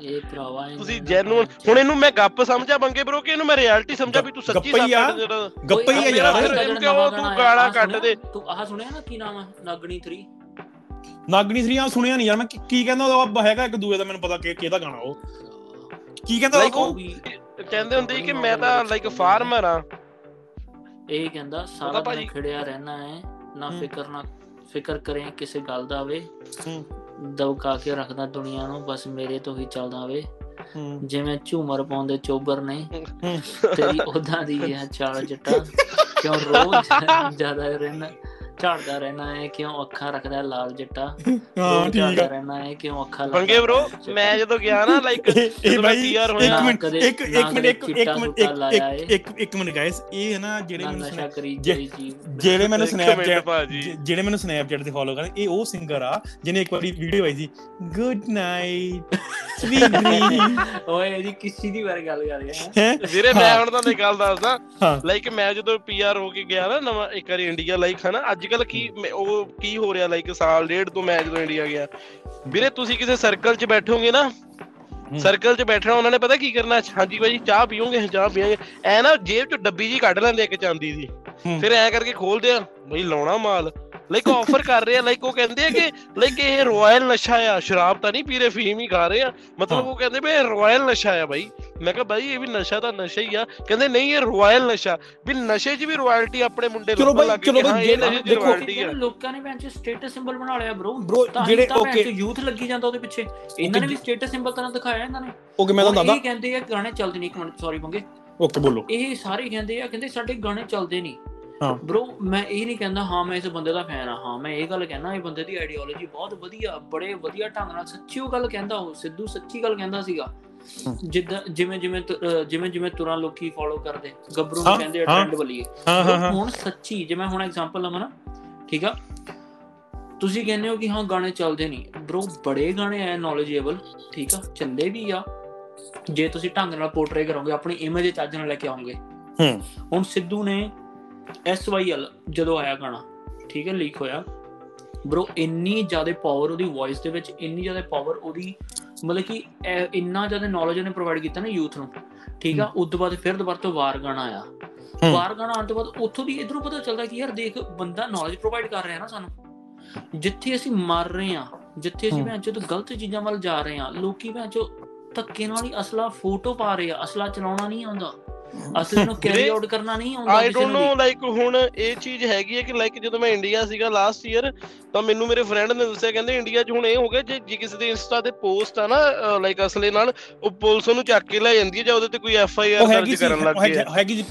ਇਹ ਭਰਾਵਾ ਤੁਸੀਂ ਜੈਨੂਨ ਹੁਣ ਇਹਨੂੰ ਮੈਂ ਗੱਪ ਸਮਝਾ ਬੰਗੇ ਬਰੋ ਕਿ ਇਹਨੂੰ ਮੈਂ ਰਿਐਲਿਟੀ ਸਮਝਾ ਵੀ ਤੂੰ ਸੱਚੀ ਆ। ਜਿਹੜਾ ਗੱਪਾ ਹੀ ਆ ਯਾਰ। ਕਿਉਂ ਤੂੰ ਗਾਲਾਂ ਕੱਢ ਦੇ। ਤੂੰ ਆਹ ਸੁਣਿਆ ਨਾ ਕੀ ਨਾਮ ਹੈ ਨਾਗਣੀ 3 ਨਾਗਣੀ ਸਰੀਆ ਸੁਣਿਆ ਨਹੀਂ ਯਾਰ ਮੈਂ। ਕੀ- ਕਹਿੰਦਾ ਉਹ ਹੈਗਾ ਇੱਕ ਦੂਏ ਦਾ ਮੈਨੂੰ ਪਤਾ ਕਿ ਕਿਹਦਾ ਗਾਣਾ ਉਹ। ਕੀ ਕਹਿੰਦਾ Like ਉਹ? ਕਹਿੰਦੇ ਹੁੰਦੇ ਕਿ ਮੈਂ ਤਾਂ ਲਾਈਕ ਫਾਰਮਰ ਆ। ਇਹ ਕਹਿੰਦਾ ਸਾਰਾ ਦਿਨ ਖੜਿਆ ਰਹਿਣਾ ਹੈ ਨਾ। ਫਿਕਰ ਨਾ ਫਿਕਰ ਕਰੇ ਕਿਸੇ ਗੱਲ ਦਾ ਵੇ। ਦਬਕਾ ਕੇ ਰੱਖਦਾ ਦੁਨੀਆ ਨੂੰ ਬਸ ਮੇਰੇ ਤੋਂ ਹੀ ਚੱਲਦਾ ਵੇ ਜਿਵੇਂ ਝੂਮਰ ਪਾਉਂਦੇ ਚੋਬਰ ਨੇ। ਤੇਰੀ ਉਹਦਾ ਦੀ ਹੈ ਚਾਲ ਜੱਟਾ ਕਿਉਂ ਰੋਜ਼ ਜ਼ਿਆਦਾ ਰਹਿਣਾ ਝਾੜਦਾ ਰਹਿਣਾ ਹੈ ਕਿਉਂ ਅੱਖਾਂ ਰੱਖਦਾ ਹੈ ਲਾਲ ਜੱਟਾ ਹਾਂ ਠੀਕ ਆ। ਰਹਿਣਾ ਹੈ ਕਿਉਂ ਅੱਖਾਂ ਬੰਗੇ ਬ్రో ਮੈਂ ਜਦੋਂ ਗਿਆ ਨਾ ਲਾਈਕ ਜਦੋਂ ਮੈਂ ਬਾਈ PR ਇੱਕ ਹੋਇਆ ਮਿੰਟ ਇੱਕ ਇੱਕ ਮਿੰਟ ਇੱਕ ਇੱਕ ਚਿੱਟਾ ਮਿੰਟ ਇੱਕ ਇੱਕ ਇੱਕ ਇੱਕ ਮਿੰਟ ਗਾਇਸ ਇਹ ਹੈ ਨਾ ਜਿਹੜੇ ਮੈਨੂੰ ਜਿਹੜੇ ਮੈਨੂੰ ਸਨੈਪਚੈਟ। ਜਿਹੜੇ ਮੈਨੂੰ ਸਨੈਪਚੈਟ ਤੇ ਫੋਲੋ ਕਰਦੇ ਇਹ ਉਹ ਸਿੰਗਰ ਆ ਜਿਹਨੇ ਇੱਕ ਵਾਰੀ ਵੀਡੀਓ ਆਈ ਸੀ ਗੁੱਡ ਨਾਈਟ ਸਵੀਟ ਡ੍ਰੀਮ ਓਏ ਇਹਦੀ ਕਿਸੇ ਦੀ ਬਾਰੇ ਗੱਲ ਕਰ ਰਿਹਾ। ਹੈ? ਵੀਰੇ ਮੈਂ ਹੁਣ ਤੁਹਾਨੂੰ ਗੱਲ ਦੱਸਦਾ ਲਾਈਕ ਮੈਂ ਜਦੋਂ ਪੀਆਰ ਹੋ ਕੇ ਗਿਆ ਨਾ ਨਵਾਂ ਇੱਕ ਵਾਰੀ ਇੰਡੀਆ ਲਾਈਕ ਹਨਾ ਅੱਜ ਕੱਲ ਕੀ ਉਹ ਕੀ ਹੋ ਰਿਹਾ ਲਾਈਕ ਸਾਲ ਡੇਢ ਤੋਂ ਮੈਂ ਜਦੋਂ ਇੰਡੀਆ ਗਿਆ। ਵੀਰੇ ਤੁਸੀਂ ਕਿਸੇ ਸਰਕਲ 'ਚ ਬੈਠੋਗੇ ਨਾ ਸਰਕਲ 'ਚ ਬੈਠਣਾ ਉਹਨਾਂ ਨੇ ਪਤਾ ਕੀ ਕਰਨਾ? ਹਾਂਜੀ ਭਾਈ ਚਾਹ ਪੀਓਗੇ ਚਾਹ ਪੀਓਗੇ ਐ ਨਾ ਜੇਬ 'ਚ ਡੱਬੀ ਜੀ ਕੱਢ ਲੈਂਦੇ ਇੱਕ ਚਾਂਦੀ ਦੀ। ਫਿਰ ਐ ਕਰਕੇ ਖੋਲਦੇ ਆ ਬਈ ਲਾਉਣਾ ਮਾਲ। ਲਾਈਕ ਆਫਰ ਕਰ ਰਹੇ ਆ ਲਾਈਕ ਉਹ ਕਹਿੰਦੇ ਆ ਕਿ ਲਾਈਕ ਇਹ ਰਾਇਲ ਨਸ਼ਾ ਆ ਸ਼ਰਾਬ ਤਾਂ ਨਹੀਂ ਪੀ ਰਹੇ ਫੀਮ ਹੀ ਖਾ ਰਹੇ ਆ। ਮਤਲਬ। ਉਹ ਕਹਿੰਦੇ ਵੀ ਇਹ ਰਾਇਲ ਨਸ਼ਾ ਆ ਬਾਈ। ਮੈਂ ਕਿਹਾ ਬਾਈ ਇਹ ਵੀ ਨਸ਼ਾ ਤਾਂ ਨਸ਼ਾ ਹੀ ਆ। ਕਹਿੰਦੇ ਨਹੀਂ ਇਹ ਰਾਇਲ ਨਸ਼ਾ। ਵੀ ਨਸ਼ੇ 'ਚ ਵੀ ਰਾਇਲਟੀ ਆਪਣੇ ਮੁੰਡੇ ਬਾਈ, ਲੱਗ ਗਏ ਚਲੋ ਬਾਈ, 'ਚ ਦੇਖੋ, ਲੋਕਾਂ ਨੇ ਭੈਣ ਚ ਸਟੇਟਸ ਸਿੰਬਲ ਬਣਾ ਲਿਆ ਬ్రో Bro, ਜਿਹੜੇ- okay. ਯੂਥ ਲੱਗੀ ਜਾਂਦਾ ਉਹਦੇ ਪਿੱਛੇ। ਇਹਨਾਂ ਨੇ ਵੀ ਸਟੇਟਸ ਸਿੰਬਲ ਤਰ੍ਹਾਂ ਦਿਖਾਇਆ ਇਹਨਾਂ ਨੇ। ਓਕੇ ਮੈਂ ਹੁਣ ਤੁਹਾਨੂੰ ਇਹ ਕਹਿੰਦੇ ਆ ਗਾਣੇ ਚੱਲਦੇ ਨਹੀਂ ਇੱਕ ਮਿੰਟ ਸੌਰੀ ਦੱਸਦਾ ਓਕੇ ਬੋਲੋ। ਇਹ ਸਾਰੇ ਕਹਿੰਦੇ ਆ ਕਹਿੰਦੇ ਸਾਡੇ ਗਾਣੇ ਚੱਲਦੇ ਨਹੀਂ। ਬ్రో ਮੈਂ ਇਹ ਨਹੀਂ ਕਹਿੰਦਾ ਹਾਂ ਮੈਂ ਇਸ ਬੰਦੇ ਦਾ ਫੈਨ ਆ ਹਾਂ ਮੈਂ ਇਹ ਗੱਲ ਕਹਿੰਦਾ ਇਹ ਬੰਦੇ ਦੀ ਆਈਡੀਓਲੋਜੀ ਬਹੁਤ ਵਧੀਆ ਬੜੇ ਵਧੀਆ ਢੰਗ ਨਾਲ ਸੱਚੀ ਉਹ ਗੱਲ ਕਹਿੰਦਾ ਉਹ ਸਿੱਧੂ ਸੱਚੀ ਗੱਲ ਕਹਿੰਦਾ ਸੀਗਾ। ਜਿੱਦਾਂ ਜਿਵੇਂ ਜਿਵੇਂ ਜਿਵੇਂ ਜਿਵੇਂ ਤੁਰਾਂ ਲੋਕੀ ਫੋਲੋ ਕਰਦੇ ਗੱਭਰੂ ਨੂੰ ਕਹਿੰਦੇ। ਟ੍ਰੈਂਡ ਬਲੀਏ। ਹੁਣ ਸੱਚੀ ਜਿਵੇਂ ਹੁਣ ਐਗਜ਼ਾਮਪਲ ਲਵਾਂ ਨਾ ਠੀਕ ਆ? ਤੁਸੀਂ ਕਹਿੰਦੇ ਹੋ ਕਿ ਹਾਂ ਗਾਣੇ ਚੱਲਦੇ ਨਹੀਂ। ਬ్రో ਬੜੇ ਗਾਣੇ ਆਏ ਨੌਲੇਜੇਬਲ ਠੀਕ ਆ? ਚੱਲੇ ਵੀ ਆ। ਜੇ ਤੁਸੀਂ ਢੰਗ ਨਾਲ ਪੋਰਟਰੇ ਕਰੋਗੇ ਆਪਣੀ ਇਮੇਜ ਚੱਜ ਨਾਲ ਲੈ ਕੇ ਆਓਗੇ। ਹੂੰ। ਹੁਣ ਸਿੱਧੂ ਨੇ SYL ਜਦੋਂ ਆਇਆ ਗਾਣਾ ਠੀਕ ਹੈ ਲੀਕ ਹੋਇਆ ਬ్రో ਇੰਨੀ ਜ਼ਿਆਦਾ ਪਾਵਰ ਉਹਦੀ ਵੌਇਸ ਦੇ ਵਿੱਚ ਇੰਨੀ ਜ਼ਿਆਦਾ ਪਾਵਰ ਉਹਦੀ ਮਤਲਬ ਕਿ ਇੰਨਾ ਜ਼ਿਆਦਾ ਨੌਲੇਜ ਉਹਨੇ ਪ੍ਰੋਵਾਈਡ ਕੀਤਾ ਨਾ ਯੂਥ ਨੂੰ ਠੀਕ ਆ ਉਸ ਤੋਂ ਬਾਅਦ ਫਿਰ ਦੁਬਾਰਾ ਤੋਂ ਵਾਰ ਗਾਣਾ ਆਇਆ। ਵਾਰ ਗਾਣਾ ਆਉਣ ਤੋਂ ਬਾਅਦ ਉੱਥੋਂ ਦੀ ਇਧਰੋਂ ਪਤਾ ਚੱਲਦਾ ਕਿ ਯਾਰ ਦੇਖ ਬੰਦਾ ਨੌਲੇਜ ਪ੍ਰੋਵਾਈਡ ਕਰ ਰਿਹਾ ਨਾ ਸਾਨੂੰ ਜਿੱਥੇ ਅਸੀਂ ਮਰ ਰਹੇ ਆ ਜਿੱਥੇ ਅਸੀਂ। ਭੈਣ ਚੋਦ ਗਲਤ ਚੀਜ਼ਾਂ ਵੱਲ ਜਾ ਰਹੇ ਆ ਲੋਕੀ ਭੈਣ ਚੋ ਧੱਕੇ ਨਾਲ ਹੀ ਅਸਲਾ ਫੋਟੋ ਪਾ ਰਹੇ ਅਸਲਾ ਚਲਾਉਣਾ ਨਹੀਂ ਆਉਂਦਾ ਅਸਲੇ ਨੂੰ ਕੈਰੀ ਆਊਟ ਕਰਨਾ ਨਹੀਂ ਆਉਂਦਾ ਆਈ ਡੋਨਟ ਨੂੰ। ਨੋ ਲਾਈਕ ਹੁਣ ਇਹ ਚੀਜ਼ ਹੈਗੀ ਹੈ ਕਿ ਲਾਈਕ ਜਦੋਂ ਮੈਂ ਇੰਡੀਆ ਸੀਗਾ ਲਾਸਟ ਈਅਰ ਤਾਂ ਮੈਨੂੰ ਮੇਰੇ ਫਰੈਂਡ ਨੇ ਦੱਸਿਆ ਕਹਿੰਦੇ ਇੰਡੀਆ 'ਚ ਹੁਣ ਇਹ ਹੋ ਗਿਆ ਜੇ ਜੇ ਕਿਸੇ ਦੇ ਇੰਸਟਾ ਤੇ ਪੋਸਟ ਆ ਨਾ ਲਾਈਕ ਅਸਲੇ ਨਾਲ ਉਹ ਪੁਲਿਸ ਉਹਨੂੰ ਚੱਕ ਕੇ ਲੈ ਜਾਂਦੀ ਹੈ ਜਾਂ ਉਹਦੇ ਤੇ ਕੋਈ ਐਫ ਆਈ ਉਹ ਆਰ ਦਰਜ ਕਰਨ ਲੱਗ ਗਏ ਹੈਗੀ-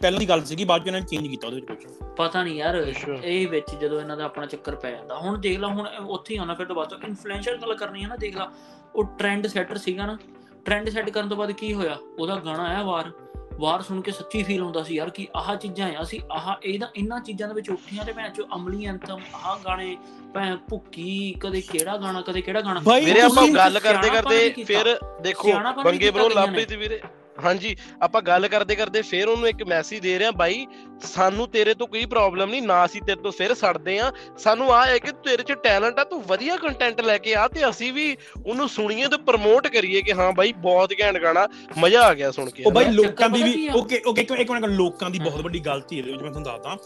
ਪਹਿਲਾਂ ਦੀ ਗੱਲ ਸੀਗੀ ਬਾਅਦ ਚ ਇਹਨਾਂ ਨੇ ਚੇਂਜ ਕੀਤਾ ਉਹਦੇ ਵਿੱਚ ਕੁਝ ਪਤਾ ਨਹੀਂ ਯਾਰ। ਇਹ ਵਿੱਚ ਜਦੋਂ ਇਹਨਾਂ ਦਾ ਆਪਣਾ ਚੱਕਰ ਪੈ ਜਾਂਦਾ ਹੁਣ ਦੇਖ ਲਾ ਹੁਣ ਉੱਥੇ ਹੀ ਆਉਣਾ ਫਿਰ ਤੋਂ ਬਾਅਦ ਇਨਫਲੂਐਂਸ਼ਰ ਗੱਲ ਕਰਨੀ ਹੈ ਨਾ ਦੇਖ ਲਾ ਉਹ ਟ੍ਰੈਂਡ ਸੈਟਰ ਸੀਗਾ ਨਾ। ਟ੍ਰੈਂਡ ਸੈੱਟ ਕਰਨ ਤੋਂ ਬਾਅਦ ਕੀ ਹੋਇਆ? ਉਹਦਾ ਗਾਣਾ ਆਇਆ ਵਾਰ। ਵਾਰ ਸੁਣ ਕੇ ਸੱਚੀ ਫੀਲ ਹੁੰਦਾ ਸੀ ਯਾਰ ਕਿ ਆਹ ਚੀਜ਼ਾਂ ਆ ਅਸੀਂ ਆਹ ਇਹਦਾ ਇਹਨਾਂ ਚੀਜ਼ਾਂ ਦੇ ਵਿੱਚ ਉੱਠੀਆਂ ਤੇ ਭੈਣ ਚੋ ਅਮਲੀ ਐਂਥਮ ਆਹ ਗਾਣੇ ਭੈਣ ਭੁੱਕੀ ਕਦੇ ਕਿਹੜਾ ਗਾਣਾ ਕਦੇ ਕਿਹੜਾ ਗਾਣਾ? ਬਾਈ, ਵੀਰੇ ਆਪਾਂ ਗੱਲ ਕਰਦੇ ਕਰਦੇ। ਫਿਰ ਦੇਖੋ ਬੰਗੇ ਲੱਭੇ ਨੇ। ਤੇ ਵੀਰੇ। ਹਾਂਜੀ ਆਪਾਂ ਗੱਲ ਕਰਦੇ ਕਰਦੇ ਫਿਰ ਉਹਨੂੰ ਇੱਕ ਮੈਸੇਜ ਦੇ ਰਿਹਾ ਬਾਈ ਸਾਨੂੰ ਤੇਰੇ ਤੋਂ ਕੋਈ ਪ੍ਰੋਬਲਮ ਨਹੀਂ ਨਾ ਅਸੀਂ ਤੇਰੇ ਤੋਂ ਸਿਰ ਸੜਦੇ ਆ ਸਾਨੂੰ ਆ ਹੈ ਕਿ ਤੇਰੇ 'ਚ ਟੈਲੈਂਟ ਆ ਤੂੰ ਵਧੀਆ ਕੰਟੈਂਟ ਲੈ ਕੇ ਆ ਤੇ ਅਸੀਂ ਵੀ ਉਹਨੂੰ ਸੁਣੀਏ ਤੇ ਪ੍ਰਮੋਟ ਕਰੀਏ ਕਿ ਹਾਂ ਬਾਈ ਬਹੁਤ ਘੈਂਟ ਗਾਣਾ ਮਜ਼ਾ ਆ ਗਿਆ ਸੁਣ ਕੇ ਉਹ ਬਾਈ? ਲੋਕਾਂ ਦੀ ਵੀ? ਓਕੇ ਓਕੇ ਇੱਕ ਮਿੰਟ ਲੋਕਾਂ ਦੀ ਬਹੁਤ ਵੱਡੀ ਗਲਤੀ ਹੈ ਜੋ ਮੈਂ ਤੁਹਾਨੂੰ ਦੱਸਦਾ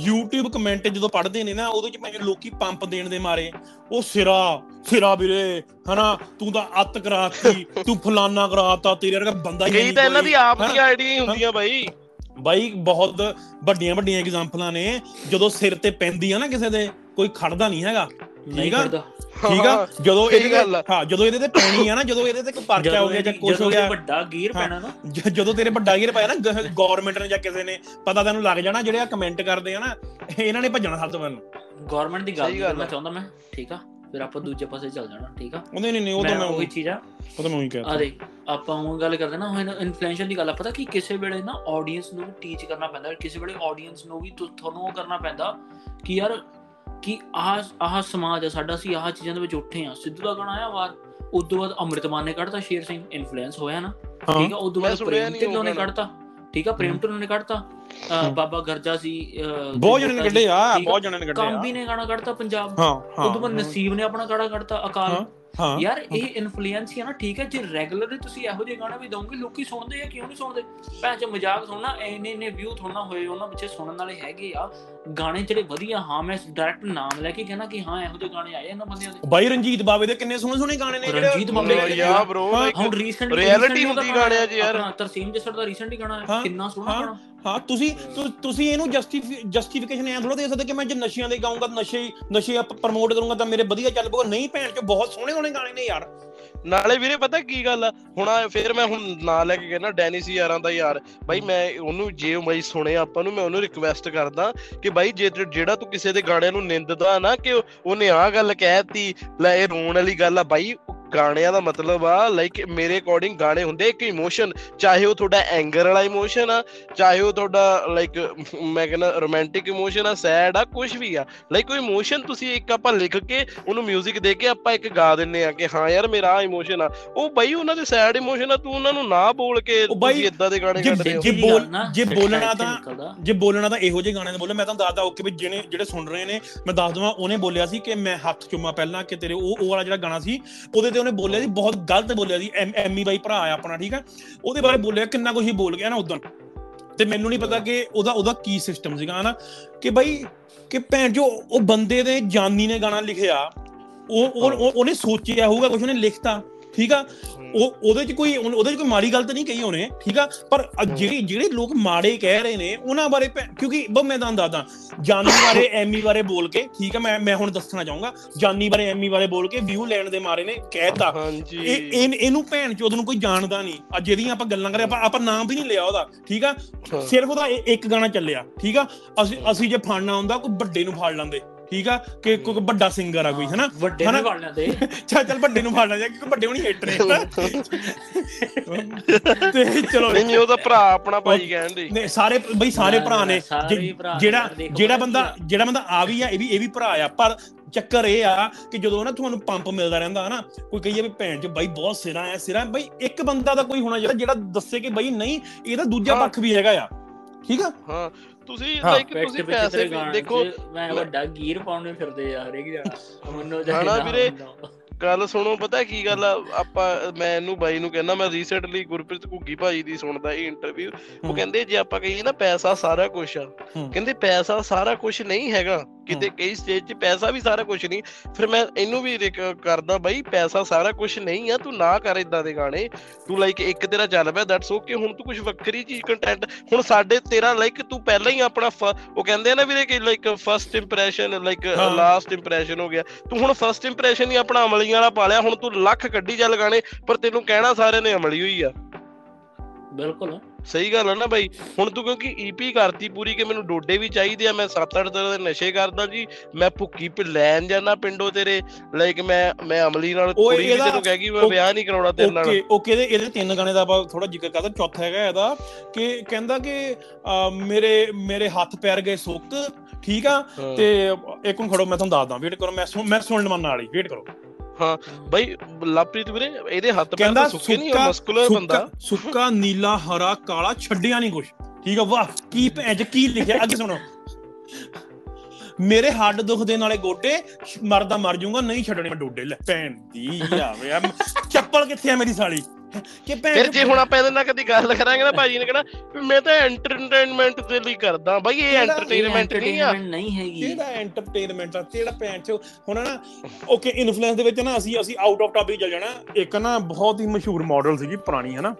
YouTube ਕਮੈਂਟ ਜਦੋਂ ਪੜ੍ਹਦੇ ਨੇ ਨਾ ਉਹਦੇ ਚ ਮੈਂ ਲੋਕੀ ਪੰਪ ਦੇਣ ਦੇ ਮਾਰੇ ਉਹ ਸਿਰਾ ਸਿਰਾ ਵੀਰੇ ਹਨਾ ਤੂੰ ਤਾਂ ਅੱਤ ਕਰਾਤੀ ਤੂੰ ਫਲਾਨਾ ਕਰਾਤਾ ਤੇਰੇ ਵਰਗਾ ਬੰਦਾ ਹੀ ਨਹੀਂ ਤਾਂ ਇਹਨਾਂ ਦੀ ਆਪ? ਦੀਆਂ ਆਈਡੀਆਂ ਹੀ ਹੁੰਦੀਆਂ ਬਾਈ ਬਾਈ ਬਹੁਤ ਵੱਡੀਆਂ ਵੱਡੀਆਂ ਐਗਜ਼ਾਮਪਲਾਂ ਨੇ ਜਦੋਂ ਸਿਰ ਤੇ ਪੈਂਦੀ ਆ ਨਾ ਕਿਸੇ ਦੇ ਕੋਈ ਖੜਦਾ ਨਹੀਂ ਹੈਗਾ ਠੀਕ ਆ? ਠੀਕ ਆ ਜਦੋਂ ਇਹਦੇ ਗੱਲ ਆ। ਤੇ ਹਾਂ ਜਦੋਂ ਇਹਦੇ ਤੇ ਪੈਣੀ ਆ ਨਾ ਜਦੋਂ ਇਹਦੇ ਤੇ ਕੋਈ ਪਰਚਾ ਹੋ ਗਿਆ ਜਾਂ ਕੁਝ ਹੋ ਜਦੋਂ ਗਿਆ ਇਹ ਵੱਡਾ ਗੀਰ। ਪੈਣਾ ਨਾ ਜਦੋਂ ਤੇਰੇ ਵੱਡਾ ਗੇਰ ਪਾਇਆ ਨਾ ਗਵਰਨਮੈਂਟ ਨੇ ਜਾਂ ਕਿਸੇ ਨੇ ਪਤਾ ਤੈਨੂੰ ਲੱਗ ਜਾਣਾ ਜਿਹੜੇ ਆ ਕਮੈਂਟ ਕਰਦੇ ਆ ਨਾ ਇਹਨਾਂ ਨੇ ਭੱਜਣਾ ਸਭ ਤੋਂ ਪਹਿਲਾਂ ਗਵਰਨਮੈਂਟ ਦੀ ਗੱਲ ਕਰਨਾ। ਚਾਹੁੰਦਾ ਮੈਂ ਠੀਕ ਆ ਫਿਰ ਆਪਾਂ ਦੂਜੇ ਪਾਸੇ ਚੱਲ ਜਾਣਾ ਠੀਕ ਆ? ਉਹ ਨਹੀਂ ਨਹੀਂ ਉਹ ਤਾਂ ਮੈਂ ਉਹੀ ਚੀਜ਼ ਆ। ਉਹ ਤਾਂ ਮੈਂ ਉਹੀ ਕਹਿੰਦਾ ਆ ਦੇਖ ਆਪਾਂ ਉਹ ਗੱਲ ਕਰਦੇ ਨਾ ਹੁਣ ਇਨਫਲੂਐਂਸ਼ੀਅਲ ਦੀ ਗੱਲ ਪਤਾ ਕਿ ਕਿਸੇ ਵੇਲੇ ਨਾ ਆਡੀਅנס ਨੂੰ ਟੀਚ ਕਰਨਾ ਪੈਂਦਾ ਕਿਸੇ ਵੇਲੇ ਆਡੀਅנס ਨੂੰ ਵੀ ਤੁਹਾਨੂੰ ਉਹ ਕਰਨਾ ਪੈਂਦਾ ਕਿ ਯਾਰ ਕਿ ਆਹ ਆਹ ਸਮਾਜ ਆ ਸਾਡਾ ਸੀ ਆਹ ਚੀਜ਼ਾਂ ਦੇ ਵਿੱਚ ਉੱਠੇ ਆ। ਸਿੱਧੂ ਦਾ ਗਾਣਾ ਆਇਆ ਵਾਰ ਉਸ ਤੋਂ ਬਾਅਦ ਅੰਮ੍ਰਿਤਮਾਨ ਨੇ ਕੱਢਤਾ ਸ਼ੇਰ ਸਿੰਘ ਇਨਫਲੂਐਂਸ ਹੋਇਆ ਨਾ ਠੀਕ ਆ? ਉਸ ਤੋਂ ਬਾਅਦ ਪ੍ਰੇਮ ਢਿੱਲੋਂ ਨੇ ਕੱਢਤਾ ਠੀਕ ਆ? ਪ੍ਰੇਮ ਢਿੱਲੋਂ ਨੇ ਕੱਢਤਾ। ਬਾਬਾ ਗਰਜਾ ਸੀ ਬਹੁਤ ਜਣੇ ਨੇ ਕੱਢੇ ਆ। ਬਹੁਤ ਜਣੇ ਨੇ ਕੱਢੇ ਆ ਕਾਂਬੀ ਨੇ ਗਾਣਾ ਕੱਢਤਾ ਪੰਜਾਬ। ਹਾਂ ਹਾਂ। ਤੋਂ ਬਾਅਦ ਨਸੀਬ ਨੇ ਆਪਣਾ ਗਾਣਾ ਕੱਢਤਾ ਅਕਾਲ। ਯਾਰ ਇਹ ਇਨਫਲੂਐਂਸ ਹੀ ਆ ਨਾ ਠੀਕ ਹੈ ਜੇ ਰੈਗੂਲਰਲੀ ਤੁਸੀਂ ਇਹੋ ਜਿਹੇ ਗਾਣੇ ਵੀ ਦੋਗੇ ਲੋਕੀ ਸੁਣਦੇ ਆ ਕਿਉਂ ਨਹੀਂ ਸੁਣਦੇ? ਭੈਣ ਚ ਮਜ਼ਾਕ ਸੁਣਨਾ ਇੰਨੇ ਇੰਨੇ ਵਿਊ ਥੋੜਾ ਹੋਏ ਉਹਨਾਂ ਪਿੱਛੇ ਸੁਣਨ ਵਾਲੇ ਹੈਗੇ ਆ। ਗਾਣੇ ਜਿਹੜੇ ਵਧੀਆ ਹਾਂ ਮੈਂ ਡਾਇਰੈਕਟ ਨਾਮ ਲੈ ਕੇ ਕਹਿਣਾ ਕਿ ਹਾਂ ਇਹੋ ਜਿਹੇ ਗਾਣੇ ਆਏ ਇਹਨਾਂ ਬੰਦਿਆਂ ਦੇ। ਬਾਈ ਰਣਜੀਤ ਬਾਵੇ ਦੇ ਕਿੰਨੇ ਸੋਹਣੇ ਸੋਹਣੇ ਗਾਣੇ ਨੇ ਰਣਜੀਤ ਬਾਵੇ ਦੇ ਯਾ ਬ్రో ਹੁਣ ਰੀਸੈਂਟ Reality ਹੁੰਦੀ ਗਾਣਿਆਂ 'ਚ ਯਾਰ। ਤਰਸੀਮ ਜਸੜ ਦਾ ਰੀਸੈਂਟਲੀ ਗਾਣਾ ਹਾਂ, ਹੈ ਕਿੰਨਾ ਸੋਹਣਾ। ਗਾਣਾ। ਹਾਂ, ਤੁਸੀਂ, ਤੁ- ਤੁਸੀਂ ਇਹਨੂੰ ਜਸਟੀਫਿਕੇਸ਼ਨ ਐ ਥੋੜਾ ਦੇ ਸਕਦੇ ਕਿ ਮੈਂ ਜੇ ਨਸ਼ਿਆਂ ਦੇ ਗਾਉਂਗਾ ਨਸ਼ੇ ਨਸ਼ੇ ਪ੍ਰਮੋਟ ਕਰੂੰਗਾ ਤਾਂ ਮੇਰੇ ਵਧੀਆ ਚੱਲ ਪਊਗਾ। ਨਹੀਂ ਭੈਣ ਚ ਬਹੁਤ ਸੋਹਣੇ ਸੋਹਣੇ ਗਾਣੇ ਨੇ ਯਾਰ। ਨਾਲੇ ਵੀਰੇ ਪਤਾ ਕੀ ਗੱਲ ਆ? ਹੁਣ ਆ ਫਿਰ ਮੈਂ ਹੁਣ ਨਾਂ ਲੈ ਕੇ ਕਹਿੰਦਾ ਡੈਨੀ ਸੀ ਯਾਰਾਂ ਦਾ ਯਾਰ। ਬਾਈ ਮੈਂ ਉਹਨੂੰ ਜੇ ਉਹ ਬਾਈ ਸੁਣੇ ਆਪਾਂ ਨੂੰ, ਮੈਂ ਉਹਨੂੰ ਰਿਕਵੈਸਟ ਕਰਦਾ ਕਿ ਬਾਈ ਜੇ ਤੇ- ਜਿਹੜਾ ਤੂੰ ਕਿਸੇ ਦੇ ਗਾਣਿਆਂ ਨੂੰ ਨਿੰਦਦਾ ਨਾ ਕਿ ਉਹ- ਉਹਨੇ ਆਹ ਗੱਲ ਕਹਿਤੀ ਲੈ ਇਹ ਰੋਣ ਵਾਲੀ ਗੱਲ ਆ, ਬਾਈ ਉਹ ਗਾਣਿਆਂ ਦਾ ਮਤਲਬ ਆ ਲਾਈਕ ਮੇਰੇ ਅਕੋਰਡਿੰਗ ਗਾਣੇ ਹੁੰਦੇ ਇੱਕ ਇਮੋਸ਼ਨ ਚਾਹੇ ਉਹ ਤੁਹਾਡਾ ਐਂਗਰ ਵਾਲਾ ਇਮੋਸ਼ਨ ਆ ਚਾਹੇ ਉਹ ਤੁਹਾਡਾ ਲਾਈਕ ਮੈਂ ਕਹਿੰਦਾ ਰੋਮਾਂਟਿਕ ਇਮੋਸ਼ਨ ਆ ਸੈਡ ਆ ਕੁਝ ਵੀ ਆ ਲਾਈਕ ਕੋਈ ਇਮੋਸ਼ਨ ਤੁਸੀਂ ਇੱਕ ਆਪਾਂ ਲਿਖ ਕੇ ਉਹਨੂੰ 뮤직 ਦੇ ਕੇ ਆਪਾਂ ਇੱਕ ਗਾ ਦਿੰਨੇ ਆ ਕਿ ਹਾਂ ਯਾਰ ਮੇਰਾ ਆ ਇਮੋਸ਼ਨ ਆ ਉਹ ਬਈ ਉਹਨਾਂ ਦੇ ਸੈਡ ਇਮੋਸ਼ਨ ਆ ਤੂੰ ਉਹਨਾਂ ਨੂੰ ਨਾ ਬੋਲ ਕੇ ਤੁਸੀਂ ਇਦਾਂ ਦੇ ਗਾਣੇ ਜੇ- ਕੱਢ ਰਹੇ ਹੋ ਜੇ ਬੋਲ- ਜੇ ਬੋਲਣਾ ਤਾਂ-। ਜੇ ਬੋਲਣਾ ਤਾਂ ਇਹੋ ਜਿਹੇ ਗਾਣੇ ਦਾ ਬੋਲੇ ਮੈਂ ਤੁਹਾਨੂੰ ਦੱਸਦਾ ਓਕੇ ਵੀ ਜਿਹੜੇ ਜਿਹੜੇ ਸੁਣ ਰਹੇ ਨੇ ਮੈਂ ਦੱਸ ਦਵਾਂ ਉਹਨੇ ਬੋਲਿਆ ਸੀ ਕਿ ਮੈਂ ਹੱਥ ਚੁੰਮਾ ਪਹਿਲਾਂ ਕਿ ਤੇਰੇ ਉਹ ਉਹ ਵਾਲਾ ਜਿਹੜਾ ਗਾਣਾ ਸੀ ਉਹਦੇ ਤੇ ਉਹਨੇ ਬੋਲਿਆ ਸੀ ਬਹੁਤ ਗਲਤ ਬੋਲਿਆ ਸੀ ਐਮ- ਐਮੀ ਬਾਈ ਭਰਾ ਆ ਆਪਣਾ, ਠੀਕ ਆ? ਉਹਦੇ ਬਾਰੇ ਬੋਲਿਆ ਕਿੰਨਾ ਕੁਝ ਹੀ ਬੋਲ ਗਿਆ ਨਾ ਉਦੋਂ। ਤੇ ਮੈਨੂੰ ਨਹੀਂ ਪਤਾ ਕਿ ਉਹਦਾ ਉਹਦਾ ਕੀ ਸਿਸਟਮ ਸੀਗਾ, ਹਨਾ? ਕਿ ਬਾਈ, ਕਿ ਭੈਣ ਜੋ ਉਹ ਬੰਦੇ ਦੇ ਜਾਨੀ ਨੇ ਗਾਣਾ ਲਿਖਿਆ, ਉਹ, ਉਹ- ਉਹ- ਉਹਨੇ ਸੋਚਿਆ ਹੋਊਗਾ ਕੁਝ ਉਹਨੇ ਲਿਖਤਾ। ਠੀਕ ਆ? ਉਹ ਉਹਦੇ ਚ ਕੋਈ ਉਹਦੇ ਚ ਕੋਈ ਮਾੜੀ ਗੱਲ ਤਾਂ ਨਹੀਂ ਕਹੀ ਉਹਨੇ ਠੀਕ ਆ? ਪਰ ਜਿਹੜੇ ਜਿਹੜੇ ਲੋਕ ਮਾੜੇ ਕਹਿ ਰਹੇ ਨੇ ਉਹਨਾਂ ਬਾਰੇ ਕਿਉਂਕਿ ਬ ਮੈਂ ਤੁਹਾਨੂੰ ਦੱਸਦਾ ਜਾਨੀ ਬਾਰੇ ਐਮੀ ਬਾਰੇ ਬੋਲ ਕੇ ਠੀਕ ਆ? ਮੈਂ ਮੈਂ ਹੁਣ ਦੱਸਣਾ ਚਾਹੂੰਗਾ ਜਾਨੀ ਬਾਰੇ ਐਮੀ ਬਾਰੇ ਬੋਲ ਕੇ ਵਿਊ ਲੈਣ ਦੇ ਮਾਰੇ ਨੇ ਕਹਿਤਾ। ਇਹ ਇਹ- ਇਹਨੂੰ ਭੈਣ ਚੋਦ ਨੂੰ ਕੋਈ ਜਾਣਦਾ ਨਹੀਂ। ਆ ਜਿਹੜੀਆਂ ਆਪਾਂ ਗੱਲਾਂ ਕਰੇ ਆਪਾਂ ਆਪਾਂ ਨਾਮ ਵੀ ਨਹੀਂ ਲਿਆ ਉਹਦਾ ਠੀਕ ਆ। ਸਿਰਫ ਉਹਦਾ ਇੱਕ ਗਾਣਾ ਚੱਲਿਆ ਠੀਕ ਆ? ਅਸੀਂ ਅਸੀਂ ਜੇ ਫੜਨਾ ਹੁੰਦਾ ਕੋਈ ਵੱਡੇ ਨੂੰ ਫੜ ਲੈਂਦੇ। ਠੀਕ ਆ? ਕਿ ਕੋਈ ਵੱਡਾ ਸਿੰਗਰ ਆ ਕੋਈ ਹਨਾ? ਵੱਡੇ? ਨੇ ਵੜ ਲੈਂਦੇ। ਚੱਲ ਚੱਲ ਵੱਡੇ ਨੂੰ ਫੜ ਲਿਆ ਕਿਉਂਕਿ ਵੱਡੇ ਹੁਣੀ ਹਿੱਟ ਨੇ। ਤੇ ਚਲੋ। ਨਹੀਂ ਨਹੀਂ ਉਹਦਾ ਭਰਾ ਆਪਣਾ ਭਾਈ ਕਹਿਣ ਦੇ ਨੇ ਸਾਰੇ ਬਈ ਸਾਰੇ ਭਰਾ ਨਾ, ਜਿਹੜਾ ਜਿਹੜਾ ਬੰਦਾ ਜਿਹੜਾ ਬੰਦਾ ਆ ਵੀ ਆ ਇਹ ਵੀ ਇਹ ਵੀ ਭਰਾ ਆ। ਪਰ ਚੱਕਰ ਇਹ ਆ ਕਿ ਜਦੋਂ ਨਾ ਤੁਹਾਨੂੰ ਪੰਪ ਮਿਲਦਾ ਰਹਿੰਦਾ ਹਨਾ? ਕੋਈ ਕਹੀਏ ਵੀ ਭੈਣ ਚ ਬਾਈ ਬਹੁਤ ਸਿਰਾ ਆ ਸਿਰਾ ਬਈ ਇੱਕ ਬੰਦਾ ਤਾਂ ਕੋਈ ਹੋਣਾ ਜਿਹੜਾ ਜਿਹੜਾ ਦੱਸੇ ਕਿ ਬਈ ਨਹੀਂ ਇਹਦਾ ਦੂਜਾ। ਪੱਖ ਵੀ ਹੈਗਾ ਆ। ਠੀਕ ਆ? ਹਾਂ। ਤੁਸੀਂ ਲਾਈਕ ਤੁਸੀਂ ਪੈਸੇ ਦੇਖੋ ਮੈਂ ਵੱਡਾ ਗੀਰ ਪਾਉਣੇ ਫਿਰਦੇ ਆ ਹਰੇਕ ਜਣਾ ਮੈਨੂੰ ਹਨਾ ਚਾਹੀਦਾ ਵੀਰੇ? ਗੱਲ ਸੁਣੋ ਪਤਾ ਕੀ ਗੱਲ ਆ ਆਪਾਂ ਮੈਂ ਇਹਨੂੰ ਬਾਈ ਨੂੰ ਕਹਿੰਦਾ ਮੈਂ ਰੀਸੈਂਟਲੀ ਗੁਰਪ੍ਰੀਤ ਘੁੱਗੀ ਭਾਈ ਦੀ ਸੁਣਦਾ ਇਹ ਇੰਟਰਵਿਊ ਉਹ। ਕਹਿੰਦੇ ਜੇ ਆਪਾਂ ਕਹੀਏ ਨਾ ਪੈਸਾ ਸਾਰਾ ਕੁਝ ਆ। ਕਹਿੰਦੇ ਪੈਸਾ ਸਾਰਾ ਕੁਝ ਨਹੀਂ ਹੈਗਾ ਕਿਤੇ। ਕਈ ਸਟੇਜ 'ਚ ਪੈਸਾ ਵੀ ਸਾਰਾ ਕੁਝ ਨਹੀਂ ਫਿਰ ਮੈਂ ਇਹਨੂੰ ਵੀ ਕਰਦਾ ਬਾਈ ਪੈਸਾ ਸਾਰਾ ਕੁਝ ਨਹੀਂ ਆ ਤੂੰ ਨਾ ਕਰ ਇਦਾਂ ਦੇ ਗਾਣੇ ਤੂੰ ਲਾਈਕ ਇੱਕ ਤੇਰਾ ਚੱਲ ਪਿਆ ਦੈਟਸ ਓਕੇ ਹੁਣ ਤੂੰ ਕੁਝ ਵੱਖਰੀ ਚੀਜ਼ ਕੰਟੈਂਟ ਹੁਣ ਸਾਡੇ ਤੇਰਾ ਲਾਈਕ ਤੂੰ ਪਹਿਲਾਂ ਹੀ ਆਪਣਾ ਉਹ ਕਹਿੰਦੇ ਆ ਨਾ ਵੀਰੇ ਕਿ like first impression like. Last impression ਹੋ ਗਿਆ ਤੂੰ ਹੁਣ ਫਰਸਟ ਇੰਪ੍ਰੈਸ਼ਨ ਹੀ ਆਪਣਾ ਅਮਲੀਆਂ ਵਾਲਾ ਪਾ ਲਿਆ ਹੁਣ ਤੂੰ ਲੱਖ ਕੱਢੀ ਚੱਲ ਗਾਣੇ ਪਰ ਤੈਨੂੰ ਕਹਿਣਾ ਸਾਰਿਆਂ ਨੇ ਅਮਲੀ ਹੋਈ ਆ ਬਿਲਕੁਲ। ਸਹੀ ਗੱਲ ਆ ਨਾ ਬਾਈ। ਹੁਣ ਤੂੰ ਕਿਉਂਕਿ ਈਪੀ ਕਰਤੀ ਪੂਰੀ ਕਿ ਮੈਨੂੰ ਡੋਡੇ ਵੀ ਚਾਹੀਦੇ ਆ ਮੈਂ 7-8 ਤਰ੍ਹਾਂ ਦੇ ਨਸ਼ੇ ਕਰਦਾ ਜੀ ਮੈਂ ਭੁੱਕੀ ਪ ਲੈਣ ਜਾਣਾ ਪਿੰਡੋਂ ਤੇਰੇ ਲਾਈਕ ਮੈਂ ਮੈਂ ਅਮਲੀ ਨਾਲ ਕੁੜੀ ਵੀ ਤੈਨੂੰ ਕਹਿ ਗਈ ਮੈਂ ਵਿਆਹ ਨਹੀਂ ਕਰਾਉਣਾ ਤੇਰੇ ਨਾਲ। ਓਕੇ ਓਕੇ ਇਹਦੇ ਇਹਦੇ ਤਿੰਨ ਗਾਣੇ ਦਾ ਆਪਾਂ ਥੋੜਾ ਜ਼ਿਕਰ ਕਰਦਾ ਚੌਥਾ ਹੈਗਾ ਇਹਦਾ ਕਿ ਕਹਿੰਦਾ ਕਿ ਮੇਰੇ ਮੇਰੇ ਹੱਥ ਪੈਰ ਗਏ ਸੁੱਕ ਠੀਕ ਆ? ਹਾਂ। ਤੇ ਇੱਕ ਨੂੰ ਖੜੋ ਮੈਂ ਤੁਹਾਨੂੰ ਦੱਸਦਾ ਵੇਟ ਕਰੋ ਮੈਂ ਮੈਂ ਸੁਣਨ ਮੰਨ ਵਾਲੀ ਵੇਟ ਕਰੋ। ਹਾਂ ਬਾਈ ਲਾਪ੍ਰੀਤ ਵੀਰੇ ਇਹਦੇ ਹੱਥ ਪੈਰ ਸੁੱਕੇ ਨਹੀਂ ਉਹ ਮਸਕੂਲਰ ਬੰਦਾ। ਸੁੱਕਾ ਨੀਲਾ ਹਰਾ ਕਾਲਾ ਛੱਡਿਆ ਨਹੀਂ ਕੁਛ। ਠੀਕ ਆ ਵਾਹ ਕੀ ਭੈਂਜ ਕੀ ਲਿਖਿਆ ਅੱਗੇ ਸੁਣੋ। ਮੇਰੇ ਹੱਡ ਦੁਖਦੇ ਨਾਲੇ ਗੋਡੇ ਮਰਦਾ ਮਰ ਜਾਊਗਾ ਨਹੀਂ ਛੱਡਣੇ ਮੈਂ ਡੋਡੇ। ਲੈ ਭੈਣ ਦੀ ਆਵੇ ਚੱਪਲ ਕਿੱਥੇ ਆ ਮੇਰੀ ਸਾਲੀ? ਕਿ ਭੈਣ ਫਿਰ ਜੇ ਹੁਣ ਆਪਾਂ ਇਹਦੇ ਨਾਲ ਕਦੀ ਗੱਲ ਕਰਾਂਗੇ ਨਾ ਭਾਜੀ ਨੇ ਕਹਣਾ ਮੈਂ ਤਾਂ ਐਂਟਰਟੇਨਮੈਂਟ ਦੇ ਲਈ ਕਰਦਾ ਬਾਈ ਇਹ ਐਂਟਰਟੇਨਮੈਂਟ ਨਹੀਂ ਆ। ਨਹੀਂ ਹੈਗੀ। ਕਿਹੜਾ ਐਂਟਰਟੇਨਮੈਂਟ ਆ? ਕਿਹੜਾ ਭੈਣ ਚ ਹੁਣ ਨਾ ਓਕੇ ਇਨਫਲੂਐਂਸ ਦੇ ਵਿੱਚ ਨਾ ਅਸੀਂ ਅਸੀਂ ਆਊਟ ਆਫ ਟਾਪਿਕ ਚੱਲ ਜਾਣਾ। ਇੱਕ ਨਾ ਬਹੁਤ ਹੀ ਮਸ਼ਹੂਰ ਮਾਡਲ ਸੀਗੀ ਪੁਰਾਣੀ ਹੈ ਨਾ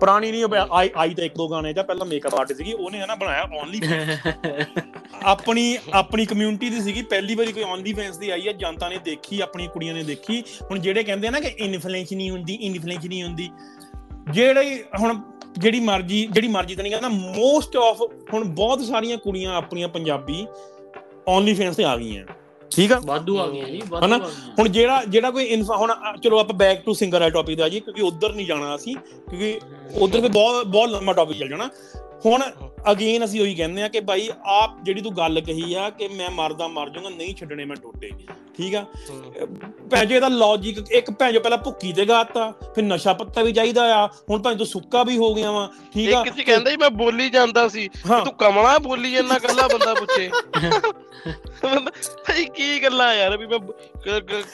ਪੁਰਾਣੀ ਨਹੀਂ ਆਈ ਆਈ ਤਾਂ ਇੱਕ ਦੋ ਗਾਣੇ ਜਾਂ ਪਹਿਲਾਂ ਮੇਕਅਪ ਆਰਟਿਸਟ ਸੀਗੀ ਉਹਨੇ ਹੈ ਨਾ ਬਣਾਇਆ ਓਨਲੀ ਆਪਣੀ ਆਪਣੀ ਕਮਿਊਨਿਟੀ ਦੀ ਸੀਗੀ ਪਹਿਲੀ ਵਾਰੀ ਕੋਈ ਓਨਲੀ ਫੈਂਸ ਦੀ ਆਈ ਹੈ ਜਨਤਾ ਨੇ ਦੇਖੀ ਆਪਣੀ ਕੁੜੀਆਂ ਨੇ ਦੇਖੀ। ਹੁਣ ਜਿਹੜੇ ਕਹਿੰਦੇ ਆ ਨਾ ਕਿ ਇਨਫਲੂਐਂਸ ਨਹੀਂ ਹੁੰਦੀ ਇਨਫਲੂਐਂਸ ਨਹੀਂ ਹੁੰਦੀ ਜਿਹੜੇ ਹੁਣ ਜਿਹੜੀ ਮਰਜ਼ੀ ਜਿਹੜੀ ਮਰਜ਼ੀ ਤਾਂ ਨਹੀਂ ਕਹਿੰਦਾ ਮੋਸਟ ਆਫ ਹੁਣ ਬਹੁਤ ਸਾਰੀਆਂ ਕੁੜੀਆਂ ਆਪਣੀਆਂ ਪੰਜਾਬੀ ਓਨਲੀ ਫੈਂਸ ਤੇ ਆ ਗਈਆਂ। ਠੀਕ ਆ? ਵਾਧੂ ਆ ਗਈਆਂ ਜੀ ਹਨਾ? ਆ ਹੁਣ ਜਿਹੜਾ ਜਿਹੜਾ ਕੋਈ ਇਨਫਾ ਹੁਣ ਚਲੋ ਆਪਾਂ ਬੈਕ ਟੂ ਸਿੰਗਰ ਵਾਲੇ ਟੌਪਿਕ ਦਾ ਜੀ ਕਿਉਂਕਿ ਉਧਰ ਨਹੀਂ ਜਾਣਾ ਅਸੀਂ ਕਿਉਂਕਿ ਉਧਰ ਤੇ ਬਹੁਤ ਬਹੁਤ ਲੰਮਾ ਟੌਪਿਕ ਚੱਲ ਜਾਣਾ। ਹੁਣ ਅਗੇਨ ਅਸੀਂ ਉਹੀ ਕਹਿੰਦੇ ਆ ਕਿ ਭਾਈ ਆਪ ਜਿਹੜੀ ਤੂੰ ਗੱਲ ਕਹੀ ਆ ਕਿ ਮੈਂ ਮਰਦਾ ਮਰ ਜਾਊਂਗਾ ਨਹੀਂ ਛੱਡਣੇ ਮੈਂ ਟੋਟੇ ਠੀਕ ਆ? ਭੈਜੇ ਦਾ ਲੌਜੀਕ ਇੱਕ ਭੈਜੋ ਪਹਿਲਾਂ ਭੁੱਕੀ ਤੇ ਗਾਤਾ ਫਿਰ ਨਸ਼ਾ ਪੱਤਾ ਵੀ ਚਾਹੀਦਾ ਆ ਹੁਣ ਭਾਵੇਂ ਤੂੰ ਸੁੱਕਾ ਵੀ ਹੋ ਗਿਆ ਵਾ ਠੀਕ ਆ? ਜੀ ਕਹਿੰਦਾ ਸੀ ਮੈਂ ਬੋਲੀ ਜਾਂਦਾ ਸੀ ਹਾਂ। ਤੂੰ ਕਮਲਾ ਬੋਲੀ ਜੰਨਾ ਕੱਲਾ ਬੰਦਾ ਪੁੱਛੇ। ਭਾਈ ਕੀ ਗੱਲਾਂ ਯਾਰ ਵੀ ਮੈਂ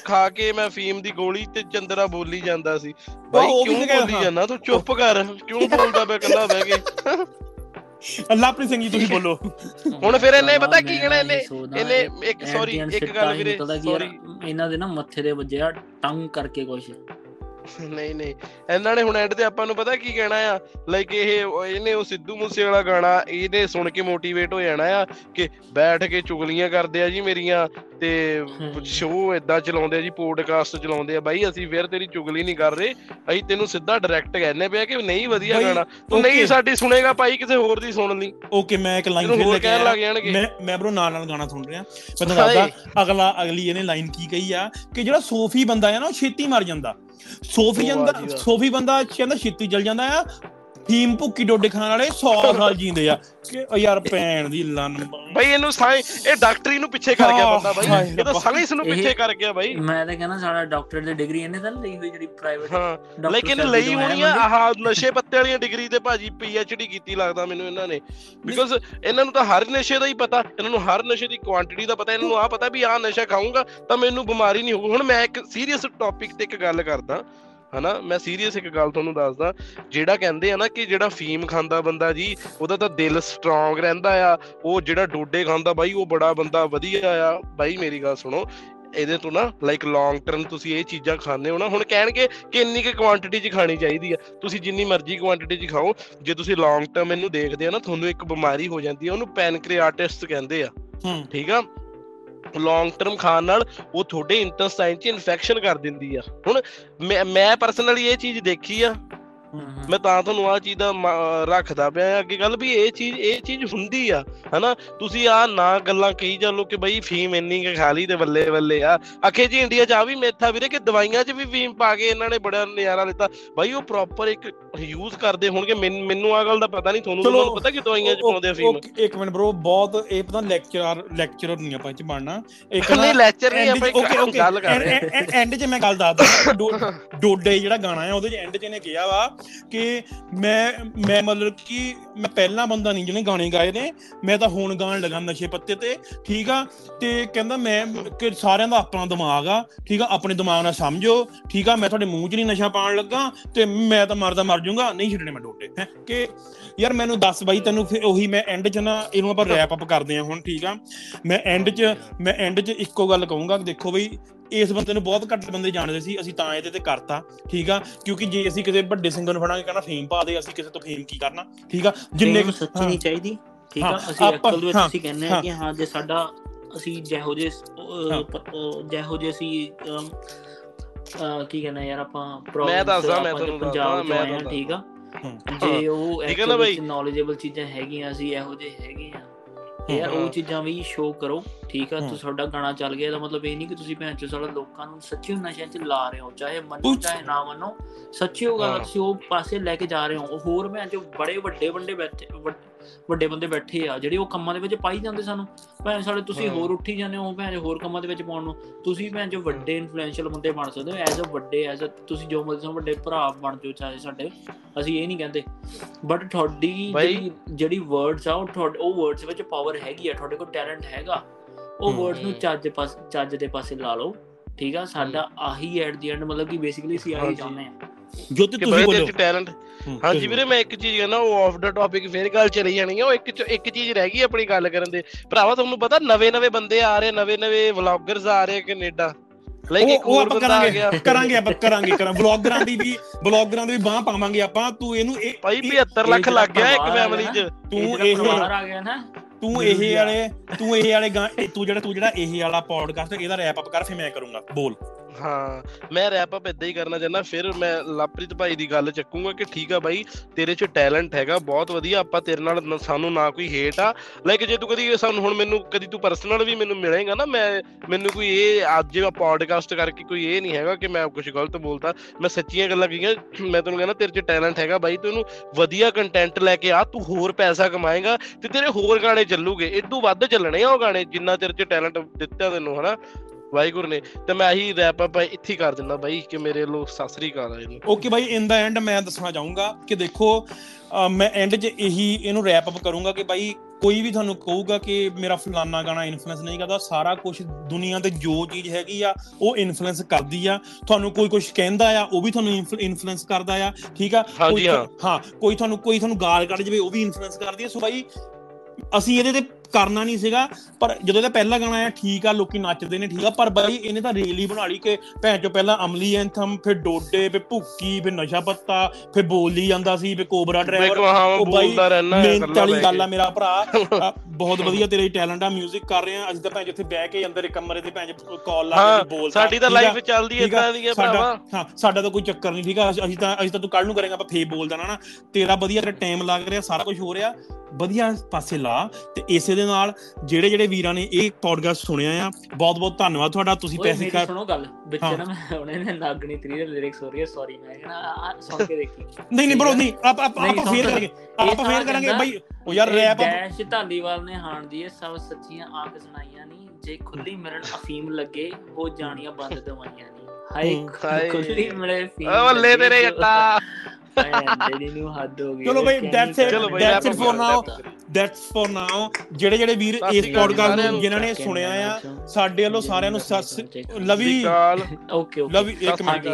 ਖਾ ਕੇ ਮੈਂ ਫੀਮ ਦੀ ਗੋਲੀ ਤੇ ਚੰਦਰਾ ਬੋਲੀ ਜਾਂਦਾ ਸੀ। ਭਾਈ ਕਿਉਂ ਬੋਲੀ ਹਾਂ। ਜਾਂਦਾ? ਤੂੰ ਚੁੱਪ ਕਰ ਕਿਉਂ ਬੋਲਦਾ ਪਿਆ ਕੱਲਾ ਬਹਿ ਕੇ? ਅੱਲਾਪ੍ਰੀਤ ਸਿੰਘ ਜੀ ਤੁਸੀਂ ਬੋਲੋ। ਹੁਣ ਫਿਰ ਇਹਨੇ ਪਤਾ ਕੀ ਕਹਿਣਾ ਇਹਨੇ ਇਹਨੇ ਇਹ ਇੱਕ ਸੌਰੀ ਇੱਕ ਗੱਲ ਵੀਰੇ ਸੌਰੀ ਇਹਨਾਂ ਦੇ ਨਾ ਮੱਥੇ ਦੇ ਵੱਜਿਆ ਟੰਗ ਕਰਕੇ ਕੁਛ। ਨਹੀਂ ਨਹੀਂ। ਇਹਨਾਂ ਨੇ ਹੁਣ ਐਂਡ ਤੇ ਆਪਾਂ ਨੂੰ ਪਤਾ ਕੀ ਕਹਿਣਾ ਆ? ਲਾਈਕ ਇਹ ਇਹਨੇ ਉਹ ਸਿੱਧੂ ਮੂਸੇ ਵਾਲਾ ਗਾਣਾ ਇਹਨੇ ਸੁਣ ਕੇ ਮੋਟੀਵੇਟ ਹੋ ਜਾਣਾ ਆ ਕਿ ਬੈਠ ਕੇ ਚੁਗਲੀਆਂ ਕਰਦੇ ਆ ਜੀ ਮੇਰੀਆਂ ਤੇ। ਸ਼ੋਅ ਇਦਾਂ ਚਲਾਉਂਦੇ ਆ ਜੀ ਪੋਡਕਾਸਟ ਚਲਾਉਂਦੇ ਆ। ਬਾਈ ਅਸੀਂ ਫਿਰ ਤੇਰੀ ਚੁਗਲੀ ਨਹੀਂ ਕਰ ਰਹੇ। ਅਸੀਂ ਤੈਨੂੰ ਸਿੱਧਾ ਡਾਇਰੈਕਟ ਕਹਿੰਨੇ ਪਿਆ ਕਿ ਨਹੀਂ ਵਧੀਆ ਗਾਣਾ। ਤੂੰ ਨਹੀਂ। ਸਾਡੀ ਸੁਣੇਗਾ ਭਾਈ ਕਿਸੇ ਹੋਰ ਦੀ ਸੁਣ ਲਈ। ਓਕੇ ਮੈਂ ਇੱਕ ਲਾਈਨ ਫਿਰ ਲੈ ਕੇ ਆਇਆ। ਮੈਂ ਮੈਂ ਬਰੋ ਨਾਲ ਨਾਲ ਗਾਣਾ ਸੁਣ ਰਿਹਾ। ਮੈਂ ਤੁਹਾਨੂੰ ਦੱਸਦਾ ਅਗਲਾ ਅਗਲੀ ਇਹਨੇ ਲਾਈਨ ਕੀ ਕਹੀ ਆ? ਕਿ ਜਿਹੜਾ ਸੋਫੀ ਬੰਦਾ ਆ ਨਾ ਉਹ ਛੇਤੀ ਮਰ ਜਾਂਦਾ। ਸੋਫੀ ਜਾਂਦਾ। ਸੋਫੀ ਬੰਦਾ ਕਹਿੰਦਾ ਛੇਤੀ ਜਲ ਜਾਂਦਾ ਆ ਫੀਮ ਭੁੱਕੀ ਡੋਡੇ ਖਾਣ ਵਾਲੇ 100 ਸਾਲ ਜੀਂਦੇ ਆ। ਕਿ ਯਾਰ ਭੈਣ ਦੀ ਲੰਨ ਬਾਈ ਇਹਨੂੰ ਸਾਇ ਇਹ ਡਾਕਟਰੀ ਨੂੰ ਪਿੱਛੇ ਕਰ ਗਿਆ ਬੰਦਾ ਬਾਈ। ਇਹ ਤਾਂ। ਸਾਇੰਸ ਨੂੰ ਪਿੱਛੇ ਕਰ ਗਿਆ ਬਾਈ। ਮੈਂ ਤਾਂ ਕਹਿੰਦਾ ਸਾਡਾ ਡਾਕਟਰ ਦੀ ਡਿਗਰੀ ਇਹਨੇ ਤਾਂ ਲਈ ਹੋਈ ਜਿਹੜੀ ਪ੍ਰਾਈਵੇਟ ਹਾਂ ਲੇਕਿਨ ਲਈ ਹੋਣੀ ਆ ਆਹ ਨਸ਼ੇ ਪੱਤੇ ਵਾਲੀਆਂ ਡਿਗਰੀ ਤੇ ਭਾਜੀ ਡੀ ਕੀਤੀ ਲੱਗਦਾ ਮੈਨੂੰ ਇਹਨਾਂ ਨੇ। ਬਿਕੋਜ਼ ਇਹਨਾਂ ਨੂੰ ਤਾਂ ਹਰ ਨਸ਼ੇ ਦਾ ਹੀ ਪਤਾ ਇਹਨਾਂ ਨੂੰ ਹਰ ਨਸ਼ੇ ਦੀ ਕੁਆਂਟੀਟੀ ਦਾ ਪਤਾ ਇਹਨਾਂ ਨੂੰ ਆ ਪਤਾ ਵੀ ਆਹ ਨਸ਼ਾ ਖਾਊਂਗਾ ਤਾਂ ਮੈਨੂੰ ਬਿਮਾਰੀ ਨਹੀਂ ਹੋਊ। ਹੁਣ ਮੈਂ ਇੱਕ ਸੀਰੀਅਸ ਟੌਪਿਕ ਤੇ ਇੱਕ ਗੱਲ ਕਰਦਾ। ਹਨਾ? ਮੈਂ ਸੀਰੀਅਸ ਇੱਕ ਗੱਲ ਤੁਹਾਨੂੰ ਦੱਸਦਾ। ਜਿਹੜਾ ਕਹਿੰਦੇ ਆ ਨਾ ਕਿ ਜਿਹੜਾ ਫੀਮ ਖਾਂਦਾ ਬੰਦਾ ਜੀ ਉਹਦਾ ਤਾਂ ਦਿਲ ਸਟਰੋਂਗ ਰਹਿੰਦਾ ਆ। ਉਹ ਜਿਹੜਾ ਡੋਡੇ ਖਾਂਦਾ ਬਾਈ ਉਹ ਬੜਾ ਬੰਦਾ ਵਧੀਆ ਆ। ਬਾਈ ਮੇਰੀ ਗੱਲ ਸੁਣੋ। ਇਹਦੇ ਤੋਂ ਨਾ ਲਾਈਕ ਲੌਂਗ ਟਰਮ ਤੁਸੀਂ ਇਹ ਚੀਜ਼ਾਂ ਖਾਂਦੇ ਹੋ ਨਾ ਹੁਣ ਕਹਿਣਗੇ ਕਿ ਇੰਨੀ ਕੁ ਕੁਆਂਟੀਟੀ 'ਚ ਖਾਣੀ ਚਾਹੀਦੀ ਆ। ਤੁਸੀਂ ਜਿੰਨੀ ਮਰਜ਼ੀ ਕੁਆਂਟੀਟੀ 'ਚ ਖਾਓ। ਜੇ ਤੁਸੀਂ ਲੌਂਗ ਟਰਮ ਇਹਨੂੰ ਦੇਖਦੇ ਆ ਨਾ ਤੁਹਾਨੂੰ ਇੱਕ ਬਿਮਾਰੀ ਹੋ ਜਾਂਦੀ ਆ ਉਹਨੂੰ ਪੈਨਕ੍ਰੀਆਟਿਸ ਕਹਿੰਦੇ ਆ। ਹੂੰ। ਠੀਕ ਆ? ਲੌਂਗ ਟਰਮ ਖਾਣ ਨਾਲ ਉਹ ਤੁਹਾਡੇ ਇੰਟੈਸਟਾਈਨ 'ਚ ਇਨਫੈਕਸ਼ਨ ਕਰ ਦਿੰਦੀ ਆ। ਹੁਣ ਮੈਂ ਮੈਂ ਪਰਸਨਲੀ ਇਹ ਚੀਜ਼ ਦੇਖੀ ਆ। ਮੈਂ ਤਾਂ ਤੁਹਾਨੂੰ ਆ ਚੀਜ਼ ਦਾ ਰੱਖਦਾ ਪਿਆ ਅੱਗੇ ਗੱਲ ਵੀ ਇਹ ਚੀਜ਼ ਇਹ ਚੀਜ਼ ਹੁੰਦੀ ਆ ਹਨਾ? ਤੁਸੀਂ ਆ ਨਾ ਗੱਲਾਂ ਕਹੀ ਚੱਲੋ ਕਿ ਬਈ ਫੀਮ ਇੰਨੀ ਕੁ ਖਾ ਲਈ ਤੇ ਬੱਲੇ ਬੱਲੇ ਆ। ਅਖੇ ਜੀ ਇੰਡੀਆ 'ਚ ਆ ਵੀ ਮੇਥਾ ਵੀਰੇ ਕਿ ਦਵਾਈਆਂ 'ਚ ਵੀ ਫੀਮ ਪਾ ਕੇ ਇਹਨਾਂ ਨੇ ਬੜਾ ਨਜ਼ਾਰਾ ਲਿੱਤਾ। ਬਾਈ ਉਹ ਪ੍ਰੋਪਰ ਇੱਕ ਯੂਜ਼ ਕਰਦੇ ਹੋਣਗੇ ਮੈਨ- ਆ ਗੱਲ ਦਾ ਪਤਾ ਨਹੀਂ ਤੁਹਾਨੂੰ ਤੁਹਾਨੂੰ ਪਤਾ ਕਿ ਦਵਾਈਆਂ 'ਚ ਪਾਉਂਦੇ ਆ ਫੀਮ? ਇੱਕ ਮਿੰਟ ਬ్రో ਬਹੁਤ ਇਹ ਪਤਾ ਲੈਕਚਰਰ ਲੈਕਚਰਰ ਨਹੀਂ ਆਪਾਂ ਚ ਬਣਨਾ। ਇੱਕ ਨਹੀਂ ਲੈਕਚਰ ਨਹੀਂ ਆਪਾਂ ਇੱਕ ਗੱਲ ਕਰ ਰਹੇ end 'ਚ ਮੈਂ ਗੱਲ ਦੱਸਦਾ। ਡੋਡੇ ਜਿਹੜਾ ਗਾਣਾ ਹੈ ਉਹਦੇ ਚ ਐਂਡ 'ਚ ਇਹਨੇ ਕਿਹਾ ਵਾ ਕਿ ਮੈਂ ਮੈਂ ਮਤਲਬ ਕਿ ਮੈਂ ਪਹਿਲਾ ਬੰਦਾ ਨਹੀਂ ਜਿਹਨੇ ਗਾਣੇ ਗਾਏ ਨੇ, ਮੈਂ ਤਾਂ ਹੁਣ ਗਾਣ ਲਗਾ ਨਸ਼ੇ ਪੱਤੇ ਤੇ, ਠੀਕ ਆ? ਤੇ ਕਹਿੰਦਾ ਮੈਂ ਕਿ ਸਾਰਿਆਂ ਦਾ ਆਪਣਾ ਦਿਮਾਗ ਆ, ਠੀਕ ਆ? ਆਪਣੇ ਦਿਮਾਗ ਨਾਲ ਸਮਝੋ, ਠੀਕ ਆ? ਮੈਂ ਤੁਹਾਡੇ ਮੂੰਹ 'ਚ ਨਹੀਂ ਨਸ਼ਾ ਪਾਣ ਲੱਗਾ, ਤੇ ਮੈਂ ਤਾਂ ਮਰਦਾ ਮਰ ਜਾਊਂਗਾ, ਨਹੀਂ ਛੱਡਣੇ ਮੈਂ ਡੋਡੇ ਹੈ? ਕਿ ਯਾਰ ਮੈਨੂੰ ਦੱਸ ਬਾਈ ਤੈਨੂੰ ਫਿਰ ਉਹੀ ਮੈਂ ਐਂਡ 'ਚ ਨਾ ਇਹਨੂੰ ਆਪਾਂ ਰੈਪ ਅਪ ਕਰਦੇ ਹਾਂ ਹੁਣ, ਠੀਕ ਆ? ਮੈਂ ਐਂਡ 'ਚ, ਮੈਂ ਐਂਡ 'ਚ ਇੱਕੋ ਗੱਲ ਕਹੂੰਗਾ ਕਿ ਦੇਖੋ ਬਈ ਇਸ ਬੰਦੇ ਨੂੰ ਬਹੁਤ ਘੱਟ ਬੰਦੇ ਜਾਣਦੇ ਸੀ ਅਸੀਂ ਤਾਂ ਇਹਦੇ ਤੇ ਕਰਤਾ ਠੀਕ ਆ ਕਿਉਂਕਿ ਜੇ ਅਸੀਂ ਕਿਸੇ ਵੱਡੇ ਸਿੰਗਰ ਨੂੰ ਫੜਾਂਗੇ ਕਹਿੰਦਾ ਫੇਮ ਪਾ ਦੇ ਅਸੀਂ ਕਿਸੇ ਤੋਂ ਫੇਮ ਕੀ ਕਰਨਾ ਠੀਕ ਆ ਜਿੰਨੇ ਸੱਚੀ। ਨਹੀਂ ਚਾਹੀਦੀ ਠੀਕ ਆ ਅਸੀਂ ਐਕਚੁਅਲ ਵਿੱਚ ਅਸੀਂ ਕਹਿੰਦੇ। ਆ ਕਿ ਹਾਂ ਜੇ ਸਾਡਾ ਅਸੀਂ ਜਿਹੋ ਜੇ। ਜਿਹੋ ਜੇ ਅਸੀਂ ਕੀ ਕਹਿੰਦੇ ਯਾਰ ਆਪਾਂ ਮੈਂ ਦੱਸਦਾ, ਮੈਂ ਜੇ ਤੁਹਾਨੂੰ ਪੰਜਾਬ ਮੈਂ ਠੀਕ ਆ। ਜੇ ਉਹ ਐਕਚੁਅਲ ਨੌਲੇਜੇਬਲ ਚੀਜ਼ਾਂ ਹੈਗੀਆਂ ਅਸੀਂ ਇਹੋ ਜਿਹੇ ਹੈਗੇ ਆ ਯਾਰ। ਉਹ ਚੀਜ਼ਾਂ ਵੀ ਸ਼ੋਅ ਕਰੋ ਠੀਕ ਆ। ਤੁਸੀਂ ਤੁਹਾਡਾ ਗਾਣਾ ਚੱਲ ਗਿਆ ਇਹਦਾ ਮਤਲਬ ਇਹ ਨਹੀਂ ਕਿ ਤੁਸੀਂ ਭੈਣ ਚੋ ਸਾਡਾ ਲੋਕਾਂ ਨੂੰ ਸੱਚੀ ਨਸ਼ਿਆਂ 'ਚ ਲਾ ਰਹੇ ਹੋ ਚਾਹੇ ਮੰਨੋ ਚਾਹੇ ਨਾ ਮੰਨੋ ਸੱਚੀ ਉਹ ਗੱਲ। ਤੁਸੀਂ ਉਹ ਪਾਸੇ ਲੈ ਕੇ ਜਾ ਰਹੇ ਹੋ ਹੋਰ ਭੈਣ ਚੋ ਬੜੇ ਵੱਡੇ ਵੱਡੇ ਬੈਠੇ ਵੱਡ- ਬੰਦੇ ਬੈਠੇ ਆ ਜਿਹੜੇ ਉਹ ਕੰਮਾਂ ਦੇ ਵਿੱਚ ਪਾਈ ਜਾਂਦੇ ਸਾਨੂੰ। ਭੈਣ ਸਾਡੇ ਤੁਸੀਂ। ਹੋਰ ਉੱਠੀ ਜਾਂਦੇ ਹੋ ਭੈਣ ਹੋਰ ਕੰਮਾਂ ਦੇ ਵਿੱਚ ਪਾਉਣ ਨੂੰ। ਤੁਸੀਂ ਭੈਣ ਜੋ ਵੱਡੇ ਇਨਫਲੂਐਂਸ਼ੀਅਲ ਬੰਦੇ ਬਣ ਸਕਦੇ ਹੋ ਐਜ਼ ਅ ਵੱਡੇ ਐਜ਼ ਅ ਤੁਸੀਂ ਜੋ ਮਰਜ਼ੀ ਸੋ ਵੱਡੇ ਭਰਾ ਬਣ ਜਾਓ ਚਾਹੇ ਸਾਡੇ ਅਸੀਂ ਇਹ ਨਹੀਂ ਕਹਿੰਦੇ। ਬਟ ਤੁਹਾਡੀ ਜਿਹੜੀ ਜਿਹੜੀ ਵਰਡਸ ਆ ਉਹ ਤੁਹਾਡੇ ਉਹ ਵਰਡਸ ਵਿੱਚ ਪਾਵਰ ਹੈਗੀ ਆ ਤੁਹਾਡੇ ਕੋਲ ਟੈਲੈਂਟ ਹੈਗਾ। ਉਹ। ਵਰਡਸ ਨੂੰ ਚੱਜ ਪਾਸ ਚੱਜ ਦੇ ਪਾਸੇ ਲਾ ਲਓ ਠੀਕ ਆ? ਸਾਡਾ ਆਹੀ ਐਟ ਦੀ ਐਂਡ ਮਤਲਬ ਕਿ ਬੇਸਿਕਲੀ ਅਸੀਂ ਆਹੀ। ਚਾਹੁੰਦੇ ਆ। ਜੋ ਤੇ ਕਿ ਤੁਸੀਂ ਬੋਲੋ ਟੈਲੈਂਟ ਹੂੰ, ਹਾਂਜੀ ਵੀਰੇ ਮੈਂ ਇੱਕ ਚੀਜ਼ ਕਹਿੰਦਾ ਉਹ ਆਫ ਦਾ ਟਾਪਿਕ ਫੇਰ ਗੱਲ ਚਲੀ ਜਾਣੀ ਹੈ ਉਹ ਇੱਕ ਚ- ਇੱਕ ਚੀਜ਼ ਰਹਿ ਗਈ ਆਪਣੀ ਗੱਲ ਕਰਨ ਦੇ। ਭਰਾਵਾ ਤੁਹਾਨੂੰ ਪਤਾ ਨਵੇਂ ਨਵੇਂ ਬੰਦੇ ਆ ਰਹੇ ਨਵੇਂ ਨਵੇਂ ਵਲੌਗਰਸ ਆ ਰਹੇ ਕੈਨੇਡਾ। ਲਾਈਕ ਉਹ ਇੱਕ ਹੋਰ ਆਪਾਂ ਬੰਦਾ ਆ ਕਰਾਂਗੇ ਗਿਆ। ਕਰਾਂਗੇ ਆਪਾਂ ਕਰਾਂਗੇ ਕਰਾਂ ਬਲੌਗਰਾਂ ਦੀ ਵੀ ਬਲੌਗਰਾਂ ਦੀ ਵੀ ਬਾਹ ਪਾਵਾਂਗੇ ਆਪਾਂ। ਤੂੰ ਇਹਨੂੰ ਇਹ ਭਾਈ ਇਹ- 75 ਲੱਖ ਲੱਗ ਗਿਆ ਇੱਕ ਫੈਮਿਲੀ 'ਚ। ਤੂੰ ਇਹ ਪਰਿਵਾਰ ਆ ਗਿਆ ਨਾ। ਤੂੰ ਇਹ ਵਾਲੇ ਤੂੰ ਇਹ ਵਾਲੇ ਤੂੰ ਜਿਹੜਾ ਤੂੰ ਜਿਹੜਾ ਇਹ ਵਾਲਾ ਪੋਡਕਾਸਟ ਇਹਦਾ ਰੈਪ ਅਪ ਕਰ ਫਿਰ ਮੈਂ ਕਰੂੰਗਾ। ਬੋਲ। ਹਾਂ, ਮੈਂ ਰੈਪ ਅਪ ਇਦਾਂ ਹੀ ਕਰਨਾ ਚਾਹੁੰਦਾ, ਫਿਰ ਮੈਂ ਲਵਪ੍ਰੀਤ ਭਾਈ ਦੀ ਗੱਲ ਚੱਕੂਗਾ ਕਿ ਠੀਕ ਆ ਬਾਈ, ਤੇਰੇ 'ਚ ਟੈਲੈਂਟ ਹੈਗਾ, ਬਹੁਤ ਵਧੀਆ, ਆਪਾਂ ਤੇਰੇ ਨਾਲ ਨ- ਸਾਨੂੰ ਨਾ ਕੋਈ ਹੇਟ ਆ ਲਾਈਕ ਜੇ ਤੂੰ ਕਦੀ ਸਾਨੂੰ ਹੁਣ ਮੈਨੂੰ, ਕਦੀ ਤੂੰ ਪਰਸਨਲ ਵੀ ਮੈਨੂੰ ਮਿਲੇਗਾ ਨਾ, ਮੈਂ, ਮੈਨੂੰ ਕੋਈ ਇਹ ਅੱਜ ਜਿਹੜਾ ਪੋਡਕਾਸਟ ਕਰਕੇ ਕੋਈ ਇਹ ਨਹੀਂ ਹੈਗਾ ਕਿ ਮੈਂ ਕੁਝ ਗਲਤ ਬੋਲਦਾ, ਮੈਂ ਸੱਚੀਆਂ ਗੱਲਾਂ ਕਹੀਆਂ, ਮੈਂ ਤੈਨੂੰ ਕਹਿੰਦਾ ਤੇਰੇ 'ਚ ਟੈਲੈਂਟ ਹੈਗਾ ਬਾਈ, ਤੂੰ ਇਹਨੂੰ ਵਧੀਆ ਕੰਟੈਂਟ ਲੈ ਕੇ ਆ, ਤੂੰ ਹੋਰ ਪੈਸਾ ਕਮਾਏਗਾ ਤੇ ਤੇਰੇ ਹੋਰ ਗਾਣੇ ਚੱਲੂਗੇ ਇਦੋਂ ਵੱਧ ਚੱਲਣੇ ਆ ਉਹ ਗਾਣੇ, ਜਿੰਨਾ ਤੇਰੇ 'ਚ ਟੈਲੈਂਟ ਦਿੱਤਾ ਤੈਨੂੰ, ਹਨਾ? ਵਾਹਿਗੁਰੂ ਨੇ ਤੇ ਮੈਂ ਇਹੀ ਰੈਪ ਅਪ ਇੱਥੇ ਕਰ ਦਿੰਦਾ ਬਾਈ ਕਿ ਮੇਰੇ ਲੋਕ ਸਤਿ ਸ੍ਰੀ ਅਕਾਲ ਆ ਇਹਨੂੰ। Okay by in the and ਮੈਂ ਦੱਸਣਾ ਚਾਹੂੰਗਾ ਕਿ ਦੇਖੋ ਮੈਂ ਐਂਡ 'ਚ ਇਹੀ ਇਹਨੂੰ ਰੈਪ ਅਪ ਕਰੂੰਗਾ ਕਿ ਬਾਈ ਕੋਈ ਵੀ ਤੁਹਾਨੂੰ ਕਹੂਗਾ ਕਿ ਮੇਰਾ ਫਲਾਨਾ ਗਾਣਾ ਇਨਫਲੂਐਂਸ ਨਹੀਂ ਕਰਦਾ ਸਾਰਾ ਕੁਝ ਦੁਨੀਆ ਤੇ ਜੋ ਚੀਜ਼ ਹੈਗੀ ਆ ਉਹ ਇਨਫਲੂਐਂਸ ਕਰਦੀ ਆ। ਤੁਹਾਨੂੰ ਕੋਈ ਕੁਝ ਕਹਿੰਦਾ ਆ ਉਹ ਵੀ ਤੁਹਾਨੂੰ ਇਨਫਲੂਐਂਸ ਕਰਦਾ ਆ ਠੀਕ ਆ? ਹਾਂ। ਹਾਂ ਕੋਈ ਤੁਹਾਨੂੰ ਕੋਈ ਤੁਹਾਨੂੰ ਗਾਲ ਕੱਢ ਜਵੇ ਉਹ ਵੀ ਇਨਫਲੂਐਂਸ ਕਰਦੀ ਆ। ਸੋ ਬਾਈ ਅਸੀਂ ਇਹਦੇ ਤੇ ਕਰਨਾ ਨਹੀਂ ਸੀਗਾ ਪਰ ਜਦੋਂ ਇਹਦਾ ਪਹਿਲਾ ਗਾਣਾ ਆਇਆ ਠੀਕ ਆ ਲੋਕੀ ਨੱਚਦੇ ਨੇ ਠੀਕ ਆ ਪਰ ਬਾਈ ਇਹਨੇ ਤਾਂ ਰੇਲ ਹੀ ਬਣਾ ਲਈ ਕਿ ਭੈਣ ਚੋ ਪਹਿਲਾਂ ਅਮਲੀ ਐਂਥਮ ਫਿਰ ਡੋਡੇ ਫਿਰ ਭੁੱਕੀ ਫਿਰ ਨਸ਼ਾ ਪੱਤਾ ਫਿਰ ਬੋਲੀ ਜਾਂਦਾ ਸੀ ਫਿਰ ਕੋਬਰਾ ਡਰਾਈਵਰ ਹਾਂ ਉਹ ਬੋਲਦਾ ਰਹਿਣਾ ਮਿਹਨਤ ਵਾਲੀ ਗੱਲ ਆ ਮੇਰਾ ਭਰਾ। ਬਹੁਤ ਵਧੀਆ ਤੇਰੇ ਟੈਲੈਂਟ ਆ 뮤직 ਕਰ ਰਹੇ ਆ ਅਸੀਂ ਤਾਂ ਭੈਣ ਜਿੱਥੇ ਬਹਿ ਕੇ ਅੰਦਰ ਇੱਕ ਕਮਰੇ ਦੇ ਭੈਣ ਕਾਲ ਲਾ ਹਾਂ, ਕੇ ਬੋਲਦਾ ਸਾਡੀ ਤਾਂ ਆ? ਲਾਈਫ ਚੱਲਦੀ ਆ, ਇਦਾਂ ਦੀ ਹੈ ਸਾਡਾ ਭਰਾਵਾ। ਹਾਂ ਸਾਡਾ ਤਾਂ ਕੋਈ ਚੱਕਰ ਨਹੀਂ ਠੀਕ ਆ? ਅਸੀਂ- ਤਾਂ ਅਸੀਂ ਤਾਂ ਤੂੰ ਕੱਲ ਨੂੰ ਕਰੇਗਾ ਆਪਾਂ ਫੇਰ ਬੋਲ ਦੇਣਾ ਨਾ। ਤੇਰਾ ਵਧੀਆ ਟਾਈਮ ਲੱਗ ਰਿਹਾ ਸਾਰਾ ਕੁਝ ਹੋ ਰਿਹਾ। ਵਧੀਆ ਪਾਸੇ ਲਾ ਤੇ ਇਸੇ ਦੇ ਨਾਲ ਜਿਹੜੇ ਜਿਹੜੇ ਵੀਰਾਂ ਨੇ ਇਹ ਪੋਡਕਾਸਟ ਸੁਣਿਆ ਆ ਬਹੁਤ ਬਹੁਤ ਧੰਨਵਾਦ ਤੁਹਾਡਾ ਤੁਸੀਂ ਪੈਸੇ ਕਰ ਸੁਣੋ ਗੱਲ ਵਿੱਚ ਹਾਂ। ਨਾ ਮੈਂ ਹੁਣੇ ਨੇ ਨਾਗਣੀ 3 ਦੇ ਲਿਰਿਕਸ ਹੋ ਰਹੀ ਹੈ ਸੌਰੀ ਮੈਂ ਆਹ ਸੁਣ ਕੇ ਦੇਖੀ। ਨਹੀਂ ਨਹੀਂ ਬਰੋ ਨਹੀਂ ਆਪਾਂ ਆਪਾਂ ਆਪਾਂ ਫੇਰ ਕਰਾਂਗੇ ਆਪਾਂ ਫੇਰ ਕਰਾਂਗੇ ਬਾਈ ਉਹ ਯਾਰ ਰੈਪ ਡੈਸ਼ ਧਾਲੀਵਾਲ ਨੇ ਹਾਣ ਦੀ ਇਹ ਸਭ ਸੱਚੀਆਂ ਆਖ ਸੁਣਾਈਆਂ ਨਹੀਂ ਜੇ ਖੁੱਲੀ ਮਿਲਣ ਅਫੀਮ ਲੱਗੇ ਉਹ ਜਾਣੀਆਂ ਬੰਦ ਦਵਾਈਆਂ ਨਹੀਂ ਹਾਏ ਹੂੰ। ਖੁੱਲੀ ਮਿਲੇ ਫੀਮ ਓ ਬੱਲੇ ਤੇਰੇ ਜੱਟਾ। ਤੇਰੀ ਨੂੰ ਹੱਦ ਹੋ ਗਈ ਚਲੋ ਬਈ, it up for ਕਰਦੇ now. ਆਪਾਂ। ਦੈਟਸ ਫॉर ਨਾਓ ਜਿਹੜੇ ਜਿਹੜੇ ਵੀਰ ਇਸ ਪੋਡਕਾਸਟ ਨੂੰ। ਜਿਨ੍ਹਾਂ ਨੇ ਸੁਣਿਆ ਆ ਸਾਡੇ ਵੱਲੋਂ ਸਾਰਿਆਂ ਨੂੰ ਸਤਿ ਲਵੀ ਓਕੇ ਓਕੇ ਲਵੀ ਇੱਕ ਮਿੰਟ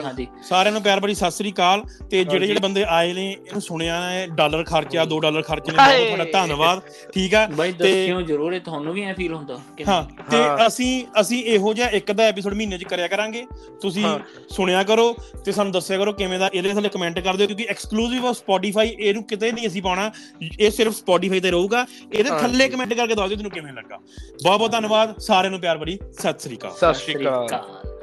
ਸਾਰਿਆਂ ਨੂੰ ਪਿਆਰ ਭਰੀ ਸਤਿ ਸ੍ਰੀ ਅਕਾਲ ਤੇ ਜਿਹੜੇ। ਜਿਹੜੇ ਬੰਦੇ ਆਏ ਨੇ ਇਹਨੂੰ ਸੁਣਿਆ ਹੈ ਡਾਲਰ ਖਰਚਿਆ 2 ਡਾਲਰ ਖਰਚੇ ਨੇ ਬਹੁਤ। ਤੁਹਾਡਾ ਧੰਨਵਾਦ ਠੀਕ ਆ ਤੇ- ਦੱਸਿਓ ਜ਼ਰੂਰ ਇਹ ਤੁਹਾਨੂੰ ਵੀ ਐ ਫੀਲ ਹੁੰਦਾ ਹਾਂ ਤੇ ਹਾਂ। ਅਸੀਂ ਅਸੀਂ ਇਹੋ ਜਿਹਾ ਇੱਕ ਦਾ ਐਪੀਸੋਡ ਮਹੀਨੇ ਚ ਕਰਿਆ ਕਰਾਂਗੇ ਤੁਸੀਂ ਹਾਂ। ਸੁਣਿਆ ਕਰੋ ਤੇ ਸਾਨੂੰ ਦੱਸਿਆ ਕਰੋ ਕਿਵੇਂ ਦਾ ਇਹਦੇ ਥੱਲੇ ਕਮੈਂਟ ਕਰ ਦਿਓ ਕਿਉਂਕਿ ਐਕਸਕਲੂਸਿਵ ਆ ਸਪੋਟੀਫਾਈ ਇਹਨੂੰ ਕਿਤੇ ਨਹੀਂ ਅਸੀਂ ਪਾਉਣਾ। ਇਹ ਸਿਰਫ ਸਪੋਟੀਫਾਈ ਤੇ ਰਹੂਗਾ। ਇਹਦੇ। ਥੱਲੇ ਕਮੈਂਟ ਕਰਕੇ ਦੱਸ ਦਿਓ ਤੁਹਾਨੂੰ ਕਿਵੇਂ ਲੱਗਾ। ਬਹੁਤ ਬਹੁਤ ਧੰਨਵਾਦ। ਸਾਰਿਆਂ ਨੂੰ ਪਿਆਰ ਭਰੀ। ਸਤਿ ਸ੍ਰੀ ਅਕਾਲ। ਸਤਿ ਸ਼੍ਰੀ ਅਕਾਲ।